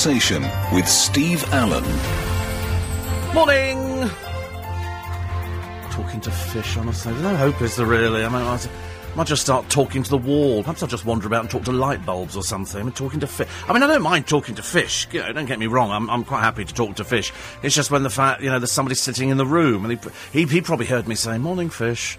Conversation with Steve Allen. Morning! Talking to fish, honestly. There's no hope, is there really? I mean, I might just start talking to the wall. Perhaps I'll just wander about and talk to light bulbs or something. I mean, talking to fish. I mean, I don't mind talking to fish. You know, don't get me wrong. I'm, I'm quite happy to talk to fish. It's just when the fact, you know, there's somebody sitting in the room and he, he, he probably heard me say, morning, fish.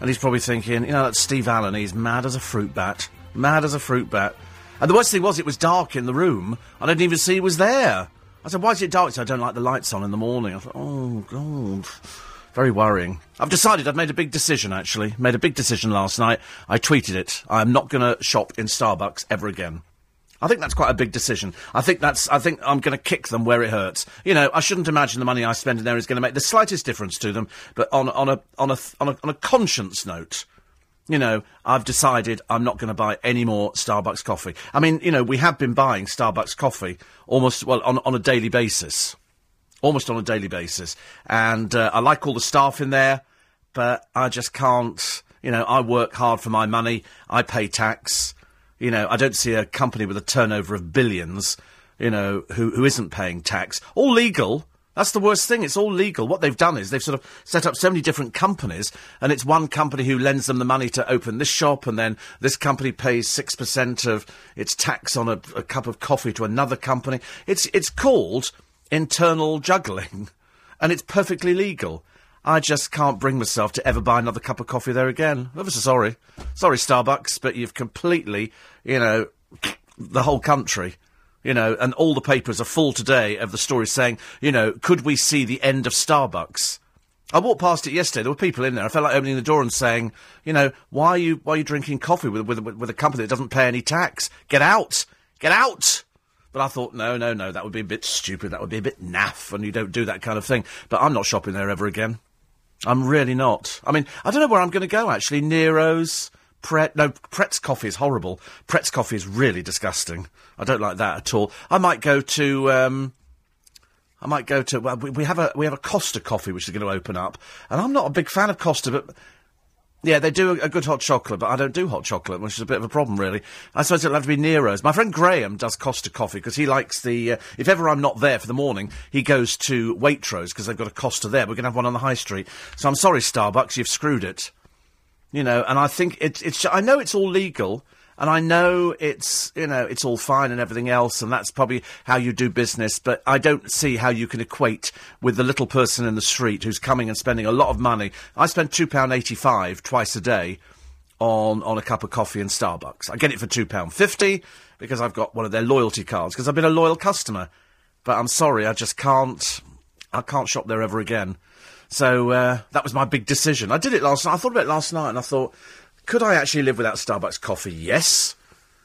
And he's probably thinking, you know, that's Steve Allen. He's mad as a fruit bat. Mad as a fruit bat. And the worst thing was, it was dark in the room. I didn't even see he was there. I said, why is it dark? I don't like the lights on in the morning. I thought, oh, God. Very worrying. I've decided I've made a big decision, actually. Made a big decision last night. I tweeted it. I'm not going to shop in Starbucks ever again. I think that's quite a big decision. I think that's. I think I'm going to kick them where it hurts. You know, I shouldn't imagine the money I spend in there is going to make the slightest difference to them. But on on a on a on a, on a conscience note, you know, I've decided I'm not going to buy any more Starbucks coffee. I mean, you know, we have been buying Starbucks coffee almost well on on a daily basis, almost on a daily basis, and uh, I like all the staff in there, but I just can't. You know, I work hard for my money. I pay tax. You know, I don't see a company with a turnover of billions, you know, who, who isn't paying tax. All legal. That's the worst thing. It's all legal. What they've done is they've sort of set up so many different companies, and it's one company who lends them the money to open this shop, and then this company pays six percent of its tax on a, a cup of coffee to another company. It's it's called internal juggling, and it's perfectly legal. I just can't bring myself to ever buy another cup of coffee there again. I'm ever so sorry. Sorry, Starbucks, but you've completely, you know, the whole country. You know, and all the papers are full today of the story saying, you know, could we see the end of Starbucks? I walked past it yesterday. There were people in there. I felt like opening the door and saying, you know, why are you why are you drinking coffee with with with a company that doesn't pay any tax? Get out, get out. But I thought, no, no, no, that would be a bit stupid. That would be a bit naff, and you don't do that kind of thing. But I'm not shopping there ever again. I'm really not. I mean, I don't know where I'm going to go, actually. Nero's, Pret. No, Pret's coffee is horrible. Pret's coffee is really disgusting. I don't like that at all. I might go to. Um, I might go to. Well, we, we have a we have a Costa coffee which is going to open up, and I'm not a big fan of Costa, but yeah, they do a, a, good hot chocolate, but I don't do hot chocolate, which is a bit of a problem, really. I suppose it'll have to be Nero's. My friend Graham does Costa coffee because he likes the. Uh, if ever I'm not there for the morning, he goes to Waitrose because they've got a Costa there. We're going to have one on the high street. So I'm sorry, Starbucks, you've screwed it. You know, and I think it's. it's I know it's all legal. And I know it's, you know, it's all fine and everything else, and that's probably how you do business, but I don't see how you can equate with the little person in the street who's coming and spending a lot of money. I spend £2.85 twice a day on, on a cup of coffee in Starbucks. I get it for £2.50 because I've got one of their loyalty cards, because I've been a loyal customer. But I'm sorry, I just can't, I can't shop there ever again. So uh, that was my big decision. I did it last night. I thought about it last night, and I thought, could I actually live without Starbucks coffee? Yes.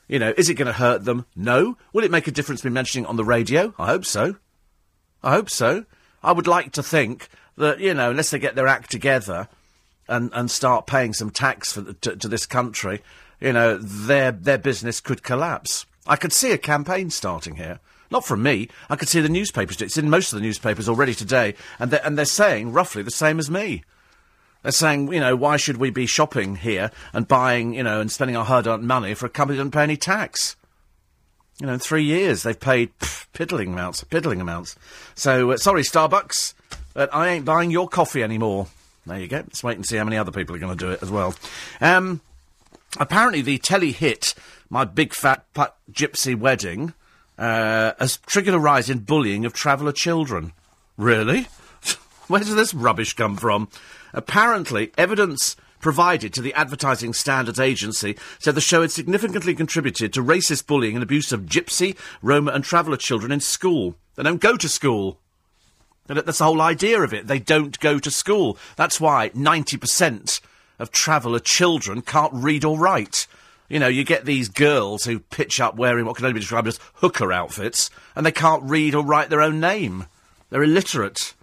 You know, is it going to hurt them? No. Will it make a difference me mentioning it on the radio? I hope so. I hope so. I would like to think that, you know, unless they get their act together and, and start paying some tax for the, to, to this country, you know, their, their business could collapse. I could see a campaign starting here. Not from me. I could see the newspapers. It's in most of the newspapers already today, and they're, and they're saying roughly the same as me. They're saying, you know, why should we be shopping here and buying, you know, and spending our hard-earned money for a company that doesn't pay any tax? You know, in three years they've paid pff, piddling amounts, piddling amounts. So, uh, sorry, Starbucks, but I ain't buying your coffee anymore. There you go. Let's wait and see how many other people are going to do it as well. Um, apparently, the telly hit "My Big Fat Gypsy Wedding" uh, has triggered a rise in bullying of traveller children. Really? Where does this rubbish come from? Apparently, evidence provided to the Advertising Standards Agency said the show had significantly contributed to racist bullying and abuse of gypsy, Roma, and traveller children in school. They don't go to school. That's the whole idea of it. They don't go to school. That's why 90% of traveller children can't read or write. You know, you get these girls who pitch up wearing what can only be described as hooker outfits, and they can't read or write their own name. They're illiterate.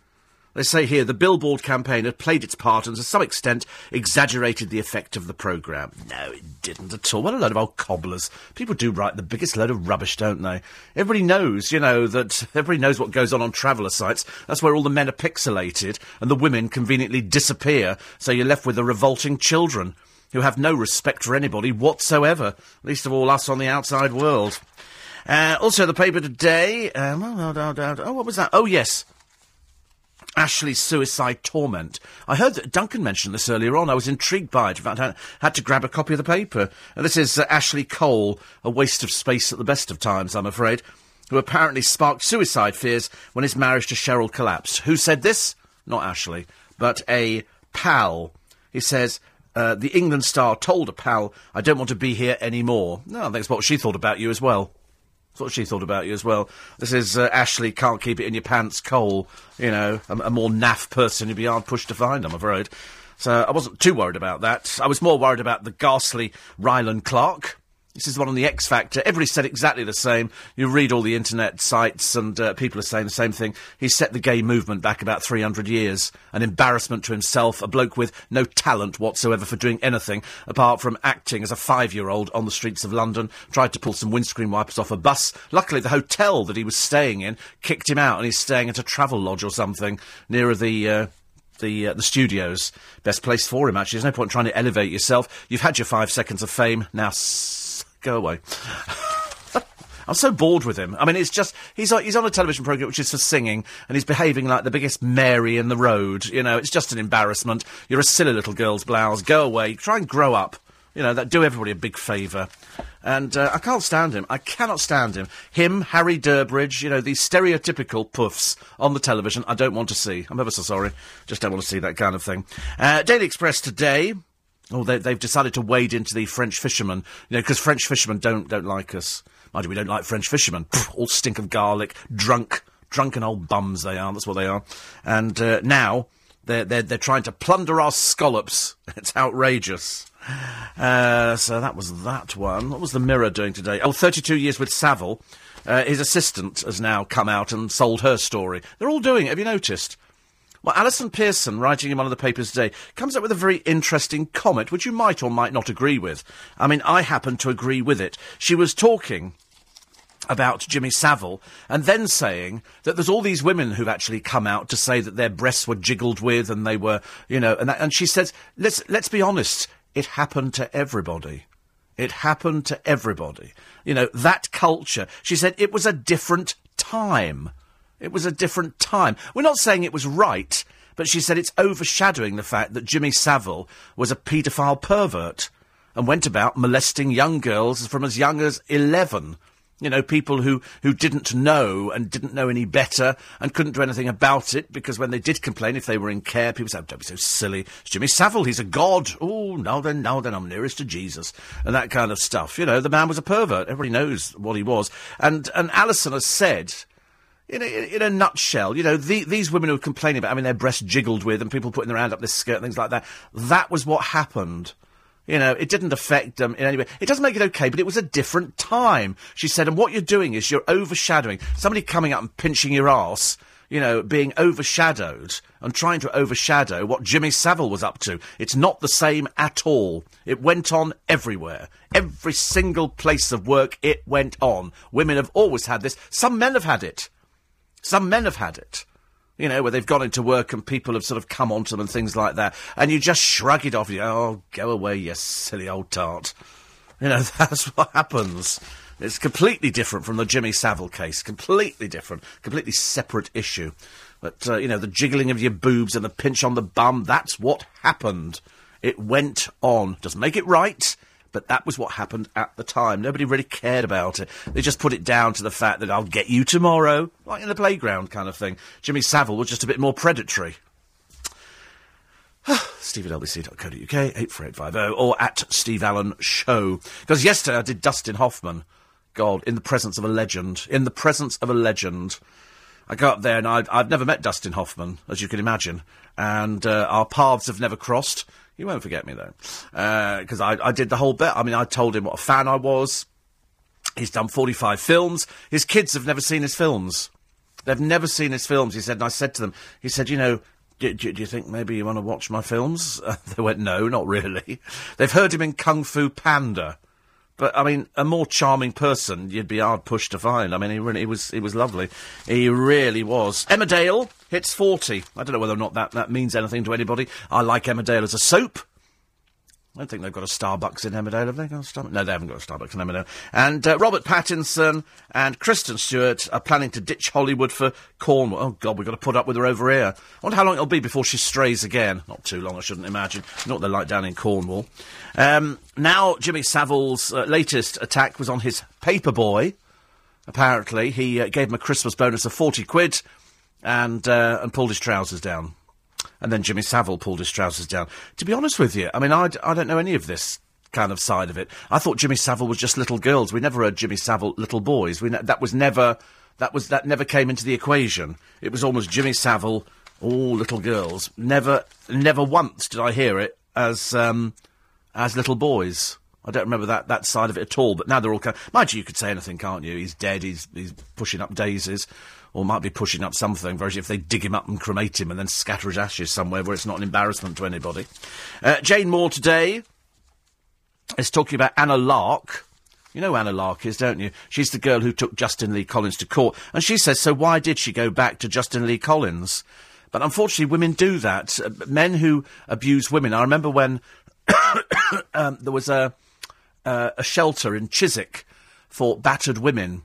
They say here the Billboard campaign had played its part and to some extent exaggerated the effect of the programme. No, it didn't at all. What a load of old cobblers. People do write the biggest load of rubbish, don't they? Everybody knows, you know, that everybody knows what goes on on traveller sites. That's where all the men are pixelated and the women conveniently disappear, so you're left with the revolting children who have no respect for anybody whatsoever, least of all us on the outside world. Uh, also, the paper today. Um, oh, oh, oh, oh, what was that? Oh, yes. Ashley's suicide torment. I heard that Duncan mentioned this earlier on. I was intrigued by it. In fact, I had to grab a copy of the paper. And this is uh, Ashley Cole, a waste of space at the best of times, I'm afraid, who apparently sparked suicide fears when his marriage to Cheryl collapsed. Who said this? Not Ashley, but a pal. He says, uh, the England star told a pal, I don't want to be here anymore. No, it's what she thought about you as well. That's what she thought about you as well. This is uh, Ashley, can't keep it in your pants, Cole. You know, a, a more naff person you'd be hard pushed to find, I'm afraid. So I wasn't too worried about that. I was more worried about the ghastly Rylan Clark. This is the one on the X Factor. Everybody said exactly the same. You read all the internet sites, and uh, people are saying the same thing. He set the gay movement back about 300 years. An embarrassment to himself, a bloke with no talent whatsoever for doing anything apart from acting as a five year old on the streets of London. Tried to pull some windscreen wipers off a bus. Luckily, the hotel that he was staying in kicked him out, and he's staying at a travel lodge or something nearer the. Uh, the uh, the studios, best place for him. Actually, there's no point trying to elevate yourself. You've had your five seconds of fame. Now Go away. I'm so bored with him. I mean, it's just he's on, he's on a television program which is for singing, and he's behaving like the biggest Mary in the road. You know, it's just an embarrassment. You're a silly little girl's blouse. Go away. Try and grow up. You know, that do everybody a big favour. And uh, I can't stand him. I cannot stand him. Him, Harry Derbidge, you know, these stereotypical puffs on the television. I don't want to see. I'm ever so sorry. Just don't want to see that kind of thing. Uh, Daily Express today. Oh, they, have decided to wade into the French fishermen, you know, because French fishermen don't don't like us. Mind you, we don't like French fishermen. All stink of garlic, drunk, drunken old bums they are. That's what they are. And uh, now they're, they're they're trying to plunder our scallops. It's outrageous. Uh, so that was that one. What was the Mirror doing today? Oh, 32 years with Savile. Uh, his assistant has now come out and sold her story. They're all doing it. Have you noticed? Well, Allison Pearson, writing in one of the papers today, comes up with a very interesting comment, which you might or might not agree with. I mean, I happen to agree with it. She was talking about Jimmy Savile, and then saying that there's all these women who've actually come out to say that their breasts were jiggled with and they were, you know, and, that, and she says, let's, let's be honest, it happened to everybody. It happened to everybody. You know, that culture. She said it was a different time. It was a different time. We're not saying it was right, but she said it's overshadowing the fact that Jimmy Savile was a paedophile pervert and went about molesting young girls from as young as 11. You know, people who, who didn't know and didn't know any better and couldn't do anything about it because when they did complain, if they were in care, people said, oh, don't be so silly. It's Jimmy Savile, he's a god. Oh, now then, now then, I'm nearest to Jesus. And that kind of stuff. You know, the man was a pervert. Everybody knows what he was. And, and Allison has said in a, in a nutshell, you know, the, these women who are complaining about having I mean, their breasts jiggled with and people putting their hand up their skirt and things like that, that was what happened. You know, it didn't affect them in any way. It doesn't make it okay, but it was a different time, she said. And what you're doing is you're overshadowing somebody coming up and pinching your ass, you know, being overshadowed and trying to overshadow what Jimmy Savile was up to. It's not the same at all. It went on everywhere. Every single place of work it went on. Women have always had this. Some men have had it. Some men have had it. You know, where they've gone into work and people have sort of come onto them and things like that. And you just shrug it off. You oh, go away, you silly old tart. You know, that's what happens. It's completely different from the Jimmy Savile case. Completely different. Completely separate issue. But, uh, you know, the jiggling of your boobs and the pinch on the bum, that's what happened. It went on. Doesn't make it right but that was what happened at the time. Nobody really cared about it. They just put it down to the fact that I'll get you tomorrow, like in the playground kind of thing. Jimmy Savile was just a bit more predatory. Steve at lbc.co.uk, 84850, or at Steve Allen Show. Because yesterday I did Dustin Hoffman. God, in the presence of a legend. In the presence of a legend. I go up there and I, have never met Dustin Hoffman, as you can imagine. And uh, our paths have never crossed. He won't forget me though, because uh, I, I did the whole bit. I mean, I told him what a fan I was. He's done 45 films. His kids have never seen his films. They've never seen his films. He said, and I said to them, he said, you know, do, do, do you think maybe you want to watch my films? Uh, they went, no, not really. They've heard him in Kung Fu Panda. But I mean, a more charming person you'd be hard pushed to find. I mean, he really he was he was lovely. He really was. Emmerdale hits forty. I don't know whether or not that, that means anything to anybody. I like Emmerdale as a soap. I don't think they've got a Starbucks in Emmerdale, have they? Got a Starbucks? No, they haven't got a Starbucks in Emmerdale. And uh, Robert Pattinson and Kristen Stewart are planning to ditch Hollywood for Cornwall. Oh, God, we've got to put up with her over here. I wonder how long it'll be before she strays again. Not too long, I shouldn't imagine. Not the they're down in Cornwall. Um, now, Jimmy Savile's uh, latest attack was on his paper boy. Apparently, he uh, gave him a Christmas bonus of 40 quid and, uh, and pulled his trousers down and then Jimmy Savile pulled his trousers down. To be honest with you, I mean, I, I don't know any of this kind of side of it. I thought Jimmy Savile was just little girls. We never heard Jimmy Savile little boys. We ne- that was never that was that never came into the equation. It was almost Jimmy Savile, all little girls. Never never once did I hear it as um, as little boys. I don't remember that, that side of it at all. But now they're all. Kind mind you, you could say anything, can't you? He's dead. He's he's pushing up daisies or might be pushing up something, whereas if they dig him up and cremate him and then scatter his ashes somewhere where it's not an embarrassment to anybody. Uh, Jane Moore today is talking about Anna Larke. You know Anna Larke is, don't you? She's the girl who took Justin Lee Collins to court. And she says, so why did she go back to Justin Lee Collins? But unfortunately, women do that. Uh, men who abuse women. I remember when um, there was a, uh, a shelter in Chiswick for battered women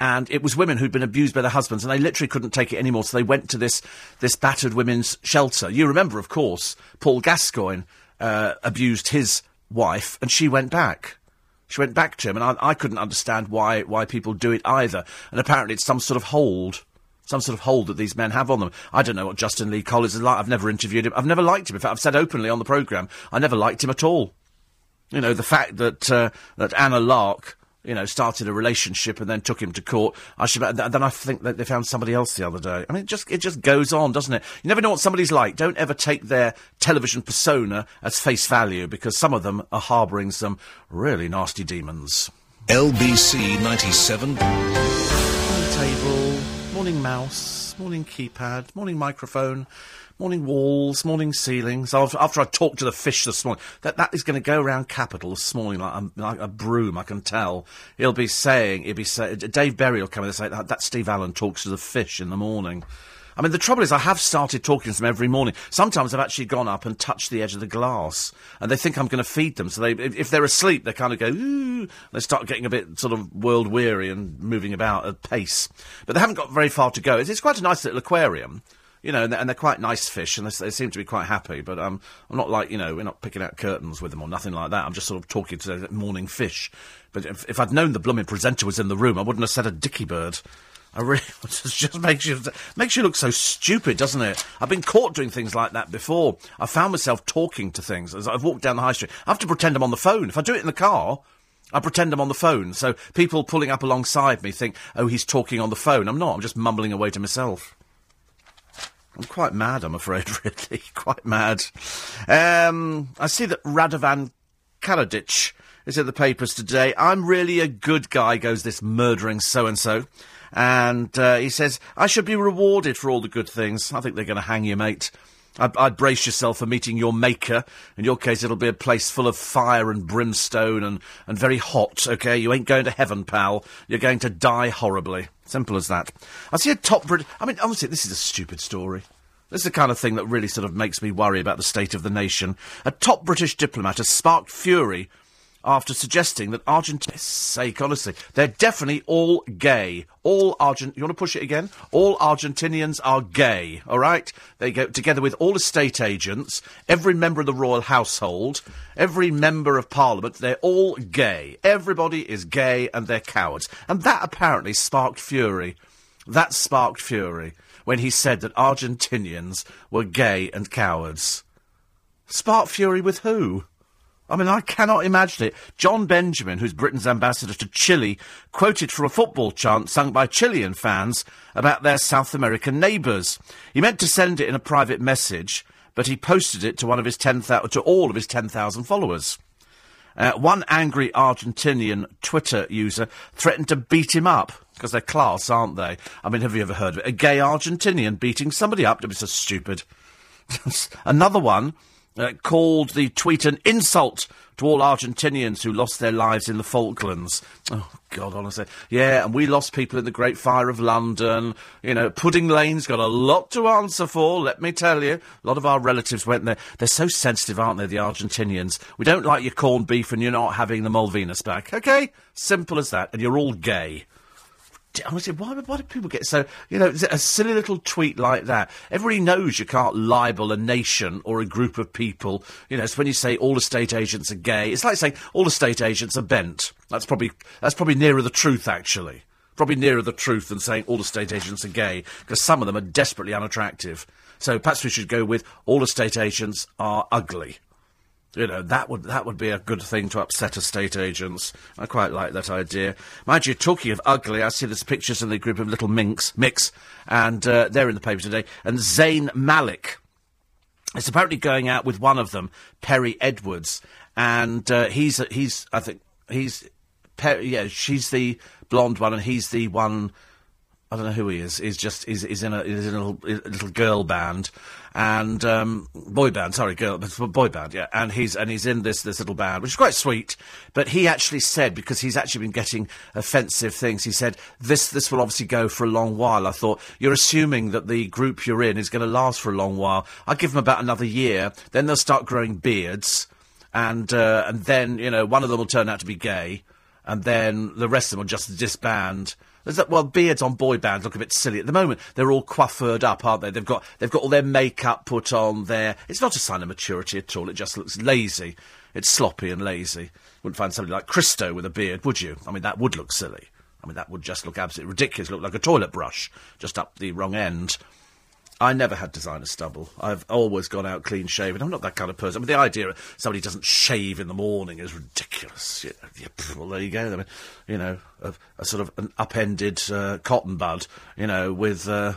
and it was women who'd been abused by their husbands, and they literally couldn't take it anymore. So they went to this this battered women's shelter. You remember, of course, Paul Gascoigne uh, abused his wife, and she went back. She went back to him, and I, I couldn't understand why why people do it either. And apparently, it's some sort of hold some sort of hold that these men have on them. I don't know what Justin Lee Collins is like. I've never interviewed him. I've never liked him. In fact, I've said openly on the programme, I never liked him at all. You know, the fact that uh, that Anna Larke you know, started a relationship and then took him to court. I should, then I think that they found somebody else the other day. I mean, it just, it just goes on, doesn't it? You never know what somebody's like. Don't ever take their television persona as face value because some of them are harbouring some really nasty demons. LBC 97. Morning table, morning mouse, morning keypad, morning microphone. Morning walls, morning ceilings. After, after I talked to the fish this morning, that, that is going to go around Capital this morning like a, like a broom, I can tell. He'll be saying, he'll be saying, Dave Berry will come in and say, that, that Steve Allen talks to the fish in the morning. I mean, the trouble is, I have started talking to them every morning. Sometimes I've actually gone up and touched the edge of the glass, and they think I'm going to feed them. So they, if, they're asleep, they kind of go, ooh, they start getting a bit sort of world weary and moving about at pace. But they haven't got very far to go. It's, it's quite a nice little aquarium you know, and they're, and they're, quite nice fish, and they, they, seem to be quite happy. But um, I'm not like, you know, we're not picking out curtains with them or nothing like that. I'm just sort of talking to the morning fish. But if, if I'd known the blooming presenter was in the room, I wouldn't have said a dicky bird. I really just makes you makes you look so stupid, doesn't it? I've been caught doing things like that before. I found myself talking to things as I've walked down the high street. I have to pretend I'm on the phone. If I do it in the car, I pretend I'm on the phone. So people pulling up alongside me think, "Oh, he's talking on the phone." I'm not. I'm just mumbling away to myself. I'm quite mad, I'm afraid, really. quite mad. Um, I see that Radovan Karadzic is in the papers today. I'm really a good guy, goes this murdering so and so. And uh, he says, I should be rewarded for all the good things. I think they're going to hang you, mate. I'd, I'd, brace yourself for meeting your maker. In your case, it'll be a place full of fire and brimstone and, and very hot, okay? You ain't going to heaven, pal. You're going to die horribly. Simple as that. I see a top Brit. I mean, honestly, this is a stupid story. This is the kind of thing that really sort of makes me worry about the state of the nation. A top British diplomat has sparked fury after suggesting that Argentina's sake, honestly, they're definitely all gay. All Argent, you want to push it again? All Argentinians are gay, all right? They go together with all estate agents, every member of the royal household, every member of parliament, they're all gay. Everybody is gay and they're cowards. And that apparently sparked fury. That sparked fury when he said that Argentinians were gay and cowards. Spark fury with who? I mean, I cannot imagine it. John Benjamin, who's Britain's ambassador to Chile, quoted from a football chant sung by Chilean fans about their South American neighbours. He meant to send it in a private message, but he posted it to one of his 10,000, to all of his 10,000 followers. Uh, one angry Argentinian Twitter user threatened to beat him up because they're class, aren't they? I mean, have you ever heard of it? A gay Argentinian beating somebody up? It'd be so stupid. Another one uh, called the tweet an insult to all Argentinians who lost their lives in the Falklands. Oh, God, honestly. Yeah, and we lost people in the Great Fire of London. You know, Pudding Lane's got a lot to answer for, let me tell you. A lot of our relatives went there. They're so sensitive, aren't they, the Argentinians? We don't like your corned beef and you're not having the Malvinas back. Okay? Simple as that. And you're all gay honestly, why, why do people get so, you know, a silly little tweet like that? Everybody knows you can't libel a nation or a group of people. You know, it's when you say all estate agents are gay. It's like saying all estate agents are bent. That's probably, that's probably nearer the truth, actually. Probably nearer the truth than saying all estate agents are gay, because some of them are desperately unattractive. So perhaps we should go with all estate agents are ugly. You know, that would that would be a good thing to upset estate agents. I quite like that idea. Mind you, talking of ugly, I see there's pictures in the group of little minks, mix, and uh, they're in the paper today. And Zayn Malik is apparently going out with one of them, Perrie Edwards, and uh, he's he's I think he's per- yeah she's the blonde one and he's the one I don't know who he is. He's just he's, he's in a he's in a little, a little girl band and um, boy band. Sorry, girl boy band. Yeah, and he's and he's in this this little band, which is quite sweet. But he actually said because he's actually been getting offensive things. He said this this will obviously go for a long while. I thought you're assuming that the group you're in is going to last for a long while. I give them about another year, then they'll start growing beards, and uh, and then you know one of them will turn out to be gay, and then the rest of them will just disband that, well, beards on boy bands look a bit silly at the moment. They're all coiffured up, aren't they? They've got they've got all their makeup put on there. It's not a sign of maturity at all. It just looks lazy. It's sloppy and lazy. Wouldn't find somebody like Christo with a beard, would you? I mean, that would look silly. I mean, that would just look absolutely ridiculous. Look like a toilet brush, just up the wrong end. I never had designer stubble. I've always gone out clean shaven. I'm not that kind of person. I mean, the idea of somebody doesn't shave in the morning is ridiculous. You know, well, there you go. I mean, you know, a, a sort of an upended uh, cotton bud, you know, with uh,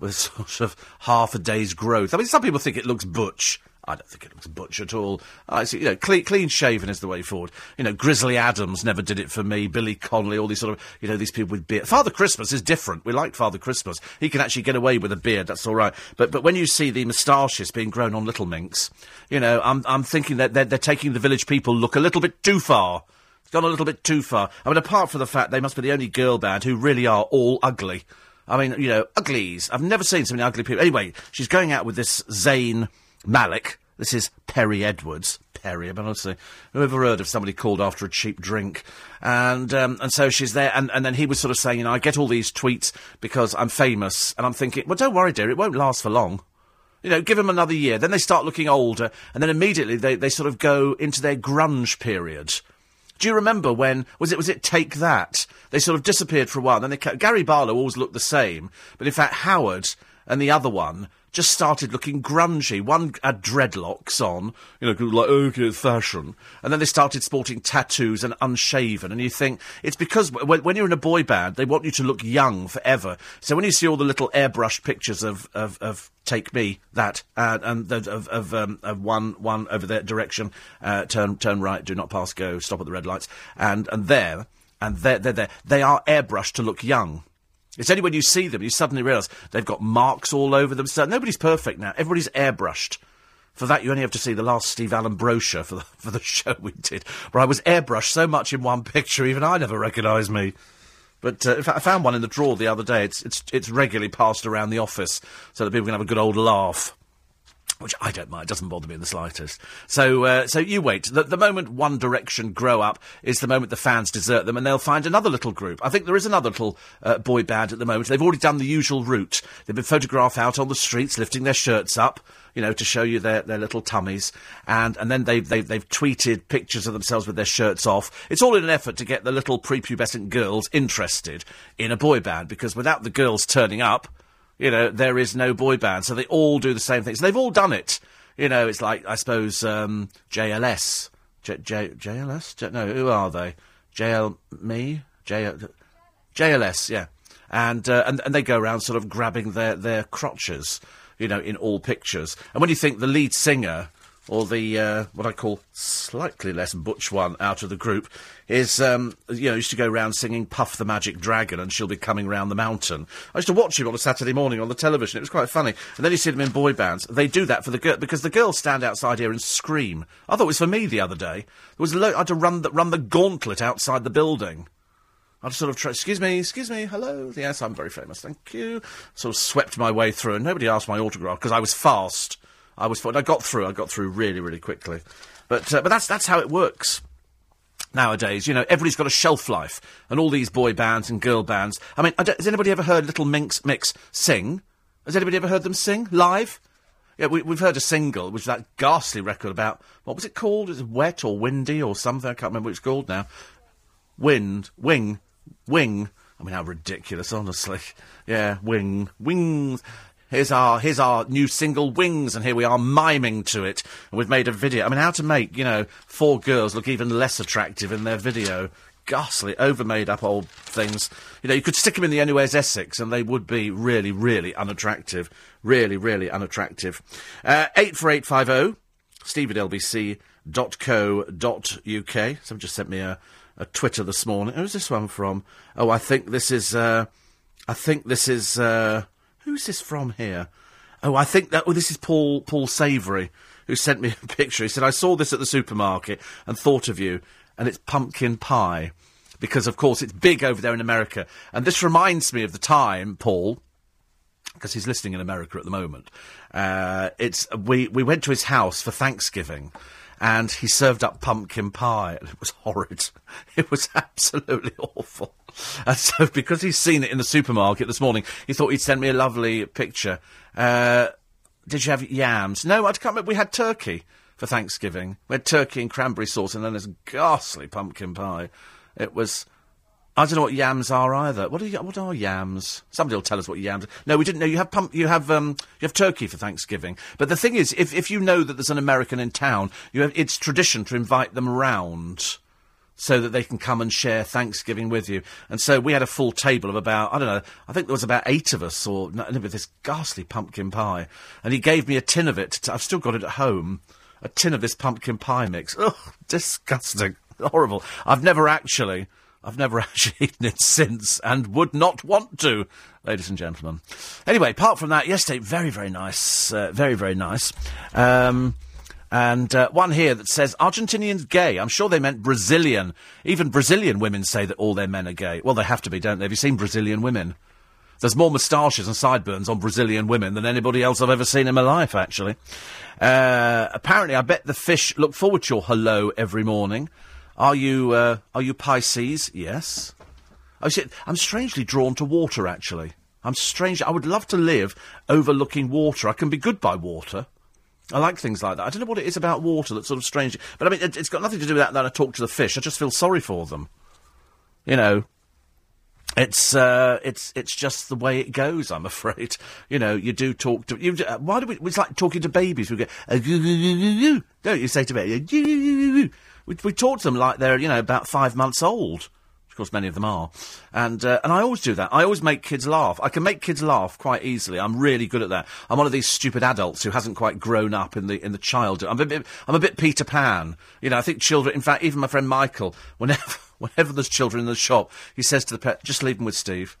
with sort of half a day's growth. I mean, some people think it looks butch. I don't think it looks butch at all. Uh, I see, you know, clean, clean shaven is the way forward. You know, Grizzly Adams never did it for me. Billy Connolly, all these sort of, you know, these people with beard. Father Christmas is different. We like Father Christmas. He can actually get away with a beard. That's all right. But but when you see the moustaches being grown on little minks, you know, I'm I'm thinking that they're, they're taking the village people look a little bit too far. It's gone a little bit too far. I mean, apart from the fact they must be the only girl band who really are all ugly. I mean, you know, uglies. I've never seen so many ugly people. Anyway, she's going out with this Zayn Malik this is Perrie Edwards. Perrie, but honestly, who ever heard of somebody called after a cheap drink? And um, and so she's there, and, and then he was sort of saying, you know, I get all these tweets because I'm famous, and I'm thinking, well, don't worry, dear, it won't last for long. You know, give them another year. Then they start looking older, and then immediately they, they sort of go into their grunge period. Do you remember when was it was it Take That? They sort of disappeared for a while. Then they Gary Barlow always looked the same, but in fact Howard and the other one just started looking grungy. One had dreadlocks on, you know, like, okay, fashion. And then they started sporting tattoos and unshaven. And you think, it's because when, when, you're in a boy band, they want you to look young forever. So when you see all the little airbrushed pictures of, of, of Take Me, that, uh, and the, of, of, um, of one, one over that direction, uh, turn, turn right, do not pass, go, stop at the red lights, and, and there, and there, there, there, they are airbrushed to look young. It's only when you see them you suddenly realise they've got marks all over them. So nobody's perfect now. Everybody's airbrushed. For that, you only have to see the last Steve Allen brochure for the, for the show we did, where I was airbrushed so much in one picture, even I never recognised me. But uh, in fact, I found one in the drawer the other day. It's, it's, it's regularly passed around the office so that people can have a good old laugh which I don't mind. It doesn't bother me in the slightest. So, uh, so you wait. The, the, moment One Direction grow up is the moment the fans desert them, and they'll find another little group. I think there is another little uh, boy band at the moment. They've already done the usual route. They've been photographed out on the streets, lifting their shirts up, you know, to show you their, their little tummies, and and then they've, they've they've tweeted pictures of themselves with their shirts off. It's all in an effort to get the little prepubescent girls interested in a boy band, because without the girls turning up you know, there is no boy band. So they all do the same things. They've all done it. You know, it's like, I suppose, um, JLS. J- J- JLS? J- no, who are they? JL me? J- JLS, yeah. And, uh, and, and they go around sort of grabbing their, their crotches, you know, in all pictures. And when you think the lead singer or the uh, what I call slightly less butch one out of the group, is um, you know used to go round singing "Puff the Magic Dragon" and she'll be coming round the mountain. I used to watch him on a Saturday morning on the television. It was quite funny. And then you see them in boy bands. They do that for the girl because the girls stand outside here and scream. I thought it was for me the other day. There was lo- I had to run the, run the gauntlet outside the building. I sort of excuse me, excuse me, hello, yes, I'm very famous, thank you. Sort of swept my way through, and nobody asked my autograph because I was fast. I was, I got through. I got through really, really quickly. But uh, but that's that's how it works nowadays. You know, everybody's got a shelf life, and all these boy bands and girl bands. I mean, I has anybody ever heard Little Minx Mix sing? Has anybody ever heard them sing live? Yeah, we, have heard a single, which that ghastly record about what was it called? Is it wet or windy or something? I can't remember what it's called now. Wind, wing, wing. I mean, how ridiculous, honestly. Yeah, wing, wings. Here's our here's our new single Wings, and here we are miming to it. And we've made a video. I mean, how to make you know four girls look even less attractive in their video? Ghastly, over made up old things. You know, you could stick them in the Anywhere's Essex, and they would be really, really unattractive. Really, really unattractive. Uh, eight four eight five zero. Steve at lbc.co.uk. Someone just sent me a, a Twitter this morning. Who's this one from? Oh, I think this is. Uh, I think this is. Uh, Who's this from here? Oh, I think that. Oh, this is Paul Paul Savoury who sent me a picture. He said, "I saw this at the supermarket and thought of you, and it's pumpkin pie." Because of course it's big over there in America, and this reminds me of the time, Paul, because he's listening in America at the moment. Uh, it's we we went to his house for Thanksgiving, and he served up pumpkin pie, and it was horrid. It was absolutely awful. And so, because he's seen it in the supermarket this morning, he thought he'd send me a lovely picture. Uh, did you have yams? No, I can't remember. We had turkey for Thanksgiving. We had turkey and cranberry sauce, and then this ghastly pumpkin pie. It was. I don't know what yams are either. What are what are yams? Somebody will tell us what yams. Are. No, we didn't know. You have pump. You have um. You have turkey for Thanksgiving. But the thing is, if if you know that there's an American in town, you have it's tradition to invite them round so that they can come and share Thanksgiving with you. And so we had a full table of about, I don't know, I think there was about eight of us, or with this ghastly pumpkin pie. And he gave me a tin of it. I've still got it at home. A tin of this pumpkin pie mix. Oh, disgusting. Horrible. I've never actually, I've never actually eaten it since and would not want to, ladies and gentlemen. Anyway, apart from that, yesterday, very, very nice. Uh, very, very nice. Um, and uh, one here that says Argentinians gay. I'm sure they meant Brazilian. Even Brazilian women say that all their men are gay. Well, they have to be, don't they? Have you seen Brazilian women? There's more moustaches and sideburns on Brazilian women than anybody else I've ever seen in my life, actually. Uh, apparently, I bet the fish look forward to your hello every morning. Are you, uh, are you Pisces? Yes. Oh, see, I'm strangely drawn to water, actually. I'm strange. I would love to live overlooking water. I can be good by water. I like things like that. I don't know what it is about water that's sort of strange. But I mean, it, has got nothing to do with that that I talk to the fish. I just feel sorry for them. You know, it's uh, it's it's just the way it goes. I'm afraid. You know, you do talk to. You, uh, why do we? It's like talking to babies. We go, uh, don't you say to me? We, we talk to them like they're you know about five months old. Of course, many of them are, and uh, and I always do that. I always make kids laugh. I can make kids laugh quite easily. I'm really good at that. I'm one of these stupid adults who hasn't quite grown up in the in the childhood. I'm a bit I'm a bit Peter Pan. You know, I think children. In fact, even my friend Michael, whenever whenever there's children in the shop, he says to the pet, "Just leave them with Steve."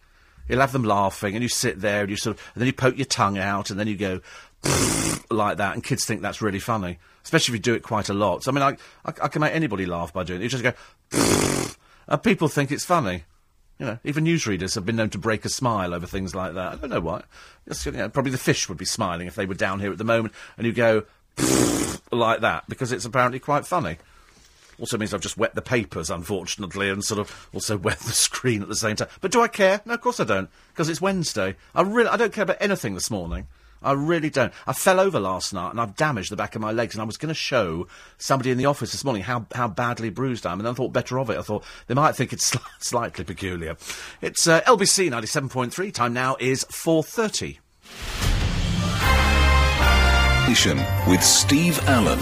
He'll have them laughing, and you sit there and you sort of, and then you poke your tongue out, and then you go like that, and kids think that's really funny, especially if you do it quite a lot. So I mean, I I, I can make anybody laugh by doing it. You just go. And people think it's funny. You know, even newsreaders have been known to break a smile over things like that. I don't know why. Just, you know, probably the fish would be smiling if they were down here at the moment, and you go like that because it's apparently quite funny. Also means I've just wet the papers, unfortunately, and sort of also wet the screen at the same time. But do I care? No, of course I don't, because it's Wednesday. I really, I don't care about anything this morning. I really don't. I fell over last night and I've damaged the back of my legs, and I was going to show somebody in the office this morning how, how badly bruised I am, and I thought better of it. I thought they might think it's sl- slightly peculiar. It's uh, LBC 97.3. Time now is 4.30. With Steve Allen.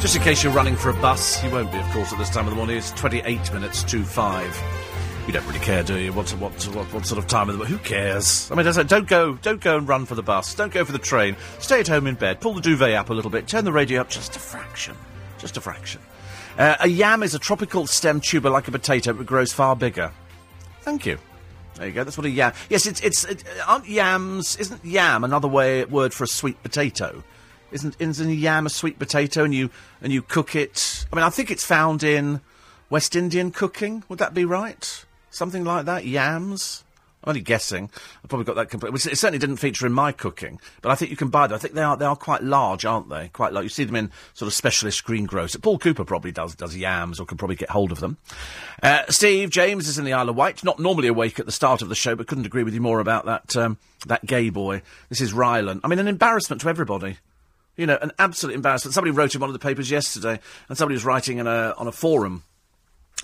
Just in case you're running for a bus, you won't be, of course, at this time of the morning. It's 28 minutes to 5. You don't really care, do you? What what what, what sort of time of the who cares? I mean, don't go don't go and run for the bus. Don't go for the train. Stay at home in bed. Pull the duvet up a little bit. Turn the radio up just a fraction. Just a fraction. Uh, a yam is a tropical stem tuber like a potato, but grows far bigger. Thank you. There you go. That's what a yam. Yes, it's it's it, aren't yams? Isn't yam another way word for a sweet potato? Isn't isn't a yam a sweet potato and you and you cook it? I mean, I think it's found in West Indian cooking. Would that be right? Something like that. Yams. I'm only guessing. I've probably got that complete. It certainly didn't feature in my cooking, but I think you can buy them. I think they are they are quite large, aren't they? Quite large. You see them in sort of specialist greengrocers. Paul Cooper probably does does yams or can probably get hold of them. Uh, Steve James is in the Isle of Wight. Not normally awake at the start of the show, but couldn't agree with you more about that um, that gay boy. This is Rylan. I mean, an embarrassment to everybody. You know, an absolute embarrassment. Somebody wrote in one of the papers yesterday, and somebody was writing in a, on a forum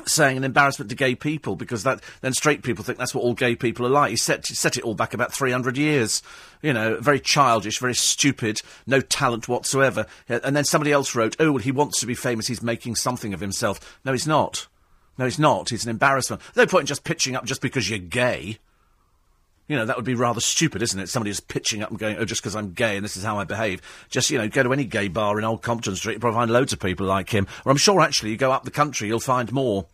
saying an embarrassment to gay people because that then straight people think that's what all gay people are like. He set set it all back about three hundred years. You know, very childish, very stupid, no talent whatsoever. And then somebody else wrote, "Oh, well, he wants to be famous. He's making something of himself." No, he's not. No, he's not. He's an embarrassment. No point in just pitching up just because you're gay. You know, that would be rather stupid, isn't it? Somebody just pitching up and going, oh, just because I'm gay and this is how I behave. Just, you know, go to any gay bar in Old Compton Street, you'll probably find loads of people like him. Or I'm sure, actually, you go up the country, you'll find more.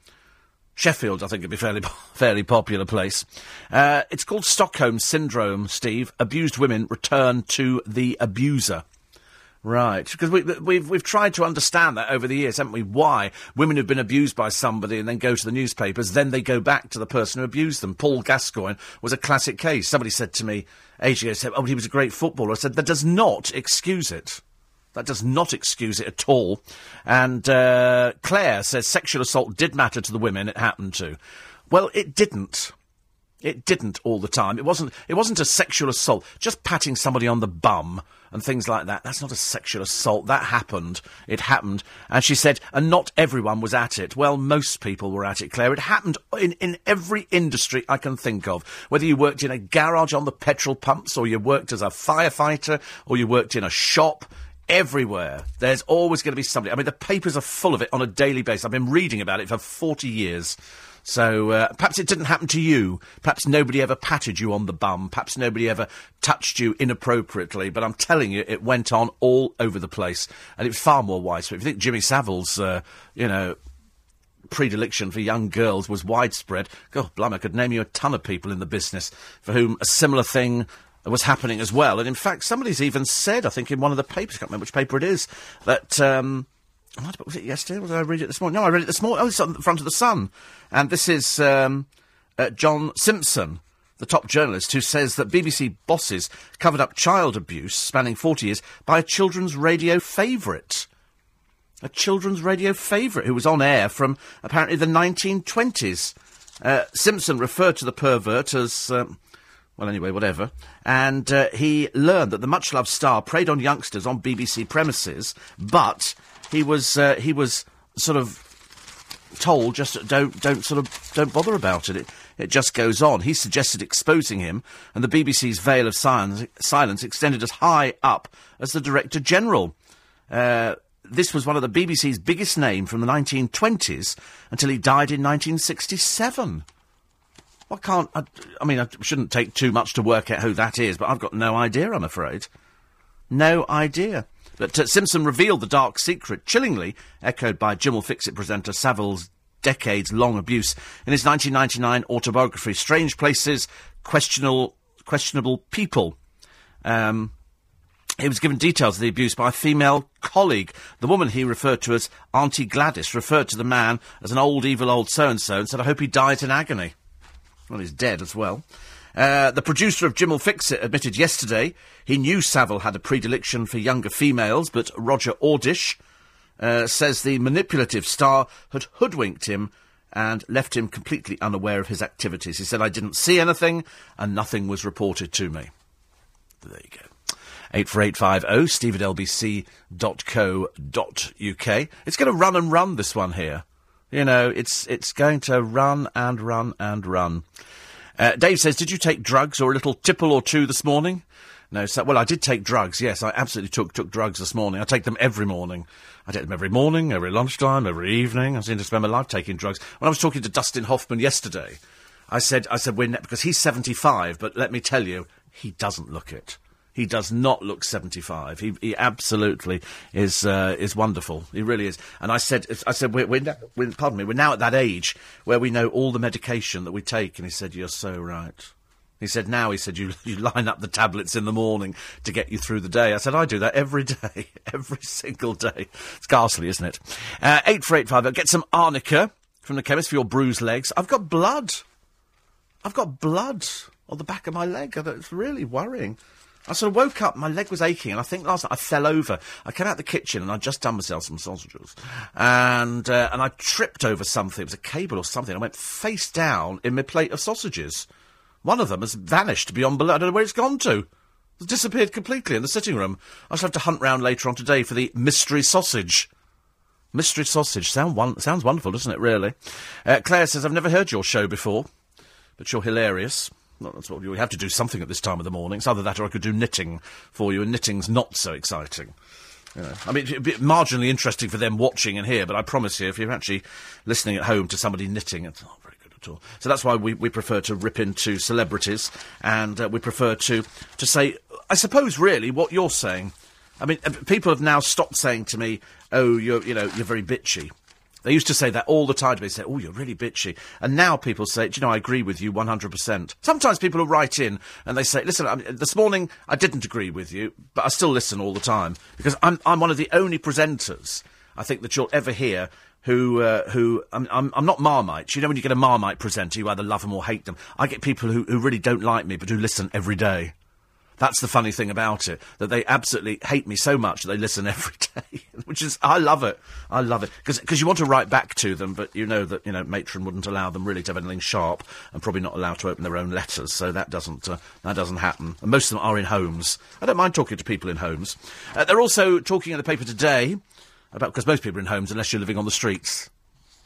Sheffield, I think, would be fairly, fairly popular place. Uh, it's called Stockholm Syndrome, Steve. Abused women return to the abuser. Right, because we, have we've, we've tried to understand that over the years, haven't we? Why women who've been abused by somebody and then go to the newspapers, then they go back to the person who abused them. Paul Gascoigne was a classic case. Somebody said to me ages ago, said, "Oh, he was a great footballer." I said, "That does not excuse it. That does not excuse it at all." And uh, Claire says sexual assault did matter to the women it happened to. Well, it didn't. It didn't all the time. It wasn't. It wasn't a sexual assault. Just patting somebody on the bum and things like that. That's not a sexual assault. That happened. It happened. And she said, and not everyone was at it. Well, most people were at it, Claire. It happened in, in every industry I can think of. Whether you worked in a garage on the petrol pumps, or you worked as a firefighter, or you worked in a shop, everywhere. There's always going to be somebody. I mean, the papers are full of it on a daily basis. I've been reading about it for 40 years. So uh, perhaps it didn't happen to you. Perhaps nobody ever patted you on the bum. Perhaps nobody ever touched you inappropriately. But I'm telling you, it went on all over the place, and it was far more widespread. If you think Jimmy Savile's, uh, you know, predilection for young girls was widespread, God, blimey, I could name you a ton of people in the business for whom a similar thing was happening as well. And in fact, somebody's even said, I think in one of the papers, I can't remember which paper it is, that. Um, was it yesterday? Was I read it this morning? No, I read it this morning. Oh, it's on the front of the Sun. And this is um, uh, John Simpson, the top journalist, who says that BBC bosses covered up child abuse spanning 40 years by a children's radio favourite. A children's radio favourite who was on air from apparently the 1920s. Uh, Simpson referred to the pervert as. Um, well, anyway, whatever. And uh, he learned that the much loved star preyed on youngsters on BBC premises, but he was uh, he was sort of told just don't don't sort of don't bother about it. It it just goes on. He suggested exposing him, and the BBC's veil of silence, silence extended as high up as the Director General. Uh, this was one of the BBC's biggest name from the 1920s until he died in 1967. I can't. I, I mean, I shouldn't take too much to work out who that is, but I've got no idea. I'm afraid, no idea. But uh, Simpson revealed the dark secret, chillingly echoed by Jim will fix it presenter Savile's decades long abuse in his 1999 autobiography, Strange Places, Questionable, questionable People. Um, he was given details of the abuse by a female colleague. The woman he referred to as Auntie Gladys referred to the man as an old, evil old so and so and said, I hope he dies in agony. Well, he's dead as well. Uh, the producer of Jim'll Fix It admitted yesterday he knew Savile had a predilection for younger females, but Roger Ordish uh, says the manipulative star had hoodwinked him and left him completely unaware of his activities. He said, I didn't see anything and nothing was reported to me. There you go. 84850 steve at lbc.co.uk. It's going to run and run, this one here. You know, it's, it's going to run and run and run. Uh, Dave says, Did you take drugs or a little tipple or two this morning? No, so, well, I did take drugs. Yes, I absolutely took took drugs this morning. I take them every morning. I take them every morning, every lunchtime, every evening. I seem to spend my life taking drugs. When I was talking to Dustin Hoffman yesterday, I said, I said, we're ne- because he's 75, but let me tell you, he doesn't look it. He does not look 75. He, he absolutely is uh, is wonderful. He really is. And I said, I said, we're, we're, we're, pardon me, we're now at that age where we know all the medication that we take. And he said, you're so right. He said, now, he said, you, you line up the tablets in the morning to get you through the day. I said, I do that every day, every single day. It's ghastly, isn't it? Uh, 8485, get some arnica from the chemist for your bruised legs. I've got blood. I've got blood on the back of my leg. It's really worrying. I sort of woke up, my leg was aching, and I think last night I fell over. I came out the kitchen and I'd just done myself some sausages. And, uh, and I tripped over something. It was a cable or something. I went face down in my plate of sausages. One of them has vanished beyond below. I don't know where it's gone to. It's disappeared completely in the sitting room. I shall have to hunt round later on today for the mystery sausage. Mystery sausage. Sound one, sounds wonderful, doesn't it, really? Uh, Claire says, I've never heard your show before, but you're hilarious. Well, that's what we have to do something at this time of the morning. It's either that or I could do knitting for you, and knitting's not so exciting. You know, I mean, it'd be marginally interesting for them watching and here, but I promise you, if you're actually listening at home to somebody knitting, it's not very good at all. So that's why we, we prefer to rip into celebrities, and uh, we prefer to, to say, I suppose, really, what you're saying. I mean, uh, people have now stopped saying to me, oh, you're, you know, you're very bitchy. They used to say that all the time. They say, oh, you're really bitchy. And now people say, do you know, I agree with you 100%. Sometimes people will write in and they say, listen, I mean, this morning I didn't agree with you, but I still listen all the time. Because I'm, I'm one of the only presenters, I think, that you'll ever hear who, uh, who, I'm, I'm, I'm, not Marmite. You know when you get a Marmite presenter, you either love them or hate them. I get people who, who really don't like me, but who listen every day. That's the funny thing about it, that they absolutely hate me so much that they listen every day, which is, I love it. I love it. Because you want to write back to them, but you know that, you know, Matron wouldn't allow them really to have anything sharp and probably not allowed to open their own letters, so that doesn't, uh, that doesn't happen. And most of them are in homes. I don't mind talking to people in homes. Uh, they're also talking in the paper today about, because most people are in homes unless you're living on the streets.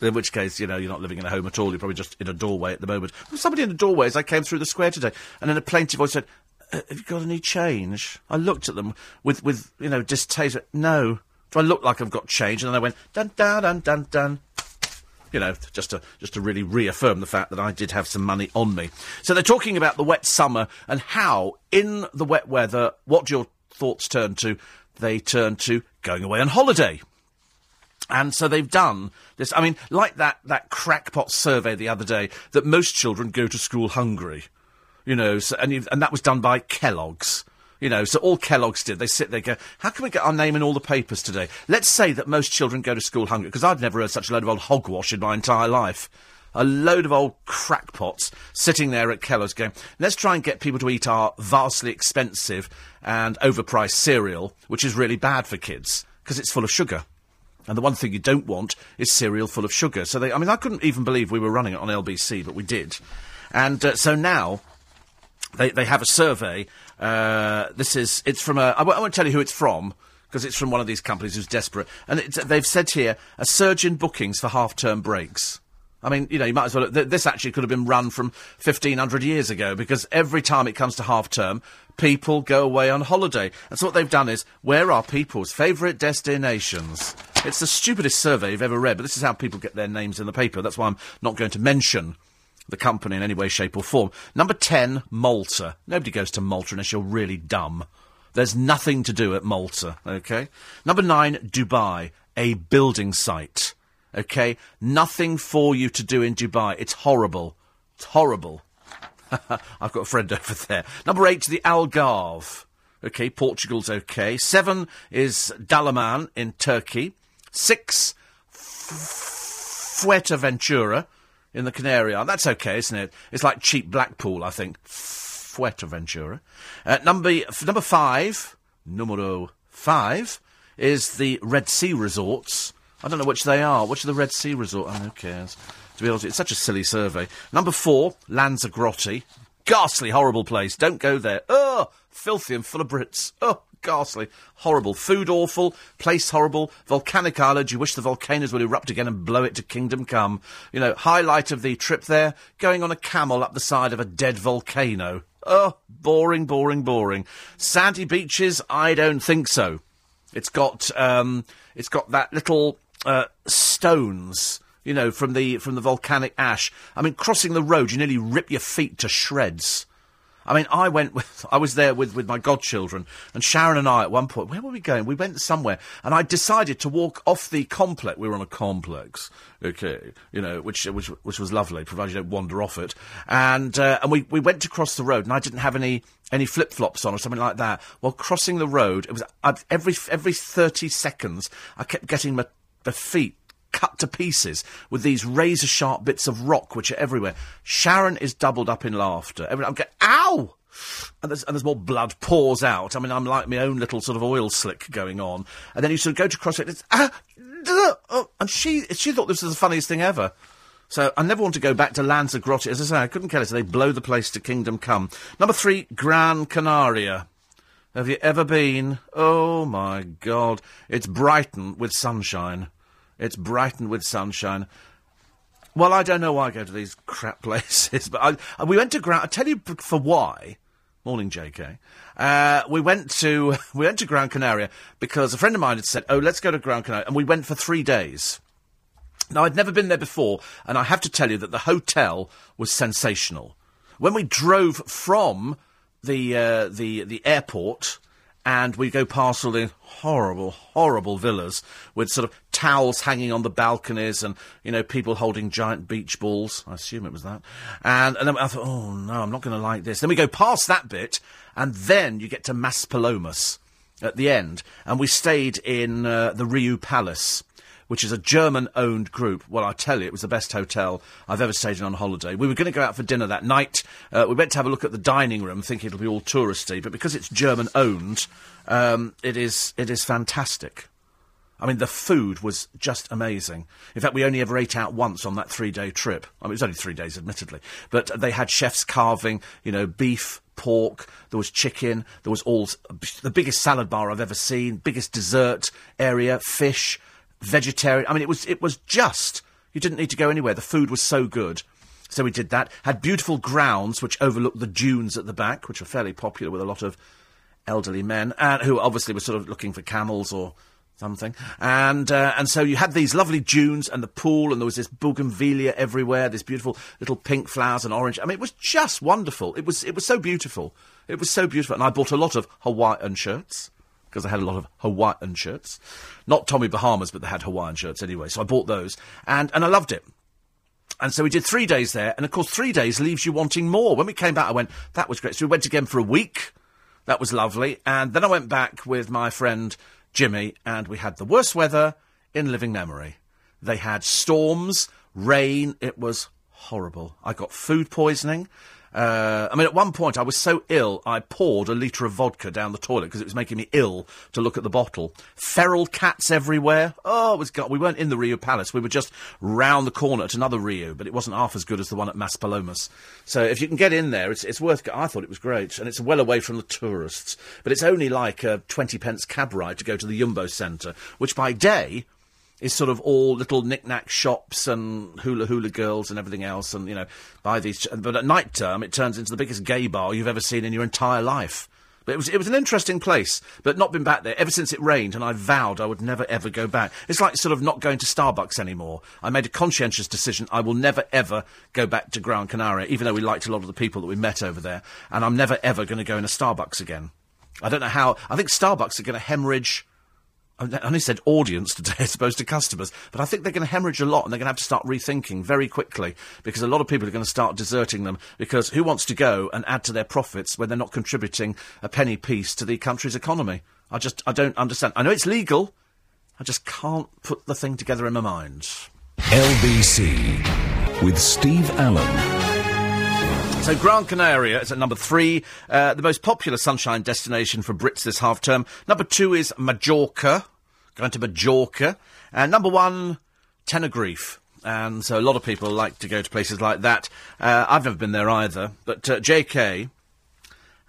In which case, you know, you're not living in a home at all. You're probably just in a doorway at the moment. Somebody in the doorway as I came through the square today, and then a plaintive voice said, Uh, have you got any change? I looked at them with, with you know, distaste. No. Do I look like I've got change? And then I went, dun, dun, dun, dun, dun. You know, just to, just to really reaffirm the fact that I did have some money on me. So they're talking about the wet summer and how, in the wet weather, what your thoughts turn to? They turn to going away on holiday. And so they've done this. I mean, like that, that crackpot survey the other day that most children go to school hungry. You know, so, and, and that was done by Kellogg's. You know, so all Kellogg's did, they sit there go, how can we get our name in all the papers today? Let's say that most children go to school hungry, because I've never heard such a load of old hogwash in my entire life. A load of old crackpots sitting there at Kellogg's going, let's try and get people to eat our vastly expensive and overpriced cereal, which is really bad for kids, because it's full of sugar. And the one thing you don't want is cereal full of sugar. So they, I mean, I couldn't even believe we were running it on LBC, but we did. And uh, so now they, they have a survey. Uh, this is it's from a. I w- I won't tell you who it's from because it's from one of these companies who's desperate. And they've said here a surge in bookings for half-term breaks. I mean, you know, you might as well. Th- this actually could have been run from 1500 years ago because every time it comes to half term, people go away on holiday. And so what they've done is, where are people's favourite destinations? It's the stupidest survey you've ever read, but this is how people get their names in the paper. That's why I'm not going to mention the company in any way, shape, or form. Number 10, Malta. Nobody goes to Malta unless you're really dumb. There's nothing to do at Malta, okay? Number 9, Dubai, a building site, okay? Nothing for you to do in Dubai. It's horrible. It's horrible. I've got a friend over there. Number 8, the Algarve. Okay, Portugal's okay. 7 is Dalaman in Turkey. 6, Fuerteventura in the Canary Islands. That's okay, isn't it? It's like cheap Blackpool, I think. Fuerteventura. Uh, number number five, numero five, is the Red Sea resorts. I don't know which they are. Which are the Red Sea resorts? Oh, who cares? To be honest, it's such a silly survey. Number four, Lanzarote. Ghastly, horrible place. Don't go there. Oh, filthy and full of Brits. Oh, ghastly, horrible. Food awful, place horrible, volcanic island. You wish the volcanoes would erupt again and blow it to kingdom come. You know, highlight of the trip there, going on a camel up the side of a dead volcano. Oh, boring, boring, boring. Sandy beaches? I don't think so. It's got, um, it's got that little, uh, stones You know, from the from the volcanic ash. I mean, crossing the road, you nearly rip your feet to shreds. I mean, I went with, I was there with, with my godchildren, and Sharon and I at one point, where were we going? We went somewhere, and I decided to walk off the complex. We were on a complex, okay, you know, which, which, which was lovely, provided you don't wander off it. And, uh, and we, we went to cross the road, and I didn't have any, any flip flops on or something like that. While crossing the road, it was, I'd, every, every 30 seconds, I kept getting my, my feet cut to pieces with these razor sharp bits of rock which are everywhere. Sharon is doubled up in laughter. Every, I'm going, ow! And there's, and there's more blood pours out. I mean, I'm like my own little sort of oil slick going on. And then you sort of go to cross it, it's, ah, oh, and she, she thought this was the funniest thing ever. So I never want to go back to Lanzarote. As I say, I couldn't care less. They blow the place to kingdom come. Number three, Gran Canaria. Have you ever been? Oh my God. It's Brighton with sunshine. It's Brighton with sunshine. Well, I don't know why I go to these crap places, but I, we went to ground. I tell you for why. Morning, J.K. Uh, we went to we went to Gran Canaria because a friend of mine had said, "Oh, let's go to Gran Canaria," and we went for three days. Now, I'd never been there before, and I have to tell you that the hotel was sensational. When we drove from the uh, the the airport and we go past all the horrible, horrible villas with sort of towels hanging on the balconies and, you know, people holding giant beach balls. I assume it was that. And, and then I thought, oh no, I'm not going to like this. Then we go past that bit and then you get to Maspalomas at the end. And we stayed in uh, the Riu Palace which is a German owned group. Well, I tell you, it was the best hotel I've ever stayed in on holiday. We were going to go out for dinner that night. Uh, we went to have a look at the dining room, thinking it'll be all touristy, but because it's German owned, um, it is it is fantastic. I mean, the food was just amazing. In fact, we only ever ate out once on that three day trip. I mean, it was only three days, admittedly. But they had chefs carving, you know, beef, pork, there was chicken, there was all the biggest salad bar I've ever seen, biggest dessert area, fish vegetarian. I mean, it was it was just you didn't need to go anywhere. The food was so good. So we did that. Had beautiful grounds which overlooked the dunes at the back, which are fairly popular with a lot of elderly men, and who obviously were sort of looking for camels or something. And uh, and so you had these lovely dunes and the pool, and there was this bougainvillea everywhere, this beautiful little pink flowers and orange. I mean, it was just wonderful. It was it was so beautiful. It was so beautiful, and I bought a lot of Hawaiian shirts because I had a lot of Hawaiian shirts. Not Tommy Bahamas, but they had Hawaiian shirts anyway. So I bought those, and, and I loved it. And so we did three days there, and of course, three days leaves you wanting more. When we came back, I went, that was great. So we went again for a week. That was lovely. And then I went back with my friend Jimmy, and we had the worst weather in living memory. They had storms, rain. It was horrible. I got food poisoning. Uh, I mean, at one point I was so ill I poured a litre of vodka down the toilet because it was making me ill to look at the bottle. Feral cats everywhere. Oh, it was God. We weren't in the Riu Palace. We were just round the corner at another Riu, but it wasn't half as good as the one at Maspalomas. So if you can get in there, it's, it's worth. I thought it was great, and it's well away from the tourists. But it's only like a twenty pence cab ride to go to the Yumbo Centre, which by day is sort of all little knick-knack shops and hula hula girls and everything else, and you know, buy these. But at night term, it turns into the biggest gay bar you've ever seen in your entire life. But it was it was an interesting place, but not been back there ever since it rained, and I vowed I would never ever go back. It's like sort of not going to Starbucks anymore. I made a conscientious decision. I will never ever go back to Gran Canaria, even though we liked a lot of the people that we met over there, and I'm never ever going to go in a Starbucks again. I don't know how. I think Starbucks are going to hemorrhage I only said audience today as opposed to customers, but I think they're going to hemorrhage a lot and they're going to have to start rethinking very quickly because a lot of people are going to start deserting them because who wants to go and add to their profits when they're not contributing a penny piece to the country's economy? I just, I don't understand. I know it's legal, I just can't put the thing together in my mind. LBC with Steve Allen. So Gran Canaria is at number three, uh, the most popular sunshine destination for Brits this half term. Number two is Majorca, going to Majorca. And number one, Tenerife. And so a lot of people like to go to places like that. Uh, I've never been there either, but uh, JK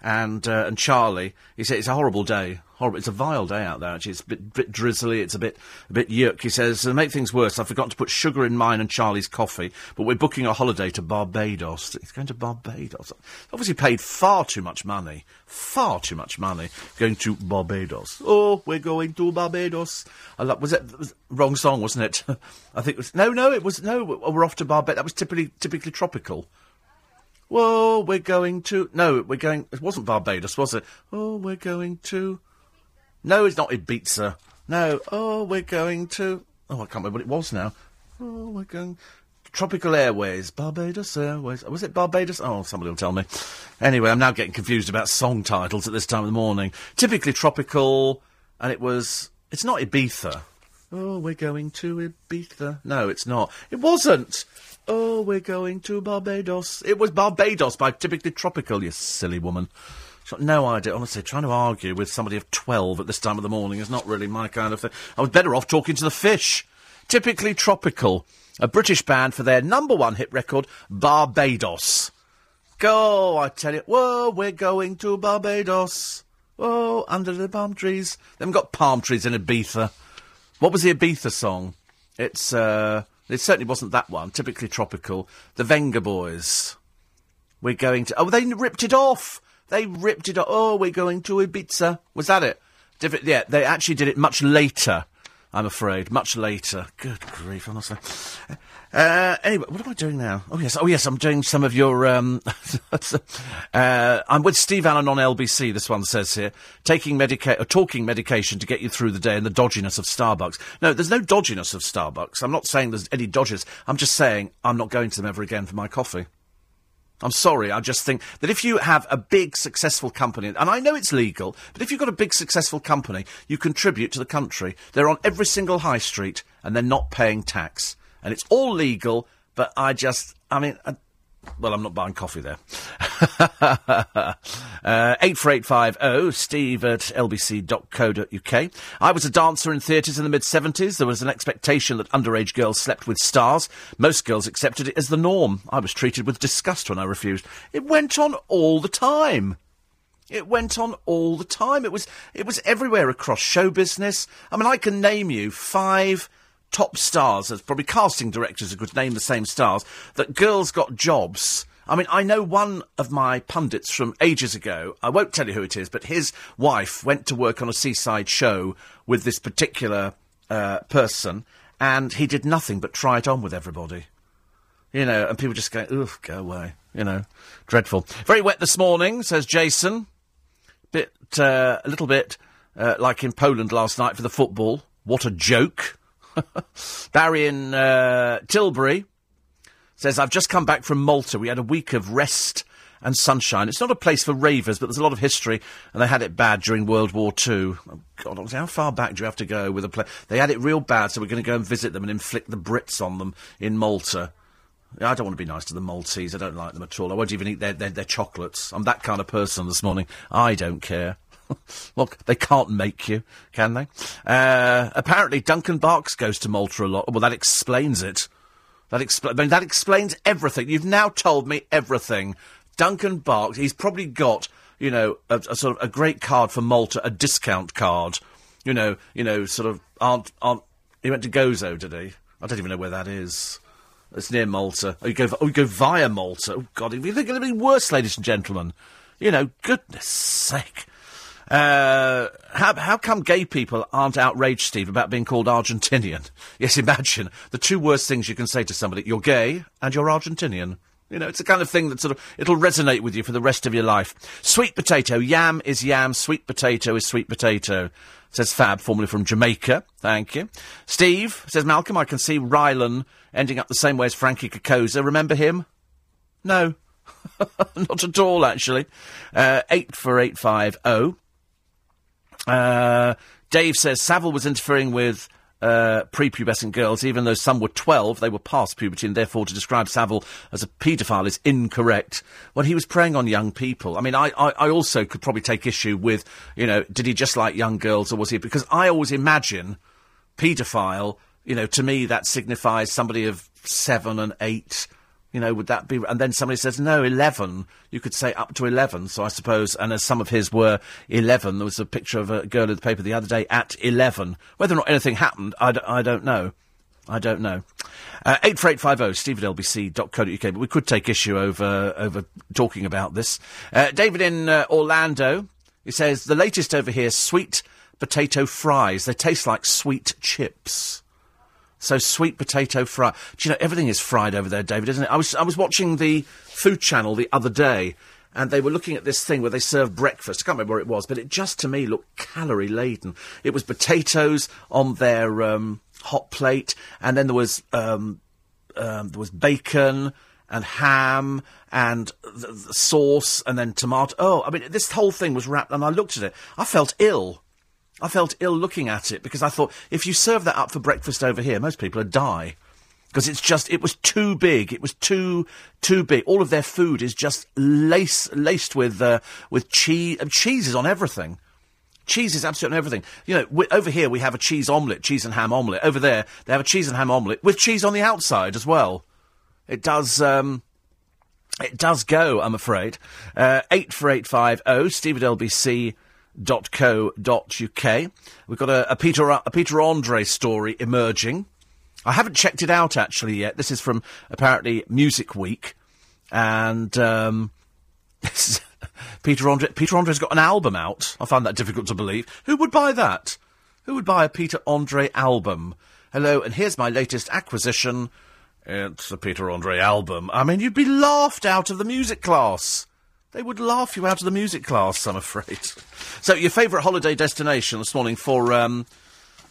and uh, and Charlie. He said it's a horrible day. Horrible. It's a vile day out there. Actually, it's a bit, bit drizzly. It's a bit a bit yuck. He says to make things worse, I've forgotten to put sugar in mine and Charlie's coffee. But we're booking a holiday to Barbados. He's going to Barbados. Obviously, paid far too much money. Far too much money going to Barbados. Oh, we're going to Barbados. I love, was it was, wrong song, wasn't it? I think it was. No, no, it was no. We're off to Barbados. That was typically typically tropical. Whoa, we're going to. No, we're going. It wasn't Barbados, was it? Oh, we're going to. No, it's not Ibiza. No. Oh, we're going to. Oh, I can't remember what it was now. Oh, we're going. Tropical Airways, Barbados Airways. Was it Barbados? Oh, somebody will tell me. Anyway, I'm now getting confused about song titles at this time of the morning. Typically tropical, and it was. It's not Ibiza. Oh, we're going to Ibiza. No, it's not. It wasn't. Oh, we're going to Barbados. It was Barbados by Typically Tropical, you silly woman. Got no idea. Honestly, trying to argue with somebody of 12 at this time of the morning is not really my kind of thing. I was better off talking to the fish. Typically Tropical, a British band for their number one hit record, Barbados. Go, I tell you. Whoa, we're going to Barbados. Whoa, under the palm trees. They haven't got palm trees in Ibiza. What was the Ibiza song? It's, uh, it certainly wasn't that one. Typically tropical. The Vengaboys. We're going to. Oh, they ripped it off. They ripped it off. Oh, we're going to Ibiza. Was that it? Yeah, they actually did it much later. I'm afraid, much later. Good grief, honestly. Uh, anyway, what am I doing now? Oh yes, oh yes, I'm doing some of your. Um, uh, I'm with Steve Allen on LBC. This one says here, taking medica- or talking medication to get you through the day, and the dodginess of Starbucks. No, there's no dodginess of Starbucks. I'm not saying there's any dodges. I'm just saying I'm not going to them ever again for my coffee. I'm sorry, I just think that if you have a big successful company, and I know it's legal, but if you've got a big successful company, you contribute to the country. They're on every single high street and they're not paying tax. And it's all legal, but I just, I mean, I, well, I'm not buying coffee there. uh, 84850 steve at lbc.co.uk. I was a dancer in theatres in the mid 70s. There was an expectation that underage girls slept with stars. Most girls accepted it as the norm. I was treated with disgust when I refused. It went on all the time. It went on all the time. It was, it was everywhere across show business. I mean, I can name you five top stars, as probably casting directors who could name the same stars, that girls got jobs. I mean, I know one of my pundits from ages ago. I won't tell you who it is, but his wife went to work on a seaside show with this particular uh, person, and he did nothing but try it on with everybody. You know, and people just go, "Oof, go away." You know, dreadful. Very wet this morning, says Jason. Bit, uh, a little bit uh, like in Poland last night for the football. What a joke! Barry in uh, Tilbury says, I've just come back from Malta. We had a week of rest and sunshine. It's not a place for ravers, but there's a lot of history, and they had it bad during World War II. Oh, God, how far back do you have to go with a place? They had it real bad, so we're going to go and visit them and inflict the Brits on them in Malta. I don't want to be nice to the Maltese. I don't like them at all. I won't even eat their, their, their chocolates. I'm that kind of person this morning. I don't care. Look, they can't make you, can they? Uh, apparently, Duncan Barks goes to Malta a lot. Well, that explains it. That, expl- I mean, that explains everything. You've now told me everything. Duncan Barks, he's probably got, you know, a, a sort of a great card for Malta, a discount card. You know, you know, sort of, aren't, aren't, he went to Gozo, did he? I don't even know where that is. It's near Malta. Oh, you go, oh, you go via Malta. Oh, God, you think it'll be worse, ladies and gentlemen. You know, goodness sake. Uh, how, how come gay people aren't outraged, Steve, about being called Argentinian? Yes, imagine the two worst things you can say to somebody you're gay and you're Argentinian. You know, it's the kind of thing that sort of, it'll resonate with you for the rest of your life. Sweet potato, yam is yam, sweet potato is sweet potato. Says Fab, formerly from Jamaica. Thank you. Steve says, Malcolm, I can see Rylan ending up the same way as Frankie Cocozza. Remember him? No. Not at all, actually. Uh, 84850. Uh, Dave says Savile was interfering with uh, prepubescent girls, even though some were 12, they were past puberty, and therefore to describe Savile as a paedophile is incorrect. Well, he was preying on young people. I mean, I, I, I, also could probably take issue with, you know, did he just like young girls, or was he? Because I always imagine paedophile, you know, to me that signifies somebody of seven and eight. You know, would that be? And then somebody says no, eleven. You could say up to eleven. So I suppose, and as some of his were eleven, there was a picture of a girl in the paper the other day at eleven. Whether or not anything happened, I, d- I don't know. I don't know. Uh, 84850 steve at lbc.co.uk, but we could take issue over, over talking about this. Uh, David in uh, Orlando, he says, the latest over here, sweet potato fries. They taste like sweet chips. So sweet potato fry. Do you know everything is fried over there, David? Isn't it? I was I was watching the Food Channel the other day, and they were looking at this thing where they serve breakfast. I can't remember where it was, but it just to me looked calorie laden. It was potatoes on their um, hot plate, and then there was um, um, there was bacon and ham and the, the sauce, and then tomato. Oh, I mean, this whole thing was wrapped, and I looked at it. I felt ill. I felt ill looking at it because I thought if you serve that up for breakfast over here, most people would die. Because it's just, it was too big. It was too, too big. All of their food is just lace, laced with, uh, with cheese, uh, cheese is on everything. Cheese is absolutely on everything. You know, we, over here we have a cheese omelette, cheese and ham omelette. Over there, they have a cheese and ham omelette with cheese on the outside as well. It does, um, it does go, I'm afraid. Uh, 84850, steve at lbc.co.uk. We've got a, a, Peter, a Peter Andre story emerging. I haven't checked it out actually yet. This is from apparently Music Week. And, um, Peter Andre, Peter Andre's got an album out. I find that difficult to believe. Who would buy that? Who would buy a Peter Andre album? Hello, and here's my latest acquisition. It's a Peter Andre album. I mean, you'd be laughed out of the music class. They would laugh you out of the music class, I'm afraid. So, your favourite holiday destination this morning for um,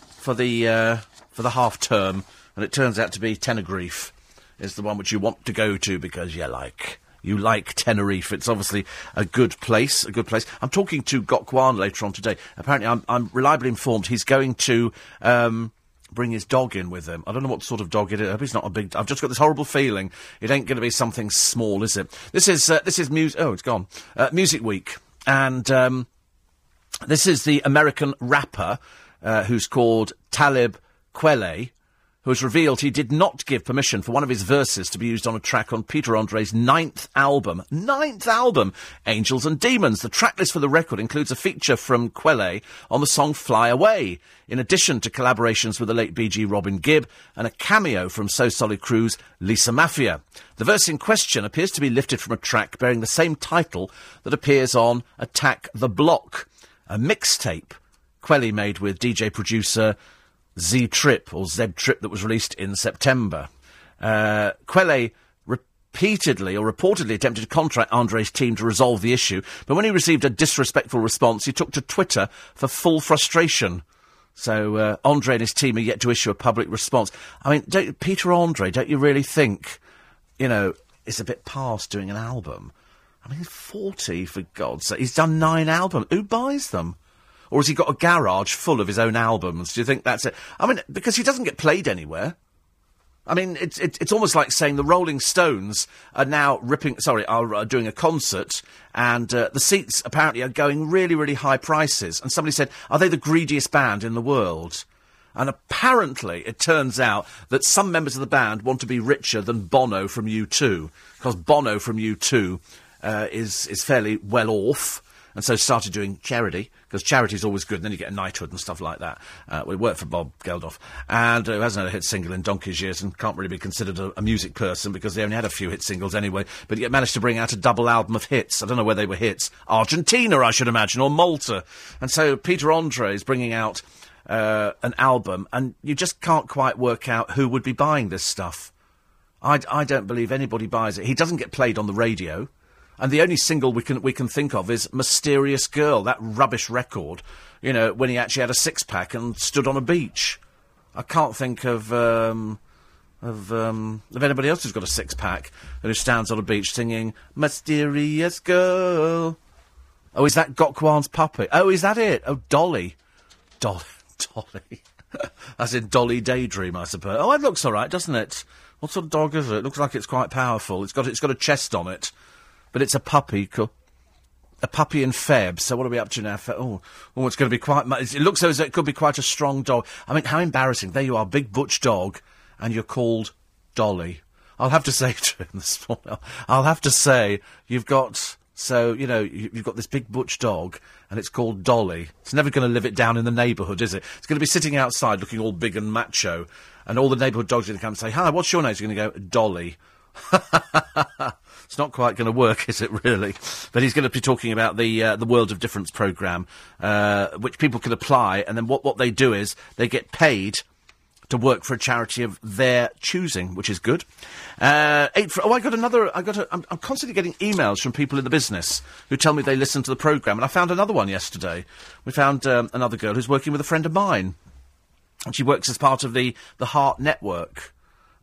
for the uh, for the half term, and it turns out to be Tenerife, is the one which you want to go to because you like you like Tenerife. It's obviously a good place, a good place. I'm talking to Gok Wan later on today. Apparently, I'm, I'm reliably informed he's going to. Um, bring his dog in with him. I don't know what sort of dog it is. I hope he's not a big. I've just got this horrible feeling it ain't going to be something small, is it? This is uh, this is music. Oh, it's gone. Uh, music Week, and um, this is the American rapper uh, who's called Talib Kweli. Who has revealed he did not give permission for one of his verses to be used on a track on Peter Andre's ninth album. Ninth album! Angels and Demons. The tracklist for the record includes a feature from Kweli on the song Fly Away, in addition to collaborations with the late BG Robin Gibb and a cameo from So Solid Crew's Lisa Mafia. The verse in question appears to be lifted from a track bearing the same title that appears on Attack the Block, a mixtape Kweli made with DJ producer Z Trip, or Z Trip, that was released in September. Uh, Kweli repeatedly or reportedly attempted to contact Andre's team to resolve the issue, but when he received a disrespectful response, he took to Twitter for full frustration. So uh, Andre and his team are yet to issue a public response. I mean, Peter Andre, don't you really think, you know, it's a bit past doing an album? I mean, 40, for God's sake. He's done nine albums. Who buys them? Or has he got a garage full of his own albums? Do you think that's it? I mean, because he doesn't get played anywhere. I mean, it's it, it's almost like saying the Rolling Stones are now ripping. Sorry, are uh, doing a concert, and uh, the seats apparently are going really, really high prices. And somebody said, "Are they the greediest band in the world?" And apparently, it turns out that some members of the band want to be richer than Bono from U2, because Bono from U2 uh, is is fairly well off and so started doing charity because charity is always good. And then you get a knighthood and stuff like that. Uh, we worked for Bob Geldof, and uh, who hasn't had a hit single in donkey's years and can't really be considered a, a, music person because they only had a few hit singles anyway. But yet managed to bring out a double album of hits. I don't know where they were hits. Argentina, I should imagine, or Malta. And so Peter Andre is bringing out uh, an album, and you just can't quite work out who would be buying this stuff. I, I don't believe anybody buys it. He doesn't get played on the radio. And the only single we can we can think of is "Mysterious Girl," that rubbish record. You know, when he actually had a six pack and stood on a beach. I can't think of um, of um, of anybody else who's got a six pack and who stands on a beach singing "Mysterious Girl." Oh, is that Gok Wan's puppet? Oh, is that it? Oh, Dolly, Dolly, Dolly. As in Dolly Daydream, I suppose. Oh, it looks all right, doesn't it? What sort of dog is it? it? Looks like it's quite powerful. It's got it's got a chest on it but it's a puppy. A puppy in Feb. So what are we up to now? Oh, oh it's going to be quite. It looks as though it could be quite a strong dog. I mean, how embarrassing! There you are, big butch dog, and you're called Dolly. I'll have to say to him this morning, I'll have to say, you've got, so, you know, you, you've got this big butch dog, and it's called Dolly. It's never going to live it down in the neighbourhood, is it? It's going to be sitting outside looking all big and macho, and all the neighbourhood dogs are going to come and say, hi, what's your name? You're going to go, Dolly. it's not quite going to work, is it really? But he's going to be talking about the uh, the World of Difference program, uh, which people can apply, and then what what they do is they get paid to work for a charity of their choosing, which is good. Uh, eight for, oh, I got another. I got. A, I'm, I'm constantly getting emails from people in the business who tell me they listen to the program, and I found another one yesterday. We found um, another girl who's working with a friend of mine, and she works as part of the the Heart Network.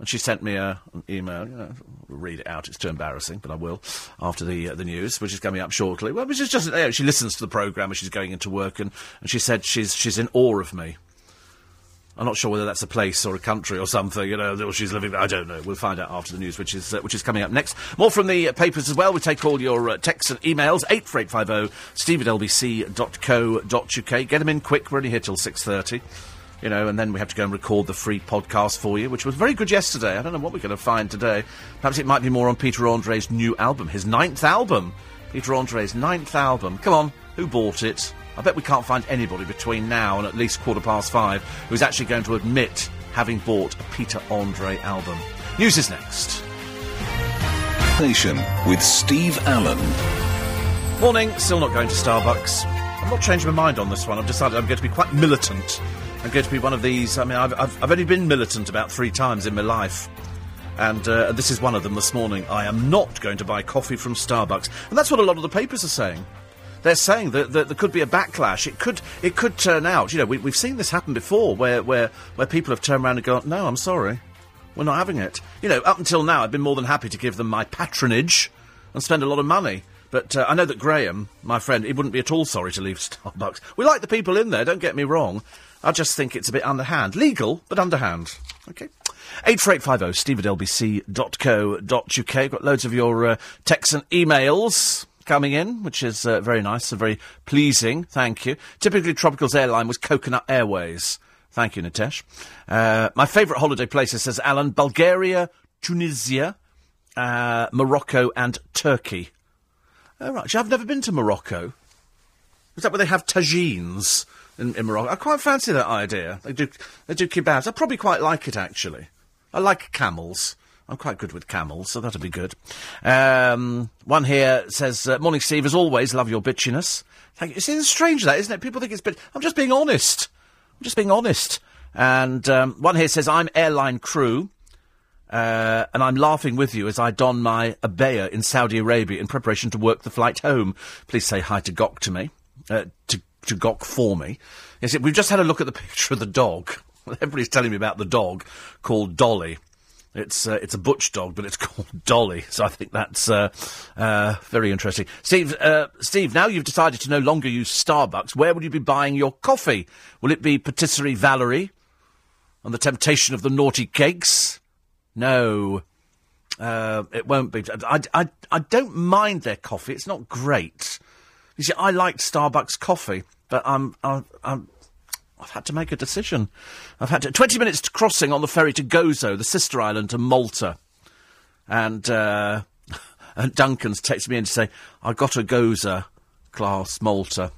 And she sent me a, an email. You know, read it out. It's too embarrassing, but I will after the uh, the news, which is coming up shortly. Well, which is just you know, she listens to the program as she's going into work, and, and she said she's she's in awe of me. I'm not sure whether that's a place or a country or something, you know, or she's living. I don't know. We'll find out after the news, which is, uh, which is coming up next. More from the uh, papers as well. We take all your uh, texts and emails. 84850 steve at lbc.co.uk. Get them in quick. We're only here till 6.30. You know, and then we have to go and record the free podcast for you, which was very good yesterday. I don't know what we're going to find today. Perhaps it might be more on Peter Andre's new album, his ninth album. Peter Andre's ninth album. Come on, who bought it? I bet we can't find anybody between now and at least quarter past five who's actually going to admit having bought a Peter Andre album. News is next. Nation with Steve Allen. Morning, still not going to Starbucks. I'm not changing my mind on this one. I've decided I'm going to be quite militant. I'm going to be one of these. I mean, I've, I've, I've only been militant about three times in my life. And uh, this is one of them this morning. I am not going to buy coffee from Starbucks. And that's what a lot of the papers are saying they're saying that, that, there could be a backlash. It could it could turn out. You know, we, have seen this happen before, where where where people have turned around and gone, "No, I'm sorry, we're not having it." You know, up until now, I've been more than happy to give them my patronage and spend a lot of money. But uh, I know that Graham, my friend, he wouldn't be at all sorry to leave Starbucks. We like the people in there. Don't get me wrong. I just think it's a bit underhand. Legal, but underhand. Okay. 84850 steve at lbc.co.uk. Got loads of your uh, texts and emails coming in, which is uh, very nice and very pleasing. Thank you. Typically, Tropical's airline was Coconut Airways. Thank you, Nitesh. Uh, my favourite holiday places, says Alan, Bulgaria, Tunisia, uh, Morocco, and Turkey. Oh, right. I've never been to Morocco. Is that where they have tagines in, in Morocco? I quite fancy that idea. They do, they do kebabs. I probably quite like it, actually. I like camels. I'm quite good with camels, so that'll be good. Um, one here says, uh, "Morning, Steve. As always, love your bitchiness." Thank you. It's strange that, isn't it? People think it's bit. I'm just being honest. I'm just being honest. And um, one here says, "I'm airline crew." Uh, and I'm laughing with you as I don my abaya in Saudi Arabia in preparation to work the flight home. Please say hi to Gok to me, uh, to, to Gok for me. We've just had a look at the picture of the dog. Everybody's telling me about the dog called Dolly. It's uh, it's a butch dog, but it's called Dolly. So I think that's uh, uh, very interesting. Steve, uh, Steve, now you've decided to no longer use Starbucks. Where would you be buying your coffee? Will it be Patisserie Valerie, on the temptation of the naughty cakes? No, uh, it won't be. I, I, I don't mind their coffee. It's not great. You see, I like Starbucks coffee, but I'm, I'm, I'm I've had to make a decision. I've had to, 20 minutes crossing on the ferry to Gozo, the sister island to Malta. And, uh, and Duncan's texted me in to say, I got a Goza class Malta.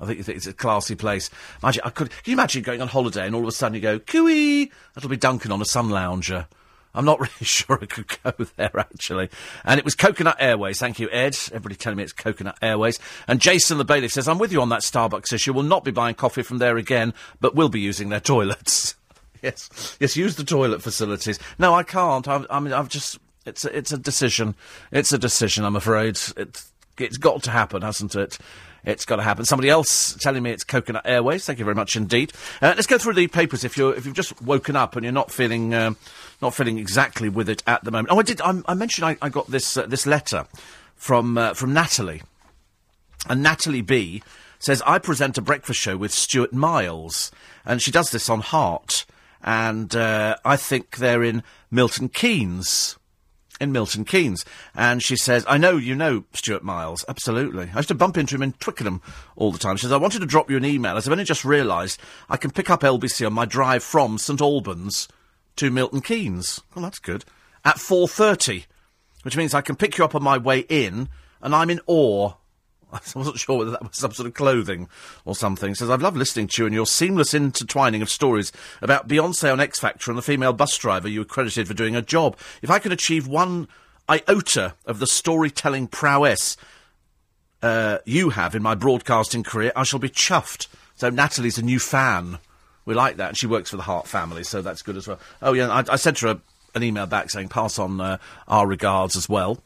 I think it's a classy place. Imagine, I could, can you imagine going on holiday and all of a sudden you go, cooey? That'll be Duncan on a sun lounger. I'm not really sure I could go there, actually. And it was Coconut Airways. Thank you, Ed. Everybody telling me it's Coconut Airways. And Jason the bailiff says, I'm with you on that Starbucks issue. We'll not be buying coffee from there again, but we'll be using their toilets. yes. Yes, use the toilet facilities. No, I can't. I've, I mean, I've just... It's a, it's a decision. It's a decision, I'm afraid. It's, it's got to happen, hasn't it? It's got to happen. Somebody else telling me it's Coconut Airways. Thank you very much indeed. Uh, let's go through the papers. If you're if you've just woken up and you're not feeling uh, not feeling exactly with it at the moment. Oh, I did. I, I mentioned I, I, got this uh, this letter from uh, from Natalie, and Natalie B says I present a breakfast show with Stuart Miles, and she does this on Heart, and uh, I think they're in Milton Keynes in Milton Keynes. And she says, I know you know Stuart Miles. Absolutely. I used to bump into him in Twickenham all the time. She says, I wanted to drop you an email as I've only just realised I can pick up LBC on my drive from St Albans to Milton Keynes. Well, that's good. at 4.30, which means I can pick you up on my way in, and I'm in awe. I wasn't sure whether that was some sort of clothing or something. Says, I've loved listening to you and your seamless intertwining of stories about Beyonce on X Factor and the female bus driver you were credited for doing a job. If I could achieve one iota of the storytelling prowess uh, you have in my broadcasting career, I shall be chuffed. So Natalie's a new fan. We like that. And she works for the Heart family, so that's good as well. Oh, yeah, I, I sent her a, an email back saying pass on uh, our regards as well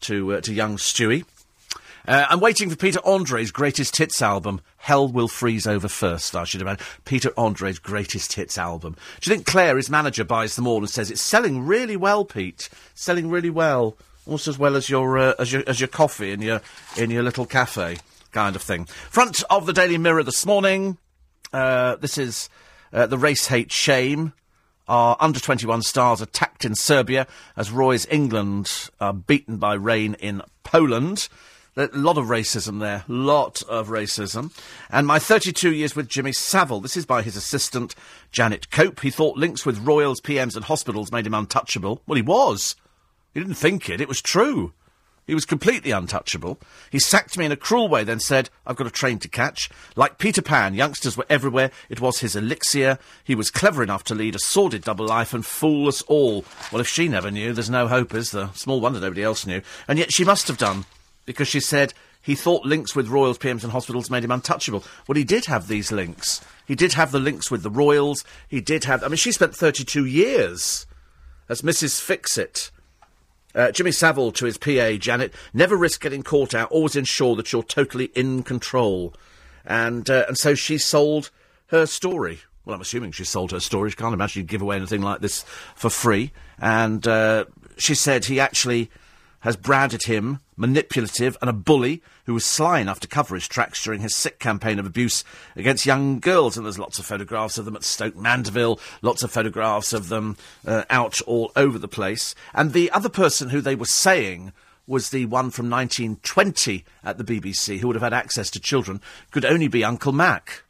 to, uh, to young Stewie. Uh, I'm waiting for Peter Andre's greatest hits album. Hell will freeze over first. I should imagine Peter Andre's greatest hits album. Do you think Claire, his manager, buys them all and says it's selling really well, Pete? Selling really well, almost as well as your uh, as your as your coffee in your in your little cafe kind of thing. Front of the Daily Mirror this morning. Uh, this is uh, the race hate shame. Our under 21 stars attacked in Serbia as Roy's England are beaten by rain in Poland. A lot of racism there. Lot of racism. And my 32 years with Jimmy Savile. This is by his assistant, Janet Cope. He thought links with royals, PMs, and hospitals made him untouchable. Well, he was. He didn't think it. It was true. He was completely untouchable. He sacked me in a cruel way, then said, I've got a train to catch. Like Peter Pan, youngsters were everywhere. It was his elixir. He was clever enough to lead a sordid double life and fool us all. Well, if she never knew, there's no hope, is there? Small wonder nobody else knew. And yet she must have done because she said he thought links with royals, PMs, and hospitals made him untouchable. Well, he did have these links. He did have the links with the royals. He did have. I mean, she spent 32 years as Mrs. Fixit. Uh, Jimmy Savile to his PA, Janet, never risk getting caught out, always ensure that you're totally in control. And, uh, and so she sold her story. Well, I'm assuming she sold her story. She can't imagine she'd give away anything like this for free. And uh, she said he actually has branded him manipulative and a bully who was sly enough to cover his tracks during his sick campaign of abuse against young girls. And there's lots of photographs of them at Stoke Mandeville, lots of photographs of them uh, out all over the place. And the other person who they were saying was the one from 1920 at the BBC who would have had access to children could only be Uncle Mac.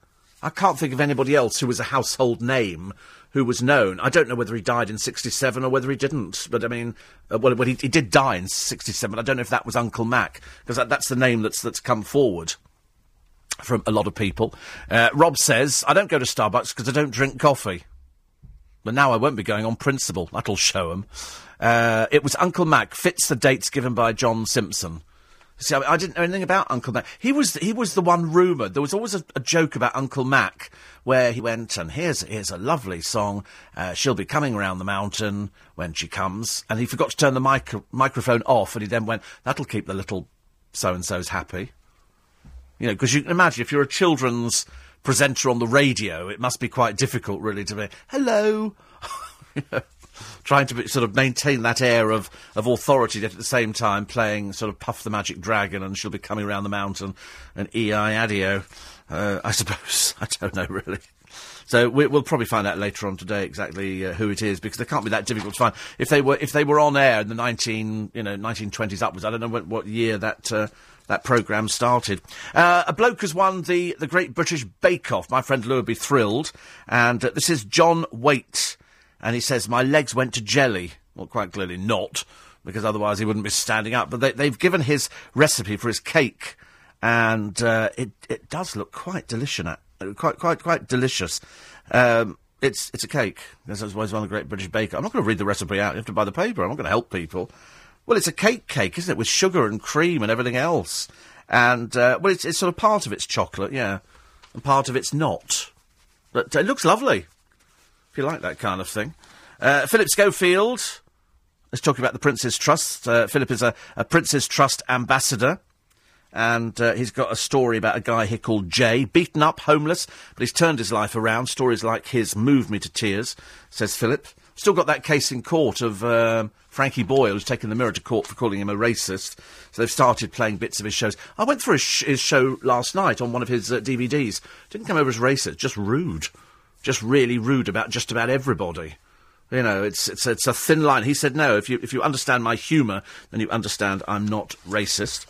I can't think of anybody else who was a household name who was known. I don't know whether he died in 67 or whether he didn't, but I mean, uh, well, well he, he, did die in 67. I don't know if that was Uncle Mac, because that, that's the name that's, that's come forward from a lot of people. Uh, Rob says, I don't go to Starbucks because I don't drink coffee. But now I won't be going on principle. That'll show 'em. Uh, it was Uncle Mac, fits the dates given by John Simpson. See, I, I, didn't know anything about Uncle Mac. He was he was the one rumoured. There was always a, a, joke about Uncle Mac where he went and here's here's a lovely song. Uh, she'll be coming around the mountain when she comes, and he forgot to turn the mic- microphone off, and he then went, "That'll keep the little so and so's happy." You know, because you can imagine if you're a children's presenter on the radio, it must be quite difficult, really, to be hello. trying to be, sort of maintain that air of, of authority, yet at the same time playing sort of Puff the Magic Dragon and she'll be coming around the mountain and E.I. Adio, uh, I suppose. I don't know, really. So we, will probably find out later on today exactly uh, who it is because they can't be that difficult to find. If they were if they were on air in the nineteen you know nineteen twenties upwards, I don't know what, what year that uh, that programme started. Uh, a bloke has won the the Great British Bake Off. My friend Lou would be thrilled. And uh, this is John Whaite and he says, My legs went to jelly. Well, quite clearly not, because otherwise he wouldn't be standing up. But they, have given his recipe for his cake, and uh, it, it does look quite delicious. Quite, quite, quite delicious. Um, it's, it's a cake. That's why he's one of the great British bakers. I'm not going to read the recipe out. You have to buy the paper. I'm not going to help people. Well, it's a cake cake, isn't it, with sugar and cream and everything else. And, uh, well, it's, it's sort of part of it's chocolate, yeah, and part of it's not. But it looks lovely if you like that kind of thing. Uh, Philip Schofield is talking about the Prince's Trust. Uh, Philip is a, a Prince's Trust ambassador. And uh, he's got a story about a guy here called Jay, beaten up, homeless, but he's turned his life around. Stories like his move me to tears, says Philip. Still got that case in court of um, Frankie Boyle, who's taken the mirror to court for calling him a racist. So they've started playing bits of his shows. I went through his, sh- his show last night on one of his uh, DVDs. Didn't come over as racist, just rude just really rude about just about everybody. You know, it's it's it's a thin line. He said, "No, if you if you understand my humour, then you understand I'm not racist."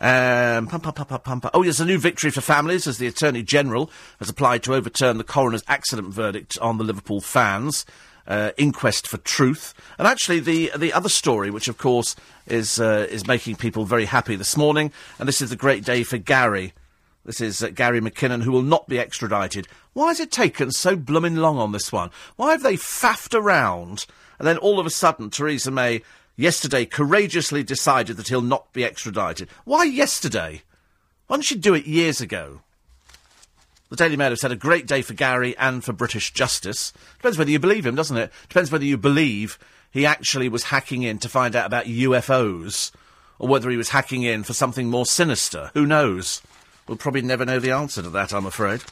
Um, pum, pum, pum, oh, there's a new victory for families as the Attorney General has applied to overturn the coroner's accident verdict on the Liverpool fans. uh, inquest for truth. And actually, the the other story, which of course is uh, is making people very happy this morning, and this is the great day for Gary. This is uh, Gary McKinnon, who will not be extradited. Why has it taken so blooming long on this one? Why have they faffed around, and then all of a sudden Theresa May yesterday courageously decided that he'll not be extradited? Why yesterday? Why didn't she do it years ago? The Daily Mail have said a great day for Gary and for British justice. Depends whether you believe him, doesn't it? Depends whether you believe he actually was hacking in to find out about UFOs, or whether he was hacking in for something more sinister. Who knows? We'll probably never know the answer to that, I'm afraid.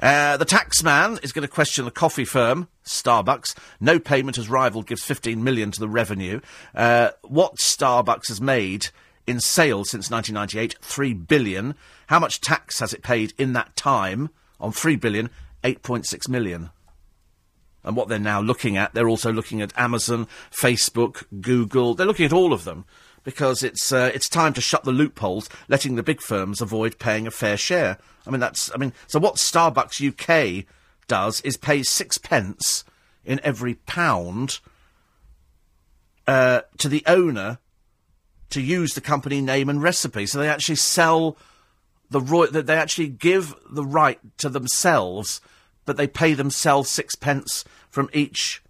Uh, the taxman is going to question the coffee firm, Starbucks. No payment as rival gives 15 million to the revenue. Uh, what Starbucks has made in sales since 1998, 3 billion. How much tax has it paid in that time on 3 billion? 8.6 million. And what they're now looking at, they're also looking at Amazon, Facebook, Google. They're looking at all of them because it's uh, it's time to shut the loopholes, letting the big firms avoid paying a fair share. I mean, that's I mean, so what Starbucks UK does is pay six pence in every pound uh, to the owner to use the company name and recipe. So they actually sell the roy- they actually give the right to themselves, but they pay themselves sixpence from each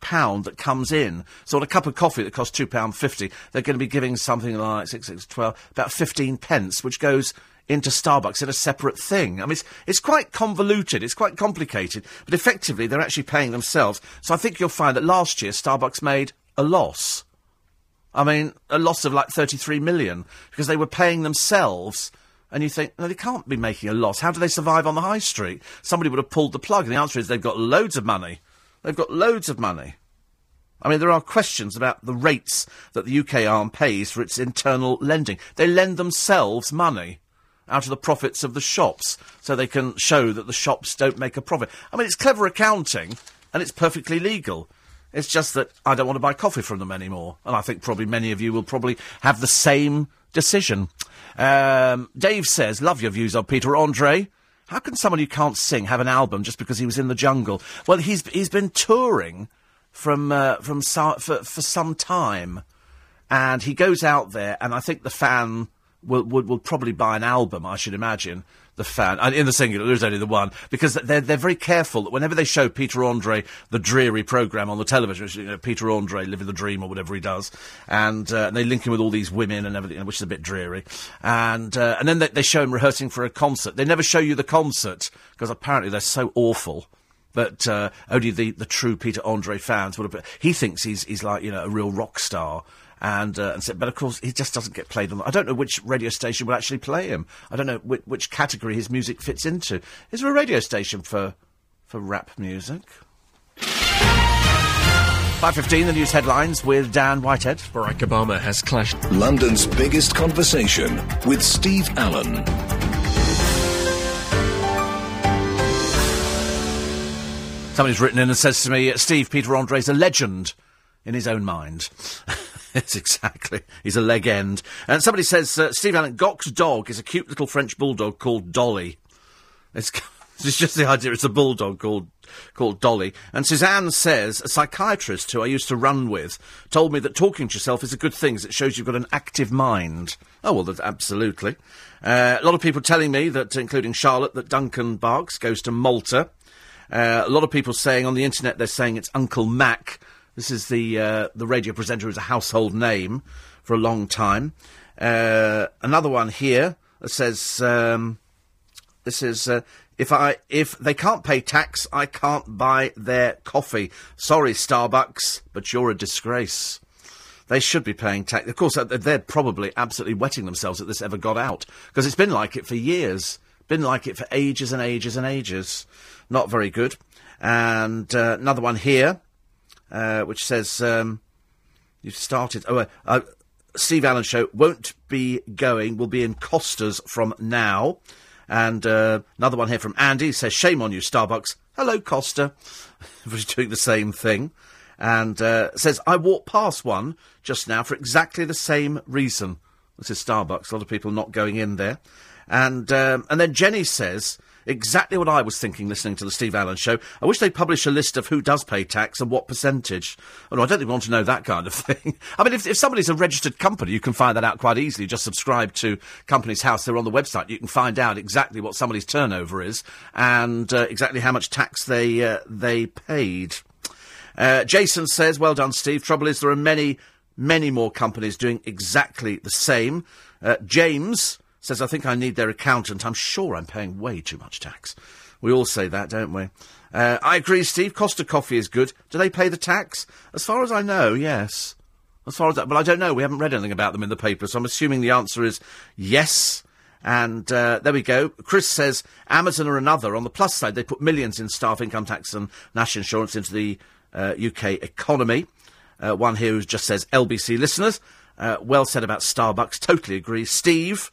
pound that comes in. So on a cup of coffee that costs two pound fifty, they're going to be giving something like six six twelve, about fifteen pence, which goes into Starbucks in a separate thing. I mean, it's, it's quite convoluted, it's quite complicated, but effectively they're actually paying themselves. So I think you'll find that last year Starbucks made a loss. I mean, a loss of like 33 million because they were paying themselves. And you think, no, they can't be making a loss. How do they survive on the high street? Somebody would have pulled the plug. And the answer is they've got loads of money. They've got loads of money. I mean, there are questions about the rates that the UK arm pays for its internal lending. They lend themselves money out of the profits of the shops so they can show that the shops don't make a profit. I mean, it's clever accounting and it's perfectly legal. It's just that I don't want to buy coffee from them anymore. And I think probably many of you will probably have the same decision. Um, Dave says, love your views on Peter Andre. How can someone who can't sing have an album just because he was in the jungle? Well, he's he's been touring from uh, from for for some time, and he goes out there, and I think the fan will would will probably buy an album. I should imagine the fan, and in the singular, there's only the one, because they're, they're very careful that whenever they show Peter Andre, the dreary programme on the television, you know, Peter Andre living the dream or whatever he does, and, uh, and they link him with all these women and everything, which is a bit dreary, and, uh, and then they, they show him rehearsing for a concert. They never show you the concert, because apparently they're so awful but uh, only the, the true Peter Andre fans would have. He thinks he's he's like you know a real rock star, and, uh, and said, but of course he just doesn't get played on. I don't know which radio station will actually play him. I don't know which, which category his music fits into. Is there a radio station for for rap music? 5.15, the news headlines with Dan Whitehead. Barack Obama has clashed. London's biggest conversation with Steve Allen. Somebody's written in and says to me, Steve, Peter Andre's a legend in his own mind. Yes, exactly. He's a leg end. And somebody says, uh, Steve Allen, Gok's dog is a cute little French bulldog called Dolly. It's, it's just the idea it's a bulldog called, called Dolly. And Suzanne says, a psychiatrist who I used to run with told me that talking to yourself is a good thing, as it shows you've got an active mind. Oh, well, that's absolutely. Uh, a lot of people telling me that, including Charlotte, that Duncan Barks goes to Malta. Uh, a lot of people saying on the internet they're saying it's Uncle Mac this is the uh, the radio presenter who's a household name for a long time. Uh, another one here that says um, this is uh, if I if they can't pay tax, I can't buy their coffee. Sorry, Starbucks, but you're a disgrace. They should be paying tax. Of course, they're probably absolutely wetting themselves that this ever got out because it's been like it for years, been like it for ages and ages and ages. Not very good. And uh, another one here uh, which says um, you've started. Oh, uh, uh, Steve Allen show won't be going. Will be in Costas from now. And uh, another one here from Andy says, "Shame on you, Starbucks." Hello, Costa. We're doing the same thing. And uh, says, "I walked past one just now for exactly the same reason." This is Starbucks. A lot of people not going in there. And um, and then Jenny says, Exactly what I was thinking listening to the Steve Allen show. I wish they'd publish a list of who does pay tax and what percentage. Oh, no, I don't think we want to know that kind of thing. I mean, if, if somebody's a registered company, you can find that out quite easily. Just subscribe to Companies House. They're on the website. You can find out exactly what somebody's turnover is and uh, exactly how much tax they, uh, they paid. Uh, Jason says, well done, Steve. Trouble is, there are many, many more companies doing exactly the same. Uh, James says, I think I need their accountant. I'm sure I'm paying way too much tax. We all say that, don't we? Uh, I agree, Steve. Costa Coffee is good. Do they pay the tax? As far as I know, yes. As far as that, but I don't know. We haven't read anything about them in the paper, so I'm assuming the answer is yes. And uh, there we go. Chris says Amazon are another. On the plus side, they put millions in staff income tax and national insurance into the uh, UK economy. Uh, one here who just says LBC listeners. Uh, well said about Starbucks. Totally agree. Steve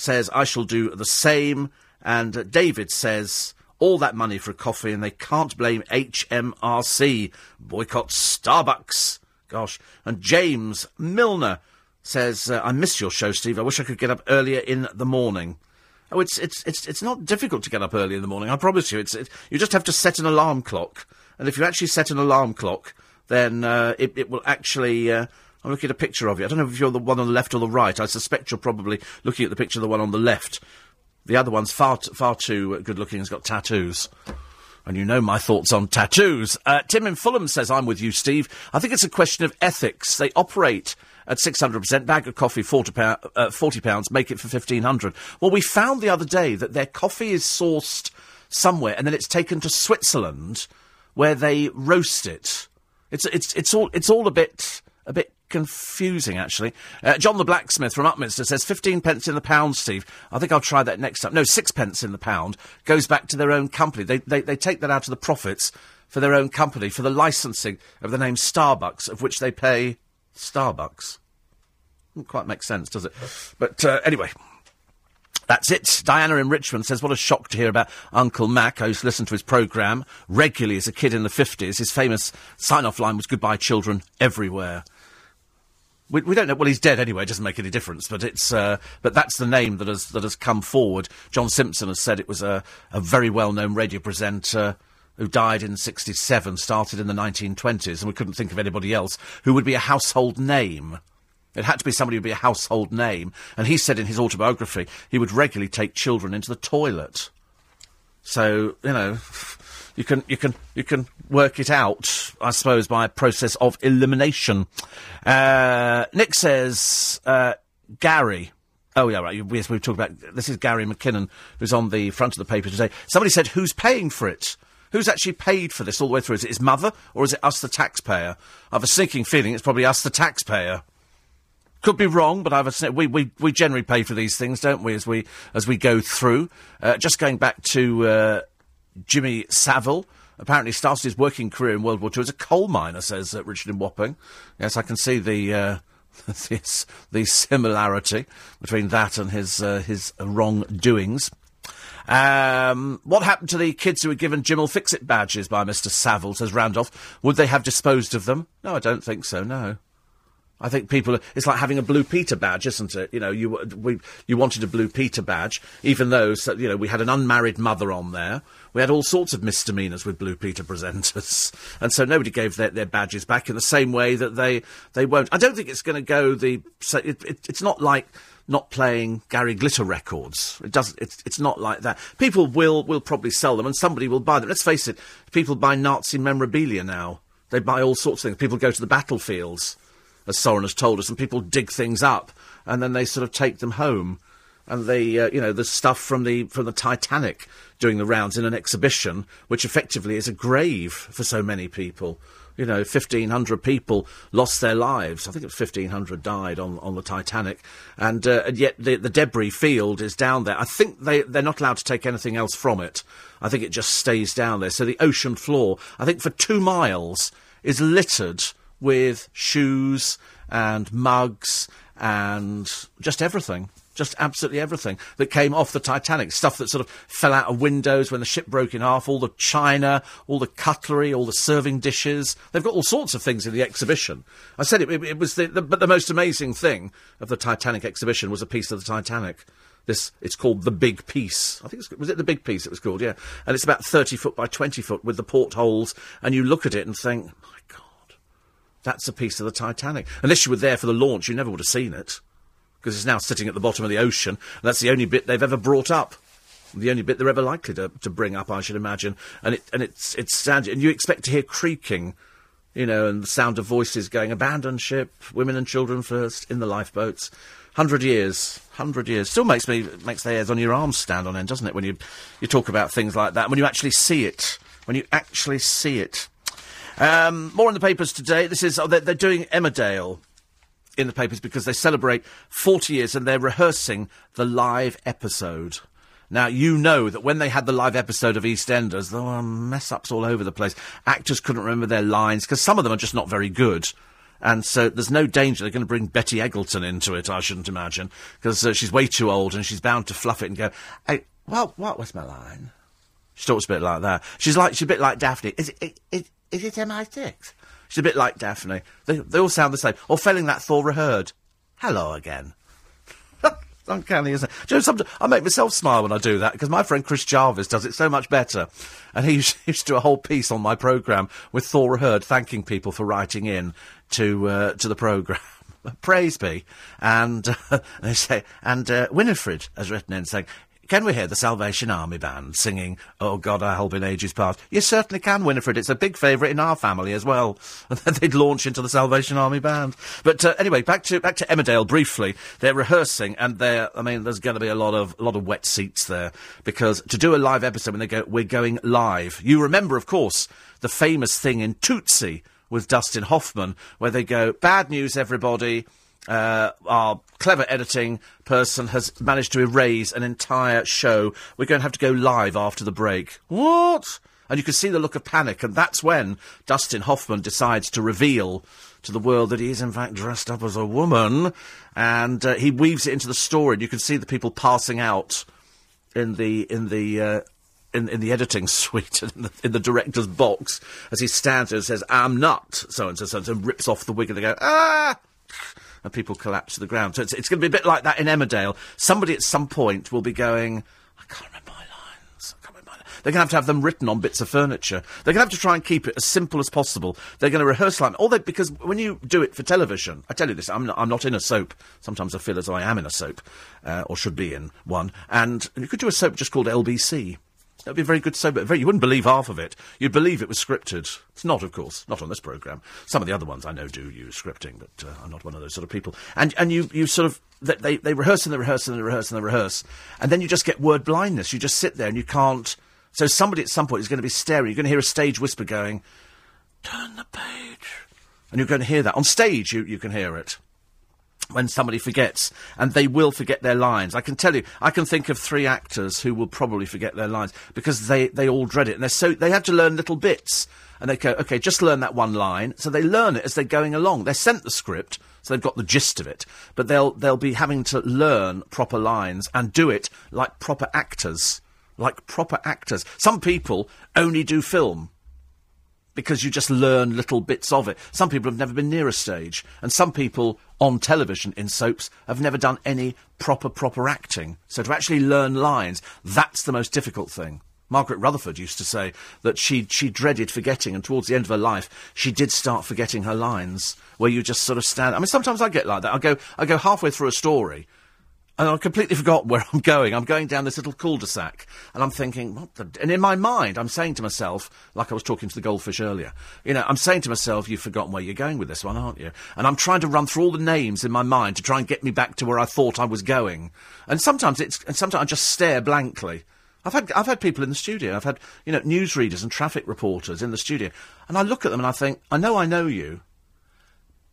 says, I shall do the same. And uh, David says, all that money for a coffee and they can't blame HMRC. Boycott Starbucks. Gosh. And James Milner says, uh, I miss your show, Steve. I wish I could get up earlier in the morning. Oh, it's, it's, it's, it's not difficult to get up early in the morning. I promise you. It's, it, you just have to set an alarm clock. And if you actually set an alarm clock, then uh, it, it will actually uh, I'm looking at a picture of you. I don't know if you're the one on the left or the right. I suspect you're probably looking at the picture of the one on the left. The other one's far, t- far too good looking. Has got tattoos. And you know my thoughts on tattoos. Uh, Tim in Fulham says, I'm with you, Steve. I think it's a question of ethics. They operate at 600%, bag of coffee, 40, pound, uh, 40 pounds, make it for 1500 Well, we found the other day that their coffee is sourced somewhere and then it's taken to Switzerland where they roast it. It's, it's, it's, all, it's all a bit, a bit confusing, actually. Uh, John the Blacksmith from Upminster says 15 pence in the pound, Steve. I think I'll try that next time. No, sixpence in the pound goes back to their own company. They, they, they take that out of the profits for their own company, for the licensing of the name Starbucks, of which they pay Starbucks. Doesn't quite make sense, does it? But uh, anyway, that's it. Diana in Richmond says, What a shock to hear about Uncle Mac. I used to listen to his programme regularly as a kid in the 50s. His famous sign off line was Goodbye, children, everywhere. We, we, don't know. Well, he's dead anyway. It doesn't make any difference. But it's uh, but that's the name that has that has come forward. John Simpson has said it was a, a very well known radio presenter who died in '67, started in the 1920s, and we couldn't think of anybody else who would be a household name. It had to be somebody who would be a household name. And he said in his autobiography he would regularly take children into the toilet. So you know you can you can you can work it out, I suppose, by a process of elimination. Uh, Nick says uh, Gary. Oh yeah, right. Yes, we've talked about this. Is Gary McKinnon who's on the front of the paper today? Somebody said, "Who's paying for it?" Who's actually paid for this all the way through? Is it his mother or is it us, the taxpayer? I have a sinking feeling it's probably us, the taxpayer. Could be wrong, but I have a, we, we, we generally pay for these things, don't we, as we, as we go through. Uh, just going back to uh, Jimmy Savile apparently started his working career in World War II as a coal miner, says uh, Richard in Wapping. Yes, I can see the, uh, the similarity between that and his, uh, his wrongdoings. Um, what happened to the kids who were given Jim'll Fix It badges by Mr. Savile, says Randolph? Would they have disposed of them? No, I don't think so, no. I think people. It's like having a Blue Peter badge, isn't it? You know, you we you wanted a Blue Peter badge, even though you know we had an unmarried mother on there. We had all sorts of misdemeanours with Blue Peter presenters, and so nobody gave their, their badges back in the same way that they they won't. I don't think it's going to go the. So it, it, it's not like not playing Gary Glitter records. It doesn't. It's it's not like that. People will will probably sell them, and somebody will buy them. Let's face it. People buy Nazi memorabilia now. They buy all sorts of things. People go to the battlefields as Soren has told us, and people dig things up and then they sort of take them home. And they, uh, you know, the stuff from the from the Titanic doing the rounds in an exhibition, which effectively is a grave for so many people. You know, 1,500 people lost their lives. I think it was 1,500 died on, on the Titanic. And, uh, and yet the, the debris field is down there. I think they, they're not allowed to take anything else from it. I think it just stays down there. So the ocean floor, I think for two miles, is littered with shoes and mugs and just everything. Just absolutely everything that came off the Titanic. Stuff that sort of fell out of windows when the ship broke in half, all the china, all the cutlery, all the serving dishes. They've got all sorts of things in the exhibition. I said it, it, it was the, the, but the most amazing thing of the Titanic exhibition was a piece of the Titanic. This it's called the Big Piece. I think was it the Big Piece it was called, yeah. And it's about thirty foot by twenty foot with the portholes, and you look at it and think, my God, that's a piece of the Titanic. Unless you were there for the launch, you never would have seen it because it's now sitting at the bottom of the ocean. That's the only bit they've ever brought up. The only bit they're ever likely to, to bring up, I should imagine. And it and it's it's sad. And you expect to hear creaking, you know, and the sound of voices going, "Abandon ship, women and children first in the lifeboats." Hundred years, hundred years. Still makes me makes the hairs on your arms stand on end, doesn't it? When you you talk about things like that, when you actually see it, when you actually see it. Um, more in the papers today. This is oh, they're, they're doing Emmerdale in the papers because they celebrate 40 years and they're rehearsing the live episode. Now, you know that when they had the live episode of EastEnders, there were mess ups all over the place. Actors couldn't remember their lines because some of them are just not very good. And so there's no danger they're going to bring Betty Eagleton into it, I shouldn't imagine, because uh, she's way too old and she's bound to fluff it and go, hey, well, what was my line? She talks a bit like that. She's like, she's a bit like Daphne. Is it, is, is it MI6? She's a bit like Daphne. They, they all sound the same. Or failing that, Thora Hird. Hello again. Uncanny, isn't it? Do you know, I make myself smile when I do that because my friend Chris Jarvis does it so much better. And he used, he used to do a whole piece on my programme with Thora Hird thanking people for writing in to, uh, to the programme. Praise be. And uh, they say, and uh, Winifred has written in saying, can we hear the Salvation Army band singing Oh God, I Hope in Ages Past? You certainly can, Winifred. It's a big favourite in our family as well. And then they'd launch into the Salvation Army band. But uh, anyway, back to back to Emmerdale briefly. They're rehearsing, and they're. I mean, there's going to be a lot of a lot of wet seats there because to do a live episode when they go, we're going live. You remember, of course, the famous thing in Tootsie with Dustin Hoffman, where they go, "Bad news, everybody." Uh, our clever editing person has managed to erase an entire show. We're going to have to go live after the break. What? And you can see the look of panic, and that's when Dustin Hoffman decides to reveal to the world that he is in fact dressed up as a woman, and uh, he weaves it into the story. And you can see the people passing out in the in the. Uh, in, in the editing suite, in the, in the director's box, as he stands there and says, I'm not so and so, so and so, rips off the wig and they go, ah! And people collapse to the ground. So it's, it's going to be a bit like that in Emmerdale. Somebody at some point will be going, I can't remember my lines. I can't remember my lines. They're going to have to have them written on bits of furniture. They're going to have to try and keep it as simple as possible. They're going to rehearse like, all they, because when you do it for television, I tell you this, I'm not, I'm not in a soap. Sometimes I feel as though I am in a soap, uh, or should be in one. And you could do a soap just called LBC. That'd be a very good soap. Very, you wouldn't believe half of it. You'd believe it was scripted. It's not, of course, not on this programme. Some of the other ones I know do use scripting, but uh, I'm not one of those sort of people. And and you, you sort of they, they rehearse and they rehearse and they rehearse and they rehearse, and then you just get word blindness. You just sit there and you can't. So somebody at some point is going to be staring. You're going to hear a stage whisper going, "Turn the page," and you're going to hear that on stage. You you can hear it when somebody forgets, and they will forget their lines. I can tell you, I can think of three actors who will probably forget their lines because they, they all dread it, and they're so they have to learn little bits, and they go, okay, just learn that one line. So they learn it as they're going along. They're sent the script, so they've got the gist of it, but they'll they'll be having to learn proper lines and do it like proper actors, like proper actors. Some people only do film because you just learn little bits of it. Some people have never been near a stage, and some people on television in soaps have never done any proper, proper acting. So to actually learn lines, that's the most difficult thing. Margaret Rutherford used to say that she she dreaded forgetting, and towards the end of her life, she did start forgetting her lines. Where you just sort of stand. I mean, sometimes I get like that. I go I go halfway through a story, and I completely forgot where I'm going. I'm going down this little cul-de-sac, and I'm thinking, what the... And in my mind, I'm saying to myself, like I was talking to the goldfish earlier, you know, I'm saying to myself, you've forgotten where you're going with this one, aren't you? And I'm trying to run through all the names in my mind to try and get me back to where I thought I was going. And sometimes it's, and sometimes I just stare blankly. I've had, I've had people in the studio. I've had, you know, newsreaders and traffic reporters in the studio. And I look at them and I think, I know I know you,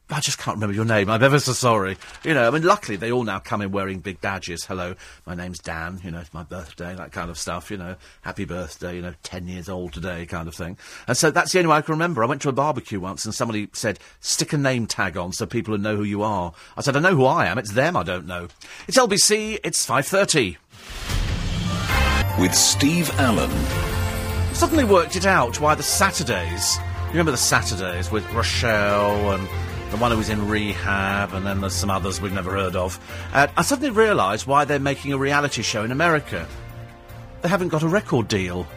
I just can't remember your name. I'm ever so sorry. You know, I mean, luckily they all now come in wearing big badges. Hello, my name's Dan. You know, it's my birthday, that kind of stuff. You know, happy birthday. You know, ten years old today, kind of thing. And so that's the only way I can remember. I went to a barbecue once, and somebody said, "Stick a name tag on so people will know who you are." I said, "I know who I am. It's them. I don't know." It's LBC. It's five thirty. With Steve Allen. Suddenly worked it out why the Saturdays. You remember the Saturdays with Rochelle and the one who was in rehab, and then there's some others we've never heard of. Uh, I suddenly realised why they're making a reality show in America. They haven't got a record deal.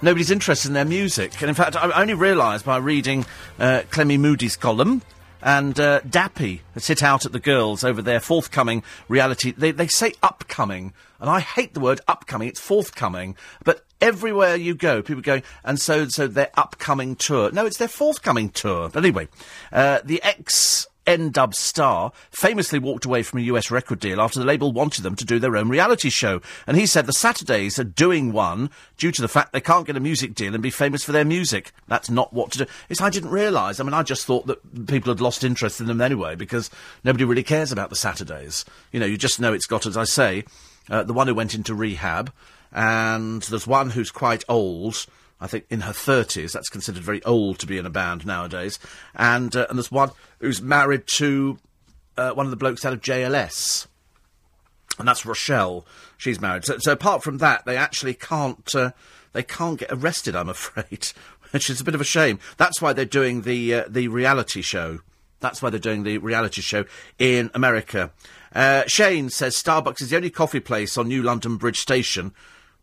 Nobody's interested in their music. And in fact, I only realised by reading uh, Clemmie Moodie's column and uh, Dappy has hit out at the girls over their forthcoming reality. They, they say upcoming, and I hate the word upcoming. It's forthcoming, but everywhere you go, people going, and so so their upcoming tour. No, it's their forthcoming tour. But anyway, uh, the ex N-Dubz star famously walked away from a US record deal after the label wanted them to do their own reality show. And he said the Saturdays are doing one due to the fact they can't get a music deal and be famous for their music. That's not what to do. It's I didn't realise. I mean, I just thought that people had lost interest in them anyway because nobody really cares about the Saturdays. You know, you just know it's got, as I say, uh, the one who went into rehab, and there's one who's quite old I think in her 30s. That's considered very old to be in a band nowadays. And, uh, and there's one who's married to uh, one of the blokes out of JLS. And that's Rochelle. She's married. So, so apart from that, they actually can't, uh, they can't get arrested, I'm afraid. Which is a bit of a shame. That's why they're doing the, uh, the reality show. That's why they're doing the reality show in America. Uh, Shane says Starbucks is the only coffee place on New London Bridge Station,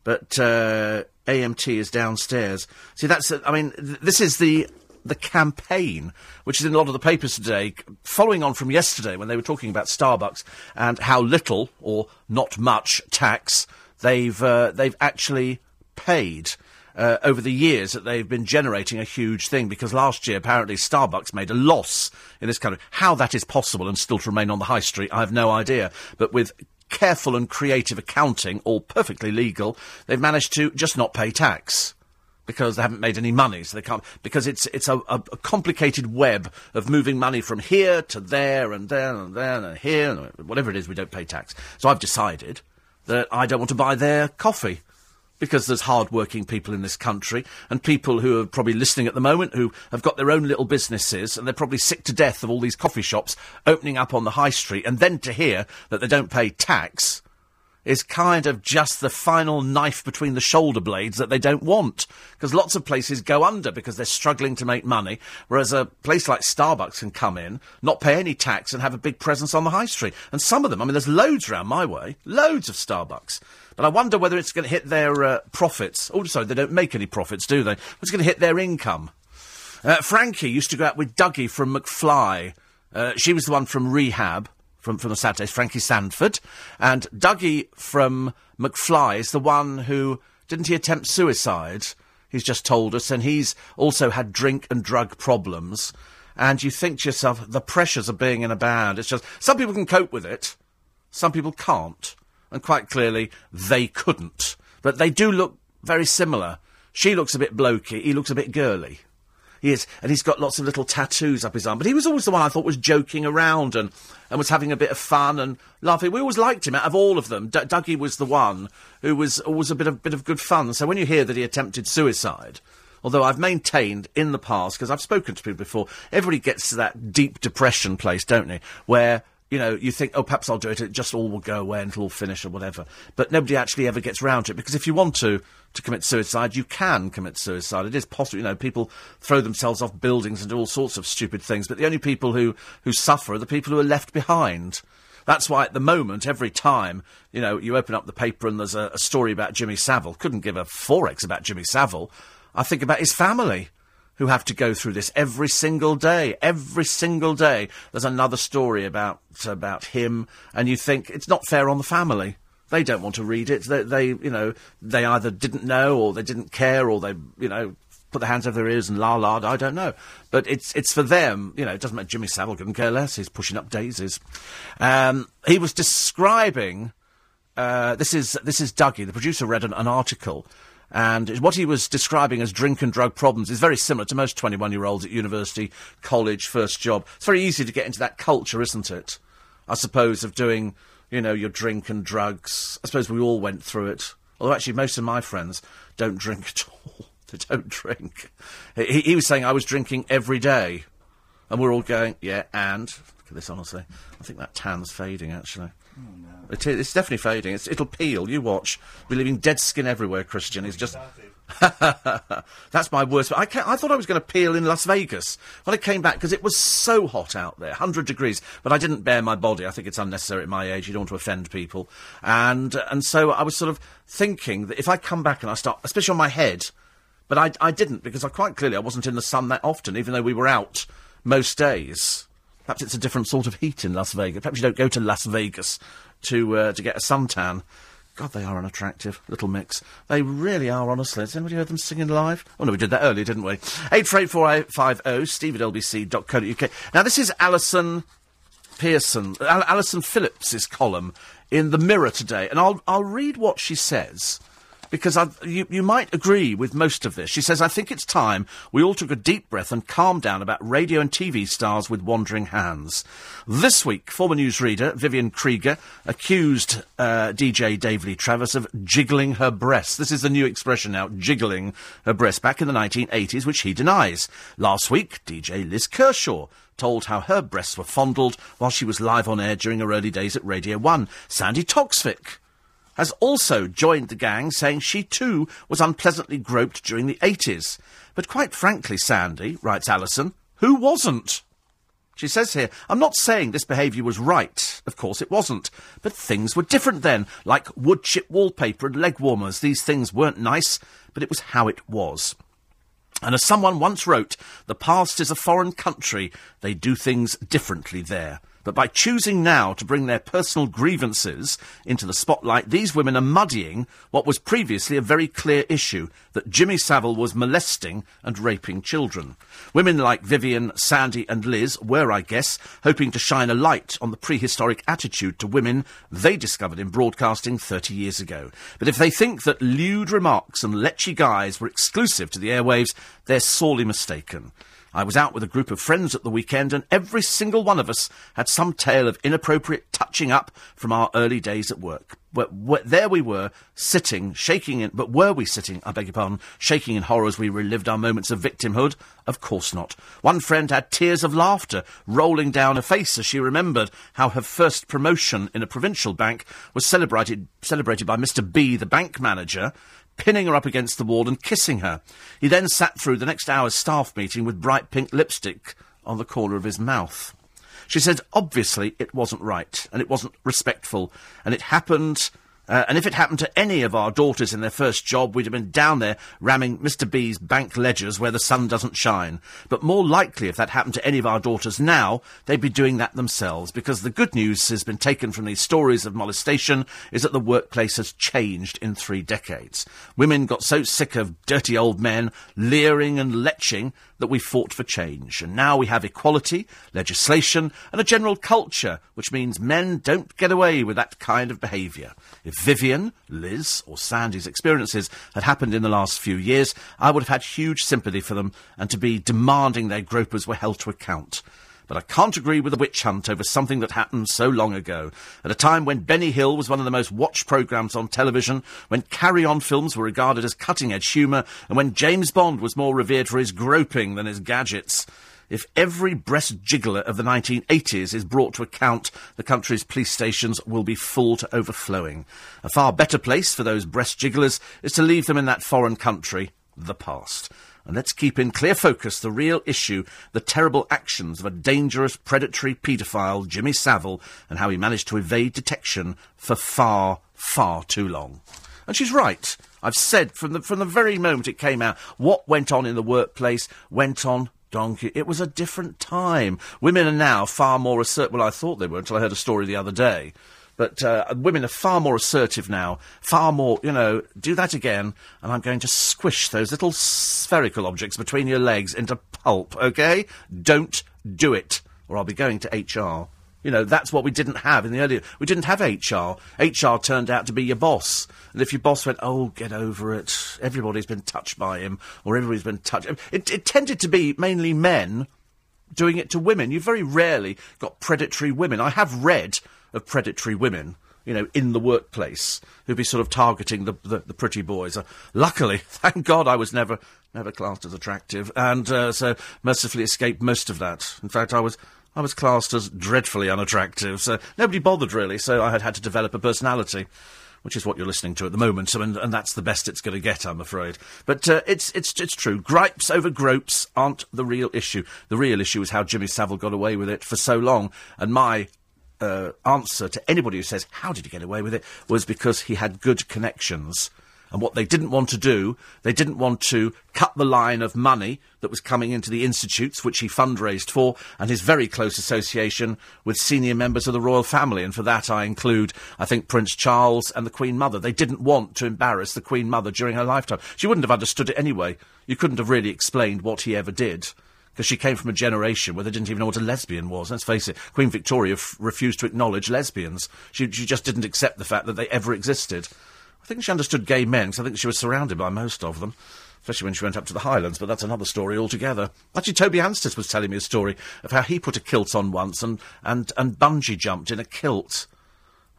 but uh, AMT is downstairs. See, that's, I mean, th- this is the, the campaign, which is in a lot of the papers today, following on from yesterday when they were talking about Starbucks and how little or not much tax they've, uh, they've actually paid. Uh, over the years that they've been generating a huge thing because last year apparently Starbucks made a loss in this country. How that is possible and still to remain on the high street, I have no idea. But with careful and creative accounting, all perfectly legal, they've managed to just not pay tax because they haven't made any money, so they can't. Because it's it's a, a, a, complicated web of moving money from here to there and there and there and here, and whatever it is, we don't pay tax. So I've decided that I don't want to buy their coffee because there's hard-working people in this country and people who are probably listening at the moment who have got their own little businesses and they're probably sick to death of all these coffee shops opening up on the high street and then to hear that they don't pay tax is kind of just the final knife between the shoulder blades that they don't want. Because lots of places go under because they're struggling to make money, whereas a place like Starbucks can come in, not pay any tax, and have a big presence on the high street. And some of them, I mean, there's loads around my way, loads of Starbucks. But I wonder whether it's going to hit their uh, profits. Oh, sorry, they don't make any profits, do they? It's going to hit their income. Uh, Frankie used to go out with Dougie from McFly. Uh, she was the one from Rehab, from, from the Saturdays, Frankie Sandford. And Dougie from McFly is the one who, didn't he attempt suicide? He's just told us, and he's also had drink and drug problems. And you think to yourself, the pressures of being in a band, it's just, some people can cope with it, some people can't and quite clearly they couldn't. But they do look very similar. She looks a bit blokey, he looks a bit girly. He is, and he's got lots of little tattoos up his arm. But he was always the one I thought was joking around and, and was having a bit of fun and laughing. We always liked him out of all of them. D- Dougie was the one who was always a bit of bit of good fun. So when you hear that he attempted suicide, although I've maintained in the past because I've spoken to people before, everybody gets to that deep depression place, don't they, where you know, you think, oh, perhaps I'll do it, it just all will go away and it'll all finish or whatever. But nobody actually ever gets round to it, because if you want to, to commit suicide, you can commit suicide. It is possible, you know, people throw themselves off buildings and do all sorts of stupid things, but the only people who, who suffer are the people who are left behind. That's why at the moment, every time, you know, you open up the paper and there's a, a story about Jimmy Savile, couldn't give a forex about Jimmy Savile, I think about his family who have to go through this every single day. Every single day, there's another story about about him, and you think it's not fair on the family. They don't want to read it. They, they, you know, they either didn't know, or they didn't care, or they, you know, put their hands over their ears and la la. I don't know, but it's it's for them. You know, it doesn't matter. Jimmy Savile couldn't care less. He's pushing up daisies. Um, he was describing. Uh, this is this is Dougie. The producer read an, an article and what he was describing as drink and drug problems is very similar to most 21 year olds at university, college, first job. It's very easy to get into that culture, isn't it? I suppose, of doing, you know, your drink and drugs. I suppose we all went through it. Although actually, most of my friends don't drink at all. they don't drink. He, he was saying I was drinking every day. And we're all going, yeah, and. Look at this, honestly. I think that tan's fading, actually. Oh. It is, it's definitely fading. It's, it'll peel. You watch. We're leaving dead skin everywhere, Christian. He's just. That's my worst. I, I thought I was going to peel in Las Vegas when I came back because it was so hot out there, 100 degrees. But I didn't bare my body. I think it's unnecessary at my age. You don't want to offend people. And, and so I was sort of thinking that if I come back and I start, especially on my head, but I, I didn't because I quite clearly I wasn't in the sun that often, even though we were out most days. Perhaps it's a different sort of heat in Las Vegas. Perhaps you don't go to Las Vegas to uh, to get a suntan. God, they are unattractive. Little mix. They really are, honestly. Has anybody heard them singing live? Oh, no, we did that earlier, didn't we? 8484850, steve at lbc.co.uk. Now, this is Allison Pearson, Al- Alison Phillips' column in The Mirror today, and I'll, I'll read what she says because I, you, you might agree with most of this. She says, I think it's time we all took a deep breath and calmed down about radio and TV stars with wandering hands. This week, former newsreader Vivien Creegor accused uh, DJ Dave Lee Travis of jiggling her breasts. This is the new expression now, jiggling her breasts, back in the 1980s, which he denies. Last week, DJ Liz Kershaw told how her breasts were fondled while she was live on air during her early days at Radio 1. Sandi Toksvig has also joined the gang, saying she too was unpleasantly groped during the 80s. But quite frankly, Sandi, writes Alison, who wasn't? She says here, I'm not saying this behaviour was right. Of course it wasn't. But things were different then, like wood chip wallpaper and leg warmers. These things weren't nice, but it was how it was. And as someone once wrote, the past is a foreign country. They do things differently there. But by choosing now to bring their personal grievances into the spotlight, these women are muddying what was previously a very clear issue that Jimmy Savile was molesting and raping children. Women like Vivien, Sandi, and Liz were, I guess, hoping to shine a light on the prehistoric attitude to women they discovered in broadcasting 30 years ago. But if they think that lewd remarks and lechy guys were exclusive to the airwaves, they're sorely mistaken. I was out with a group of friends at the weekend, and every single one of us had some tale of inappropriate touching up from our early days at work. there we were, sitting, shaking in, but were we sitting, I beg your pardon, shaking in horror as we relived our moments of victimhood? Of course not. One friend had tears of laughter rolling down her face as she remembered how her first promotion in a provincial bank was celebrated, celebrated by Mr. B, the bank manager, pinning her up against the wall and kissing her. He then sat through the next hour's staff meeting with bright pink lipstick on the corner of his mouth. She said, obviously, it wasn't right, and it wasn't respectful, and it happened uh, and if it happened to any of our daughters in their first job, we'd have been down there ramming Mr. B's bank ledgers where the sun doesn't shine. But more likely, if that happened to any of our daughters now, they'd be doing that themselves, because the good news has been taken from these stories of molestation is that the workplace has changed in three decades. Women got so sick of dirty old men leering and leching that we fought for change. And now we have equality, legislation, and a general culture, which means men don't get away with that kind of behaviour. If Vivien, Liz, or Sandi's experiences had happened in the last few years, I would have had huge sympathy for them and to be demanding their gropers were held to account. But I can't agree with a witch hunt over something that happened so long ago. At a time when Benny Hill was one of the most watched programmes on television, when Carry On films were regarded as cutting edge humour, and when James Bond was more revered for his groping than his gadgets. If every breast jiggler of the 1980s is brought to account, the country's police stations will be full to overflowing. A far better place for those breast jigglers is to leave them in that foreign country, the past. And let's keep in clear focus the real issue, the terrible actions of a dangerous predatory paedophile, Jimmy Savile, and how he managed to evade detection for far, far too long. And she's right. I've said from the, from the very moment it came out, what went on in the workplace went on donkey. It was a different time. Women are now far more assertive. Well, I thought they were until I heard a story the other day but uh, women are far more assertive now, far more, you know, do that again, and I'm going to squish those little spherical objects between your legs into pulp, okay? Don't do it, or I'll be going to HR. You know, that's what we didn't have in the earlier. We didn't have HR. HR turned out to be your boss. And if your boss went, oh, get over it, everybody's been touched by him, or everybody's been touched. It, it tended to be mainly men doing it to women. You very rarely got predatory women. I have read of predatory women, you know, in the workplace who'd be sort of targeting the, the, the pretty boys. Uh, luckily, thank God, I was never never classed as attractive, and uh, so mercifully escaped most of that. In fact, I was I was classed as dreadfully unattractive, so nobody bothered really. So I had had to develop a personality. which is what you're listening to at the moment, and, and that's the best it's going to get, I'm afraid. But uh, it's it's it's true. Gripes over gropes aren't the real issue. The real issue is how Jimmy Savile got away with it for so long, and my uh, answer to anybody who says, How did he get away with it? was because he had good connections. And what they didn't want to do, they didn't want to cut the line of money that was coming into the institutes, which he fundraised for, and his very close association with senior members of the royal family. And for that, I include, I think, Prince Charles and the Queen Mother. They didn't want to embarrass the Queen Mother during her lifetime. She wouldn't have understood it anyway. You couldn't have really explained what he ever did because she came from a generation where they didn't even know what a lesbian was. Let's face it, Queen Victoria f- refused to acknowledge lesbians. She, she just didn't accept the fact that they ever existed. I think she understood gay men because I think she was surrounded by most of them. Especially when she went up to the Highlands, but that's another story altogether. Actually, Toby Anstis was telling me a story of how he put a kilt on once and, and, and bungee jumped in a kilt.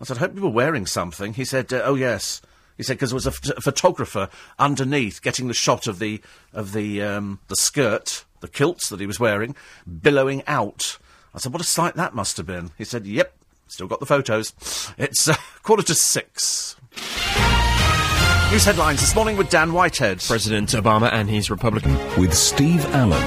I said, I hope you were wearing something. He said, uh, oh yes. He said because there was a, ph- a photographer underneath getting the shot of the of the um, the skirt, the kilts that he was wearing, billowing out. I said, what a sight that must have been. He said, yep, still got the photos. It's uh, quarter to six. News headlines this morning with Dan Whitehead. President Obama and his Republican. With Steve Allen.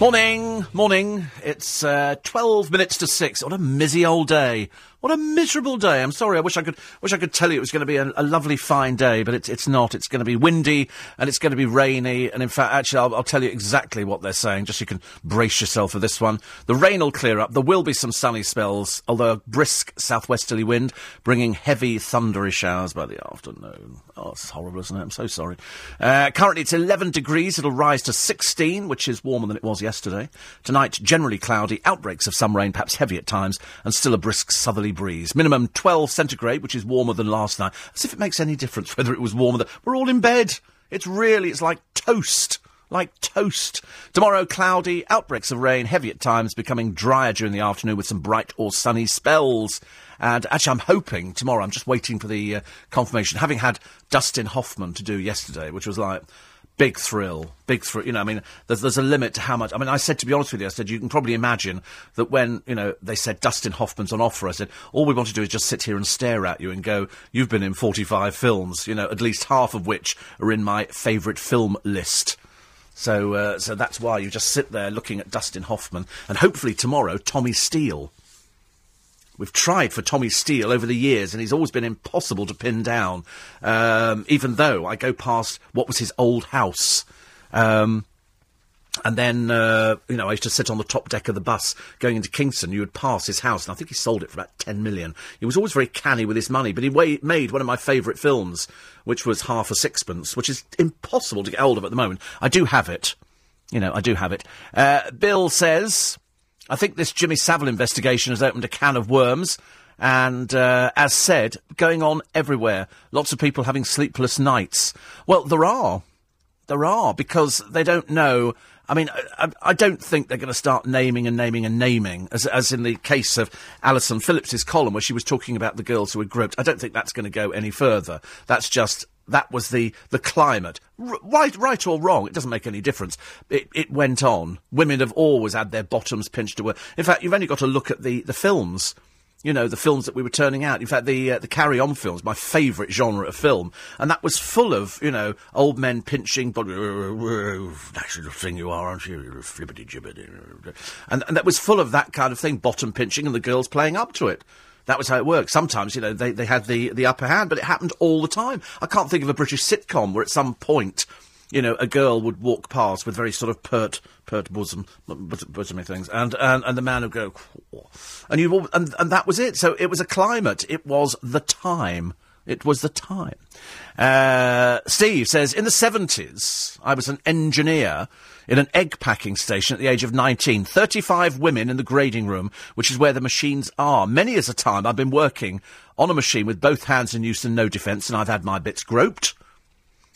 Morning, morning. It's uh, twelve minutes to six. What a mizzy old day. What a miserable day. I'm sorry. I wish I could wish I could tell you it was going to be a, a lovely, fine day, but it's it's not. It's going to be windy and it's going to be rainy. And in fact, actually, I'll, I'll tell you exactly what they're saying, just so you can brace yourself for this one. The rain will clear up. There will be some sunny spells, although a brisk southwesterly wind, bringing heavy thundery showers by the afternoon. Oh, it's horrible, isn't it? I'm so sorry. Uh, currently, it's 11 degrees. It'll rise to 16, which is warmer than it was yesterday. Tonight, generally cloudy, outbreaks of some rain, perhaps heavy at times, and still a brisk southerly breeze. Minimum 12 centigrade, which is warmer than last night. As if it makes any difference whether it was warmer than... We're all in bed. It's really, it's like toast. Like toast. Tomorrow, cloudy, outbreaks of rain, heavy at times, becoming drier during the afternoon with some bright or sunny spells. And actually, I'm hoping tomorrow, I'm just waiting for the uh, confirmation, having had Dustin Hoffman to do yesterday, which was like, big thrill, big thrill. You know, I mean, there's, there's a limit to how much. I mean, I said to be honest with you, I said you can probably imagine that when you know they said Dustin Hoffman's on offer, I said all we want to do is just sit here and stare at you and go, you've been in 45 films, you know, at least half of which are in my favourite film list. So, uh, so that's why you just sit there looking at Dustin Hoffman, and hopefully tomorrow Tommy Steele. We've tried for Tommy Steele over the years, and he's always been impossible to pin down. Um, even though I go past what was his old house, um, and then uh, you know I used to sit on the top deck of the bus going into Kingston. You would pass his house, and I think he sold it for about ten million. He was always very canny with his money, but he wa- made one of my favourite films, which was Half a Sixpence, which is impossible to get hold of at the moment. I do have it. You know, I do have it. Uh, Bill says. I think this Jimmy Savile investigation has opened a can of worms. And uh, as said, going on everywhere. Lots of people having sleepless nights. Well, there are. There are, because they don't know. I mean, I, I don't think they're going to start naming and naming and naming, as, as in the case of Alison Phillips's column, where she was talking about the girls who were groped. I don't think that's going to go any further. That's just that was the, the climate. R- right, right or wrong, it doesn't make any difference. It, it went on. Women have always had their bottoms pinched away. In fact, you've only got to look at the, the films. You know, the films that we were turning out. In fact, the, uh, the Carry On films, my favourite genre of film. And that was full of, you know, old men pinching, that's the thing you are, aren't you? Flippity gibbity. And, and that was full of that kind of thing, bottom pinching and the girls playing up to it. That was how it worked. Sometimes, you know, they, they had the, the upper hand, but it happened all the time. I can't think of a British sitcom where at some point, you know, a girl would walk past with very sort of pert, pert bosom, bosomy things, and, and, and the man would go, and you, and, and that was it. So it was a climate. It was the time. It was the time. Uh, Steve says, in the 70s, I was an engineer in an egg packing station at the age of 19. 35 women in the grading room, which is where the machines are. Many as a time I've been working on a machine with both hands in use and no defence, and I've had my bits groped.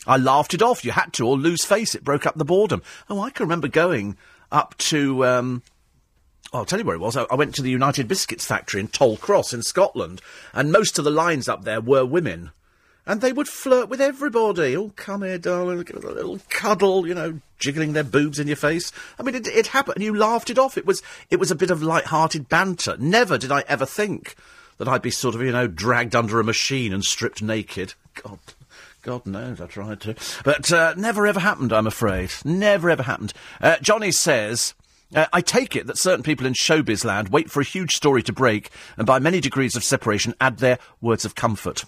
I laughed it off. You had to, or lose face. It broke up the boredom. Oh, I can remember going up to. Um, I'll tell you where it was. I, I went to the United Biscuits factory in Tollcross in Scotland, and most of the lines up there were women. And they would flirt with everybody. Oh, come here, darling, give us a little cuddle, you know, jiggling their boobs in your face. I mean, it, it happened, and you laughed it off. It was, it was a bit of light-hearted banter. Never did I ever think that I'd be sort of, you know, dragged under a machine and stripped naked. God. God knows, I tried to. But uh, never ever happened, I'm afraid. Never ever happened. Uh, Johnny says. Uh, I take it that certain people in showbiz land wait for a huge story to break and by many degrees of separation add their words of comfort.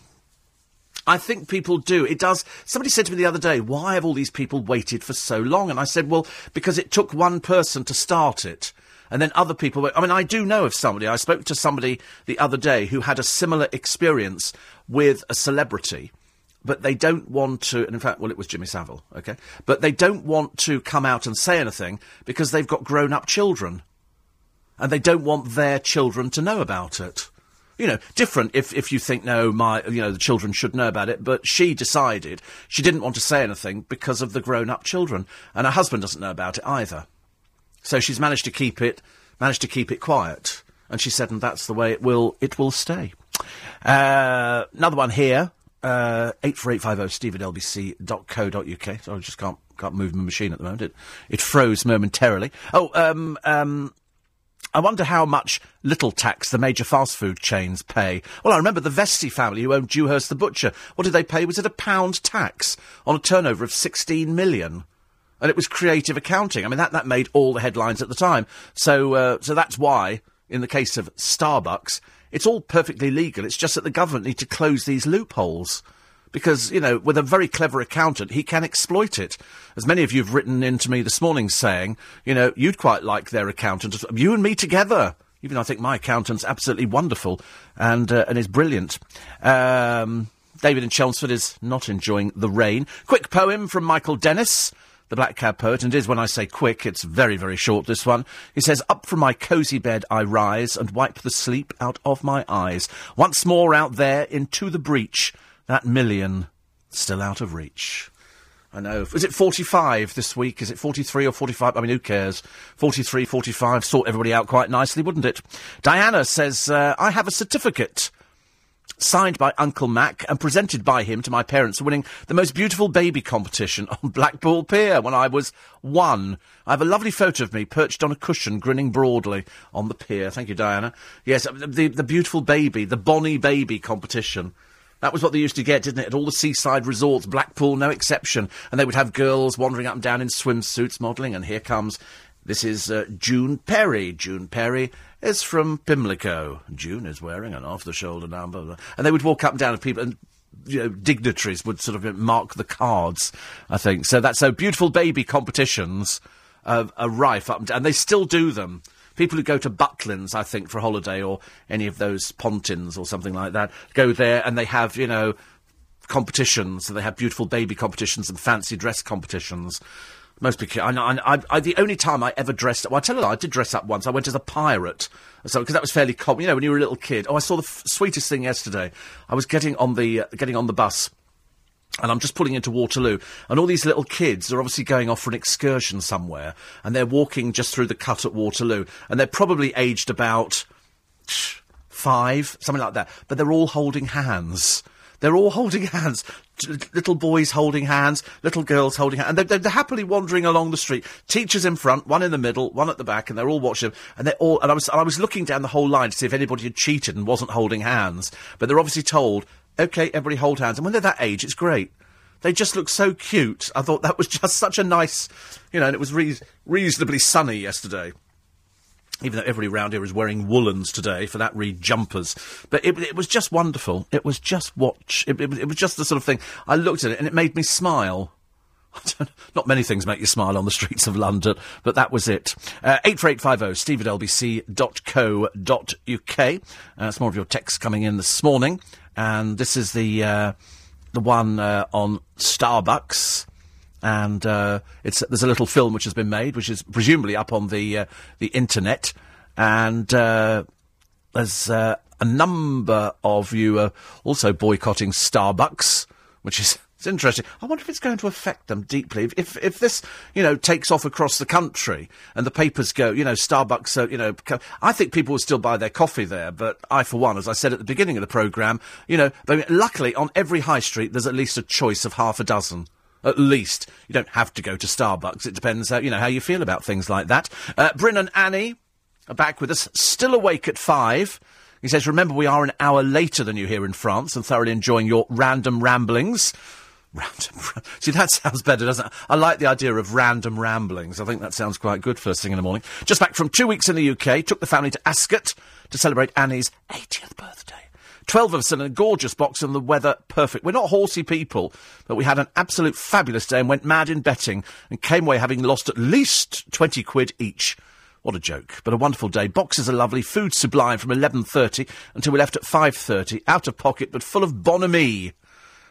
I think people do. It does. Somebody said to me the other day, why have all these people waited for so long? And I said, well, because it took one person to start it. And then other people, I mean, I do know of somebody, I spoke to somebody the other day who had a similar experience with a celebrity but they don't want to, and in fact, well, it was Jimmy Savile, okay? But they don't want to come out and say anything because they've got grown up children. And they don't want their children to know about it. You know, different if, if you think, no, my, you know, the children should know about it, but she decided she didn't want to say anything because of the grown up children. And her husband doesn't know about it either. So she's managed to keep it, managed to keep it quiet. And she said, and that's the way it will, it will stay. Uh, another one here uh, 84850 steve at lbc.co.uk. So I just can't, can't move my machine at the moment. It, it froze momentarily. Oh, um, um, I wonder how much little tax the major fast food chains pay. Well, I remember the Vestey family who owned Dewhurst the Butcher. What did they pay? Was it a pound tax on a turnover of 16 million? And it was creative accounting. I mean, that, that made all the headlines at the time. So, uh, so that's why, in the case of Starbucks, it's all perfectly legal. It's just that the government need to close these loopholes. Because, you know, with a very clever accountant, he can exploit it. As many of you have written in to me this morning saying, you know, you'd quite like their accountant, you and me together. Even though I think my accountant's absolutely wonderful and, uh, and is brilliant. Um, David in Chelmsford is not enjoying the rain. Quick poem from Michael Dennis the Black Cab poet, and it is when I say quick, it's very, very short, this one. He says, Up from my cosy bed I rise and wipe the sleep out of my eyes. Once more out there into the breach, that million still out of reach. I know. Is it 45 this week? Is it 43 or 45? I mean, who cares? 43, 45, sort everybody out quite nicely, wouldn't it? Diana says, uh, I have a certificate signed by Uncle Mac and presented by him to my parents, winning the most beautiful baby competition on Blackpool Pier when I was one. I have a lovely photo of me perched on a cushion, grinning broadly on the pier. Thank you, Diana. Yes, the, the beautiful baby, the Bonnie Baby competition. That was what they used to get, didn't it? At all the seaside resorts, Blackpool no exception. And they would have girls wandering up and down in swimsuits modelling. And here comes, this is uh, June Perry. June Perry is from Pimlico. June is wearing an off-the-shoulder number. And they would walk up and down and people, and you know, dignitaries would sort of mark the cards, I think. So that's so beautiful baby competitions are rife up and, and they still do them. People who go to Butlins, I think, for a holiday or any of those pontins or something like that, go there and they have, you know, competitions. So they have beautiful baby competitions and fancy dress competitions. Most people, I, I, I, the only time I ever dressed up, well, I tell you, I did dress up once. I went as a pirate, so because that was fairly common. You know, when you were a little kid. Oh, I saw the f- sweetest thing yesterday. I was getting on the uh, getting on the bus, and I'm just pulling into Waterloo, and all these little kids are obviously going off for an excursion somewhere, and they're walking just through the cut at Waterloo, and they're probably aged about five, something like that, but they're all holding hands. They're all holding hands. Little boys holding hands, little girls holding hands. And they're, they're, happily wandering along the street. Teachers in front, one in the middle, one at the back, and they're all watching. And they're all, and I was, I was looking down the whole line to see if anybody had cheated and wasn't holding hands. But they're obviously told, okay, everybody hold hands. And when they're that age, it's great. They just look so cute. I thought that was just such a nice, you know, and it was re- reasonably sunny yesterday even though everybody around here is wearing woolens today, for that read jumpers. But it, it was just wonderful. It was just watch. It, it, it, was just the sort of thing. I looked at it and it made me smile. Not many things make you smile on the streets of London, but that was it. Uh, 84850 steve at lbc.co.uk. Uh, more of your texts coming in this morning. And this is the, uh, the one uh, on Starbucks and uh, it's there's a little film which has been made, which is presumably up on the uh, the internet, and uh, there's uh, a number of you are also boycotting Starbucks, which is. It's interesting. I wonder if it's going to affect them deeply. If, if, if this, you know, takes off across the country and the papers go, you know, Starbucks, uh, you know, I think people will still buy their coffee there. But I, for one, as I said at the beginning of the programme, you know, luckily on every high street there's at least a choice of half a dozen. At least. You don't have to go to Starbucks. It depends, how, you know, how you feel about things like that. Uh, Bryn and Annie are back with us, still awake at five. He says, remember, we are an hour later than you here in France and thoroughly enjoying your random ramblings. Random. See, that sounds better, doesn't it? I like the idea of random ramblings. I think that sounds quite good first thing in the morning. Just back from two weeks in the UK, took the family to Ascot to celebrate Annie's 80th birthday. 12 of us in a gorgeous box and the weather perfect. We're not horsey people, but we had an absolute fabulous day and went mad in betting and came away having lost at least 20 quid each. What a joke, but a wonderful day. Boxes are lovely, food sublime from 11.30 until we left at 5.30, out of pocket but full of bonhomie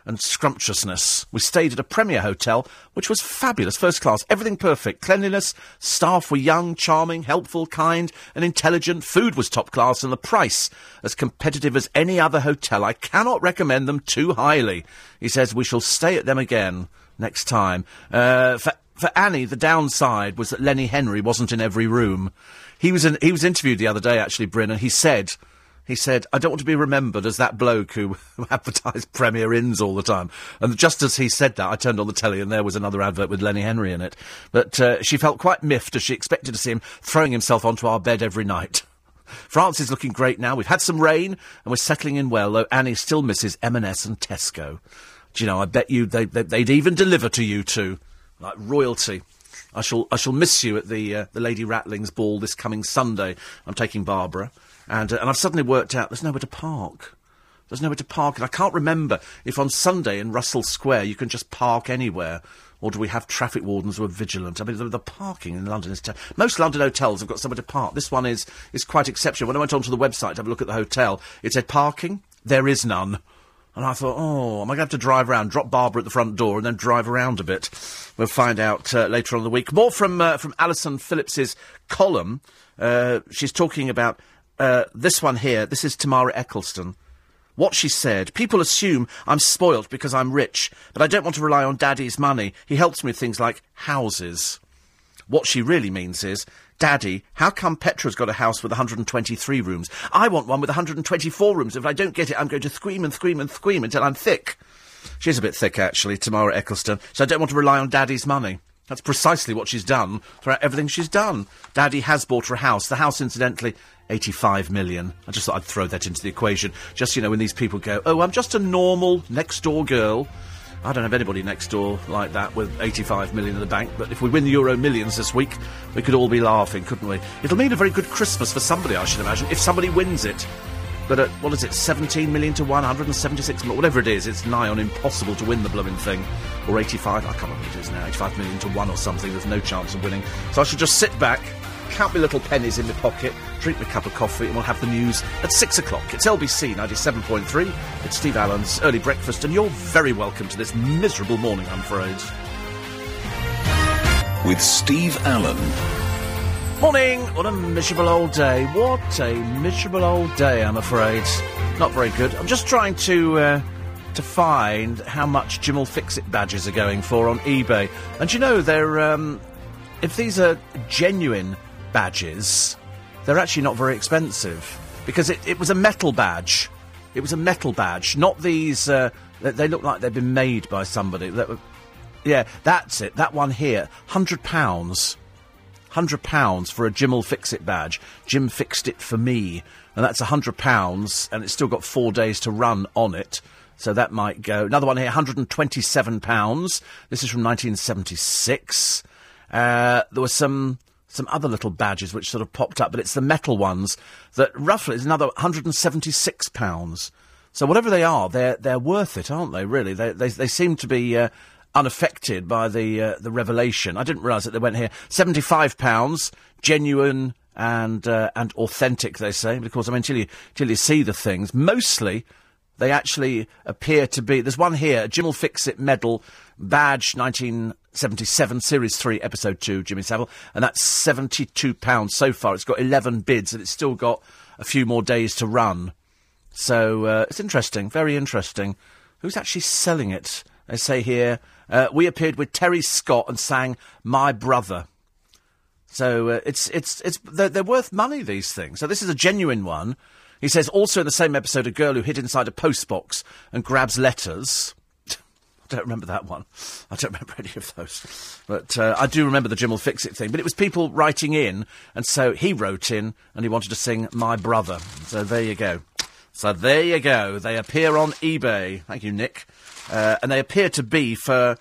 and scrumptiousness. We stayed at a Premier Hotel, which was fabulous, first class, everything perfect. Cleanliness, staff were young, charming, helpful, kind, and intelligent. Food was top class, and the price as competitive as any other hotel. I cannot recommend them too highly. He says we shall stay at them again next time. Uh, for, for Annie, the downside was that Lenny Henry wasn't in every room. He was in, he was interviewed the other day, actually, Bryn, and he said he said, I don't want to be remembered as that bloke who advertised Premier Inns all the time. And just as he said that, I turned on the telly and there was another advert with Lenny Henry in it. But uh, she felt quite miffed as she expected to see him throwing himself onto our bed every night. France is looking great now. We've had some rain and we're settling in well, though Annie still misses M&S and Tesco. Do you know, I bet you they, they, would even deliver to you two, like royalty. I shall, I shall miss you at the, uh, the Lady Ratling's ball this coming Sunday. I'm taking Barbara. And, uh, and I've suddenly worked out there's nowhere to park. There's nowhere to park. And I can't remember if on Sunday in Russell Square you can just park anywhere. Or do we have traffic wardens who are vigilant? I mean, the, the parking in London is... Ter- Most London hotels have got somewhere to park. This one is, is quite exceptional. When I went onto the website to have a look at the hotel, it said parking. There is none. And I thought, oh, am I going to have to drive around, drop Barbara at the front door, and then drive around a bit? We'll find out uh, later on the week. More from uh, from Alison Phillips's column. Uh, she's talking about uh, this one here, this is Tamara Ecclestone. What she said, people assume I'm spoilt because I'm rich, but I don't want to rely on Daddy's money. He helps me with things like houses. What she really means is, Daddy, how come Petra's got a house with 123 rooms? I want one with 124 rooms. If I don't get it, I'm going to scream and scream and scream until I'm thick. She's a bit thick, actually, Tamara Ecclestone, so I don't want to rely on Daddy's money. That's precisely what she's done throughout everything she's done. Daddy has bought her a house. The house, incidentally, 85 million. I just thought I'd throw that into the equation. Just, you know, when these people go, oh, I'm just a normal next door girl. I don't have anybody next door like that with 85 million in the bank, but if we win the Euro Millions this week, we could all be laughing, couldn't we? It'll mean a very good Christmas for somebody, I should imagine, if somebody wins it. But at, what is it, 17 million to 176 million, whatever it is, it's nigh on impossible to win the blooming thing. Or 85, I can't remember what it is now, 85 million to 1 or something, there's no chance of winning. So I should just sit back, count my little pennies in my pocket, drink my cup of coffee, and we'll have the news at 6 o'clock. It's LBC 97.3, it's Steve Allen's Early Breakfast, and you're very welcome to this miserable morning, I'm afraid. With Steve Allen. Morning! What a miserable old day. What a miserable old day, I'm afraid. Not very good. I'm just trying to. Uh, to find how much Jim will fix it badges are going for on eBay. And you know, they're um, if these are genuine badges, they're actually not very expensive because it, it was a metal badge. It was a metal badge, not these. Uh, they, they, look like they've been made by somebody. That, yeah, that's it. That one here, hundred pounds. Hundred pounds for a Jim will fix it badge. Jim fixed it for me, and that's a hundred pounds, and it's still got four days to run on it. So that might go. Another one here, £127. This is from 1976. Uh, there were some some other little badges which sort of popped up, but it's the metal ones that roughly is another 176 pounds. So whatever they are, they're they're worth it, aren't they? Really, they they, they seem to be uh, unaffected by the uh, the revelation. I didn't realise that they went here. 75 pounds, genuine and uh, and authentic. They say because I mean, until you till you see the things, mostly they actually appear to be. There's one here, Jim will fix it medal, badge 1977, series 3, episode 2, Jimmy Savile, and that's £72 so far. It's got 11 bids and it's still got a few more days to run. So uh, it's interesting, very interesting. Who's actually selling it? They say here, uh, we appeared with Terry Scott and sang My Brother. So uh, it's it's it's they're, they're worth money these things. So this is a genuine one. He says also in the same episode, a girl who hid inside a postbox and grabs letters. I don't remember that one. I don't remember any of those. But uh, I do remember the Jim will fix it thing. But it was people writing in, and so he wrote in and he wanted to sing My Brother. So there you go. So there you go. They appear on eBay. Thank you, Nick. Uh, and they appear to be for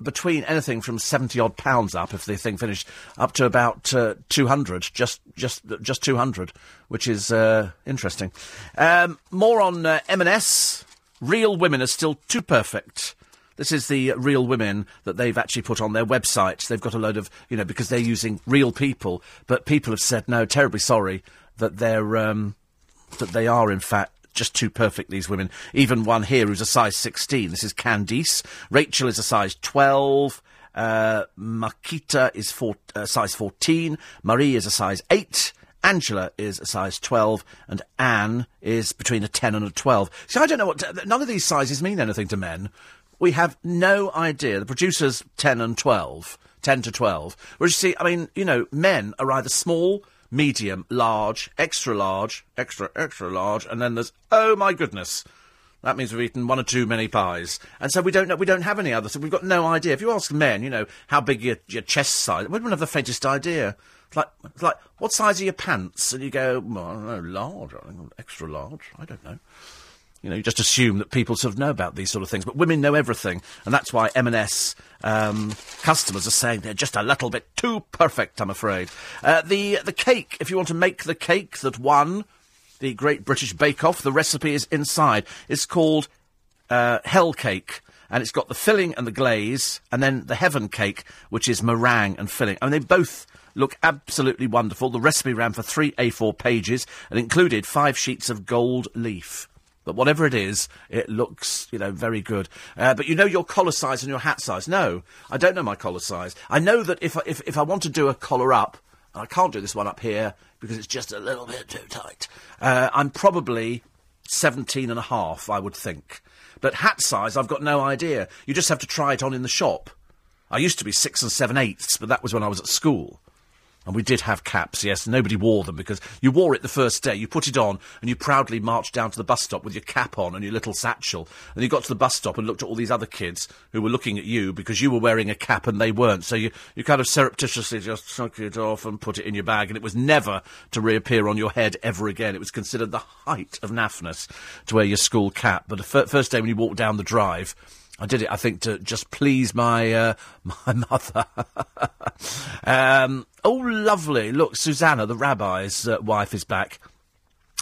between anything from 70 odd pounds up if the thing finished up to about uh, 200 just just just 200 which is uh, interesting. Um, more on uh, M&S real women are still too perfect. This is the real women that they've actually put on their website. They've got a load of, you know, because they're using real people, but people have said no, terribly sorry that they're um, that they are in fact just too perfect, these women. Even one here who's a size 16. This is Candice. Rachel is a size 12. Uh, Makita is four, uh, size 14. Marie is a size 8. Angela is a size 12. And Anne is between a 10 and a 12. See, I don't know what. None of these sizes mean anything to men. We have no idea. The producer's 10 and 12. 10 to 12. Whereas you see, I mean, you know, men are either small medium, large, extra large, extra, extra large, and then there's, oh my goodness. That means we've eaten one or two many pies. And so we don't know, we don't have any others. So we've got no idea. If you ask men, you know, how big your, your chest size, we wouldn't have the faintest idea. It's like, it's like, what size are your pants? And you go, well, I don't know, large, extra large, I don't know. You know, you just assume that people sort of know about these sort of things, but women know everything, and that's why M&S um, customers are saying they're just a little bit too perfect. I'm afraid. Uh, the the cake, if you want to make the cake that won the Great British Bake Off, the recipe is inside. It's called uh, Hell Cake. And it's got the filling and the glaze, and then the heaven cake, which is meringue and filling. I mean, they both look absolutely wonderful. The recipe ran for three A4 pages and included five sheets of gold leaf. But whatever it is, it looks, you know, very good. Uh, but you know your collar size and your hat size. No, I don't know my collar size. I know that if I, if, if I want to do a collar up, and I can't do this one up here because it's just a little bit too tight, uh, I'm probably 17 and a half, I would think. But hat size, I've got no idea. You just have to try it on in the shop. I used to be six and seven eighths, but that was when I was at school. And we did have caps, yes. Nobody wore them because you wore it the first day. You put it on and you proudly marched down to the bus stop with your cap on and your little satchel. And you got to the bus stop and looked at all these other kids who were looking at you because you were wearing a cap and they weren't. So you, you kind of surreptitiously just took it off and put it in your bag. And it was never to reappear on your head ever again. It was considered the height of naffness to wear your school cap. But the first day when you walked down the drive, I did it, I think, to just please my uh, my mother. um, oh, lovely! Look, Susanna, the rabbi's uh, wife, is back.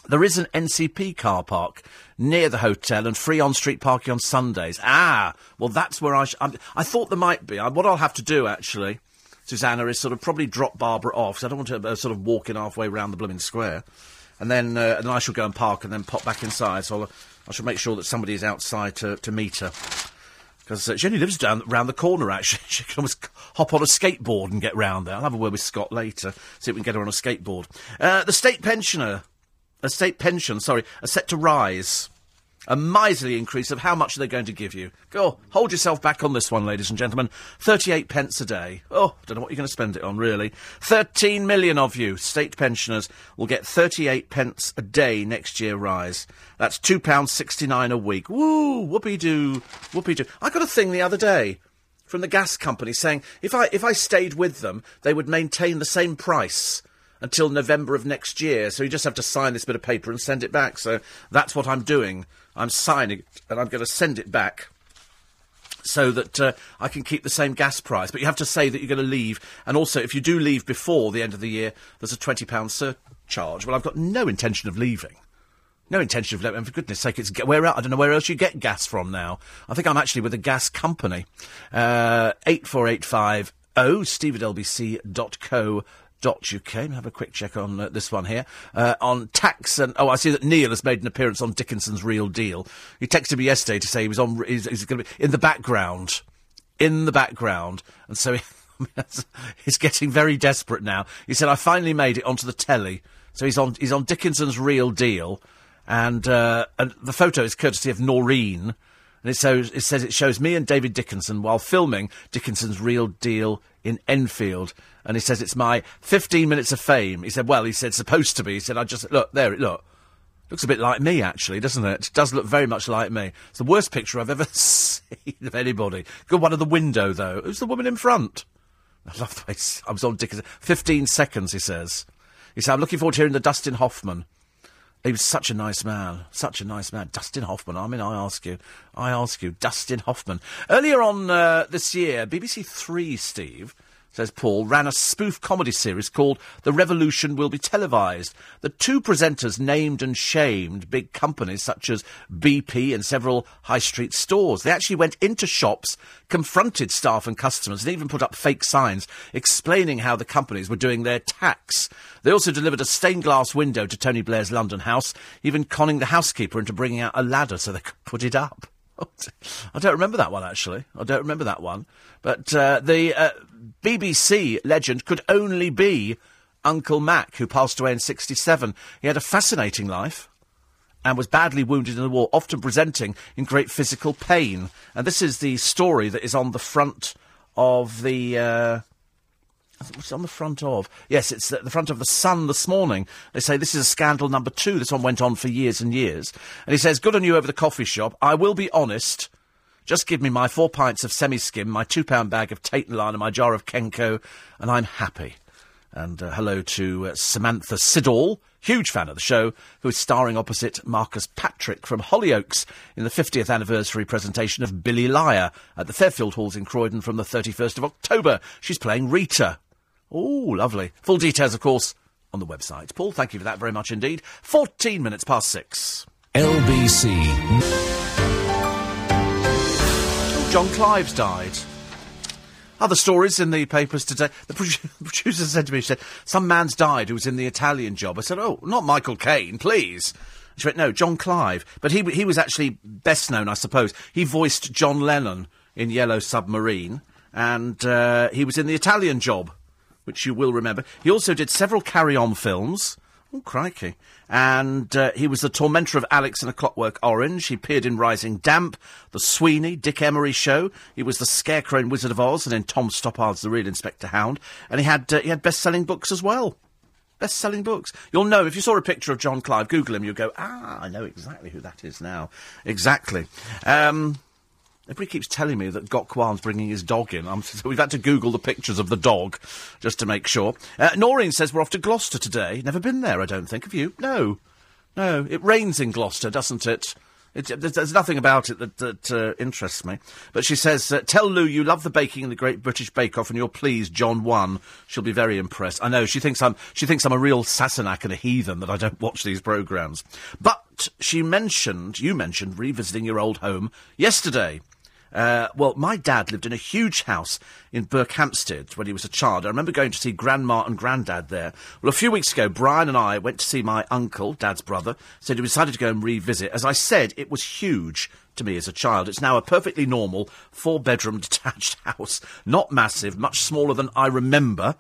There is an NCP car park near the hotel and free on-street parking on Sundays. Ah, well, that's where I. Sh- I thought there might be. what I'll have to do, actually, Susanna, is sort of probably drop Barbara off. So I don't want to uh, sort of walk in halfway around the blooming square, and then uh, and then I shall go and park and then pop back inside. So I'll, I shall make sure that somebody is outside to, to meet her. Because uh, lives down round the corner, actually. She can almost hop on a skateboard and get round there. I'll have a word with Scott later, see if we can get her on a skateboard. Uh, the state pensioner, a state pension, sorry, are set to rise a miserly increase of how much they're going to give you. Go, hold yourself back on this one, ladies and gentlemen. 38 pence a day. Oh, don't know what you're going to spend it on, really. 13 million of you, state pensioners, will get 38 pence a day next year rise. That's £2.69 a week. Woo, whoopee-doo, whoopee-doo. I got a thing the other day from the gas company saying if I, if I stayed with them, they would maintain the same price until November of next year. So you just have to sign this bit of paper and send it back. So that's what I'm doing. I'm signing it and I'm going to send it back so that uh, I can keep the same gas price. But you have to say that you're going to leave. And also, if you do leave before the end of the year, there's a £20 surcharge. Well, I've got no intention of leaving. No intention of leaving. For goodness sake, it's where I don't know where else you get gas from now. I think I'm actually with a gas company. Uh, eight four eight five oh steve at lbc.co uk. Have a quick check on uh, this one here. Uh, on tax and oh, I see that Neil has made an appearance on Dickinson's Real Deal. He texted me yesterday to say he was on. He's, he's going to be in the background, in the background, and so he, he's getting very desperate now. He said, "I finally made it onto the telly." So he's on. He's on Dickinson's Real Deal, and uh, and the photo is courtesy of Noreen. And it, it says it shows me and David Dickinson while filming Dickinson's Real Deal in Enfield and he says it's my 15 minutes of fame. He said, well, he said supposed to be. He said, I just look there, it look. Looks a bit like me, actually, doesn't it? It does look very much like me. It's the worst picture I've ever seen of anybody. Good one of the window, though. Who's the woman in front? I love the way I was on Dickens. 15 seconds, he says. He said, I'm looking forward to hearing the Dustin Hoffman. He was such a nice man. Such a nice man. Dustin Hoffman. I mean, I ask you. I ask you. Dustin Hoffman. Earlier on uh, this year, BBC Three, Steve, says Paul, ran a spoof comedy series called The Revolution Will Be Televised. The two presenters named and shamed big companies such as BP and several high street stores. They actually went into shops, confronted staff and customers, and even put up fake signs explaining how the companies were doing their tax. They also delivered a stained glass window to Tony Blair's London house, even conning the housekeeper into bringing out a ladder so they could put it up. I don't remember that one actually. I don't remember that one. But uh, the uh, BBC legend could only be Uncle Mac, who passed away in '67. He had a fascinating life and was badly wounded in the war, often presenting in great physical pain. And this is the story that is on the front of the. Uh, it's on the front of. Yes, it's the front of the Sun this morning. They say this is a scandal number two. This one went on for years and years. And he says, Good on you over the coffee shop. I will be honest. Just give me my four pints of semi skim, my two pound bag of Tate and Lyle, and my jar of Kenco, and I'm happy. And uh, hello to uh, Samantha Siddall, huge fan of the show, who is starring opposite Marcus Patrick from Hollyoaks in the 50th anniversary presentation of Billy Liar at the Fairfield Halls in Croydon from the 31st of October. She's playing Rita. Oh, lovely. Full details, of course, on the website. Paul, thank you for that very much indeed. 14 minutes past six. LBC. John Clive's died. Other stories in the papers today. The producer said to me, she said, some man's died who was in the Italian job. I said, oh, not Michael Caine, please. She went, no, John Clive. But he, he was actually best known, I suppose. He voiced John Lennon in Yellow Submarine, and uh, he was in the Italian job, which you will remember. He also did several carry-on films. Oh, crikey. And uh, he was the tormentor of Alex in A Clockwork Orange. He appeared in Rising Damp, The Sweeney, Dick Emery Show. He was the Scarecrow in Wizard of Oz and in Tom Stoppard's The Real Inspector Hound. And he had, uh, he had best-selling books as well. Best-selling books. You'll know, if you saw a picture of John Clive, Google him, you'll go, ah, I know exactly who that is now. Exactly. Um, Everybody keeps telling me that Gok Wan's bringing his dog in. Um, so we've had to Google the pictures of the dog just to make sure. Uh, Noreen says we're off to Gloucester today. Never been there, I don't think. Have you? No. No. It rains in Gloucester, doesn't it? It, there's, there's nothing about it that, that uh, interests me. But she says, uh, tell Lou you love the baking in the Great British Bake Off and you're pleased John won. She'll be very impressed. I know, she thinks I'm, she thinks I'm a real Sassenach and a heathen that I don't watch these programmes. But she mentioned, you mentioned revisiting your old home yesterday. Uh, well, my dad lived in a huge house in Berkhamsted when he was a child. I remember going to see Grandma and Grandad there. Well, a few weeks ago, Brian and I went to see my uncle, Dad's brother, so we decided to go and revisit. As I said, it was huge to me as a child. It's now a perfectly normal four-bedroom detached house. Not massive, much smaller than I remember.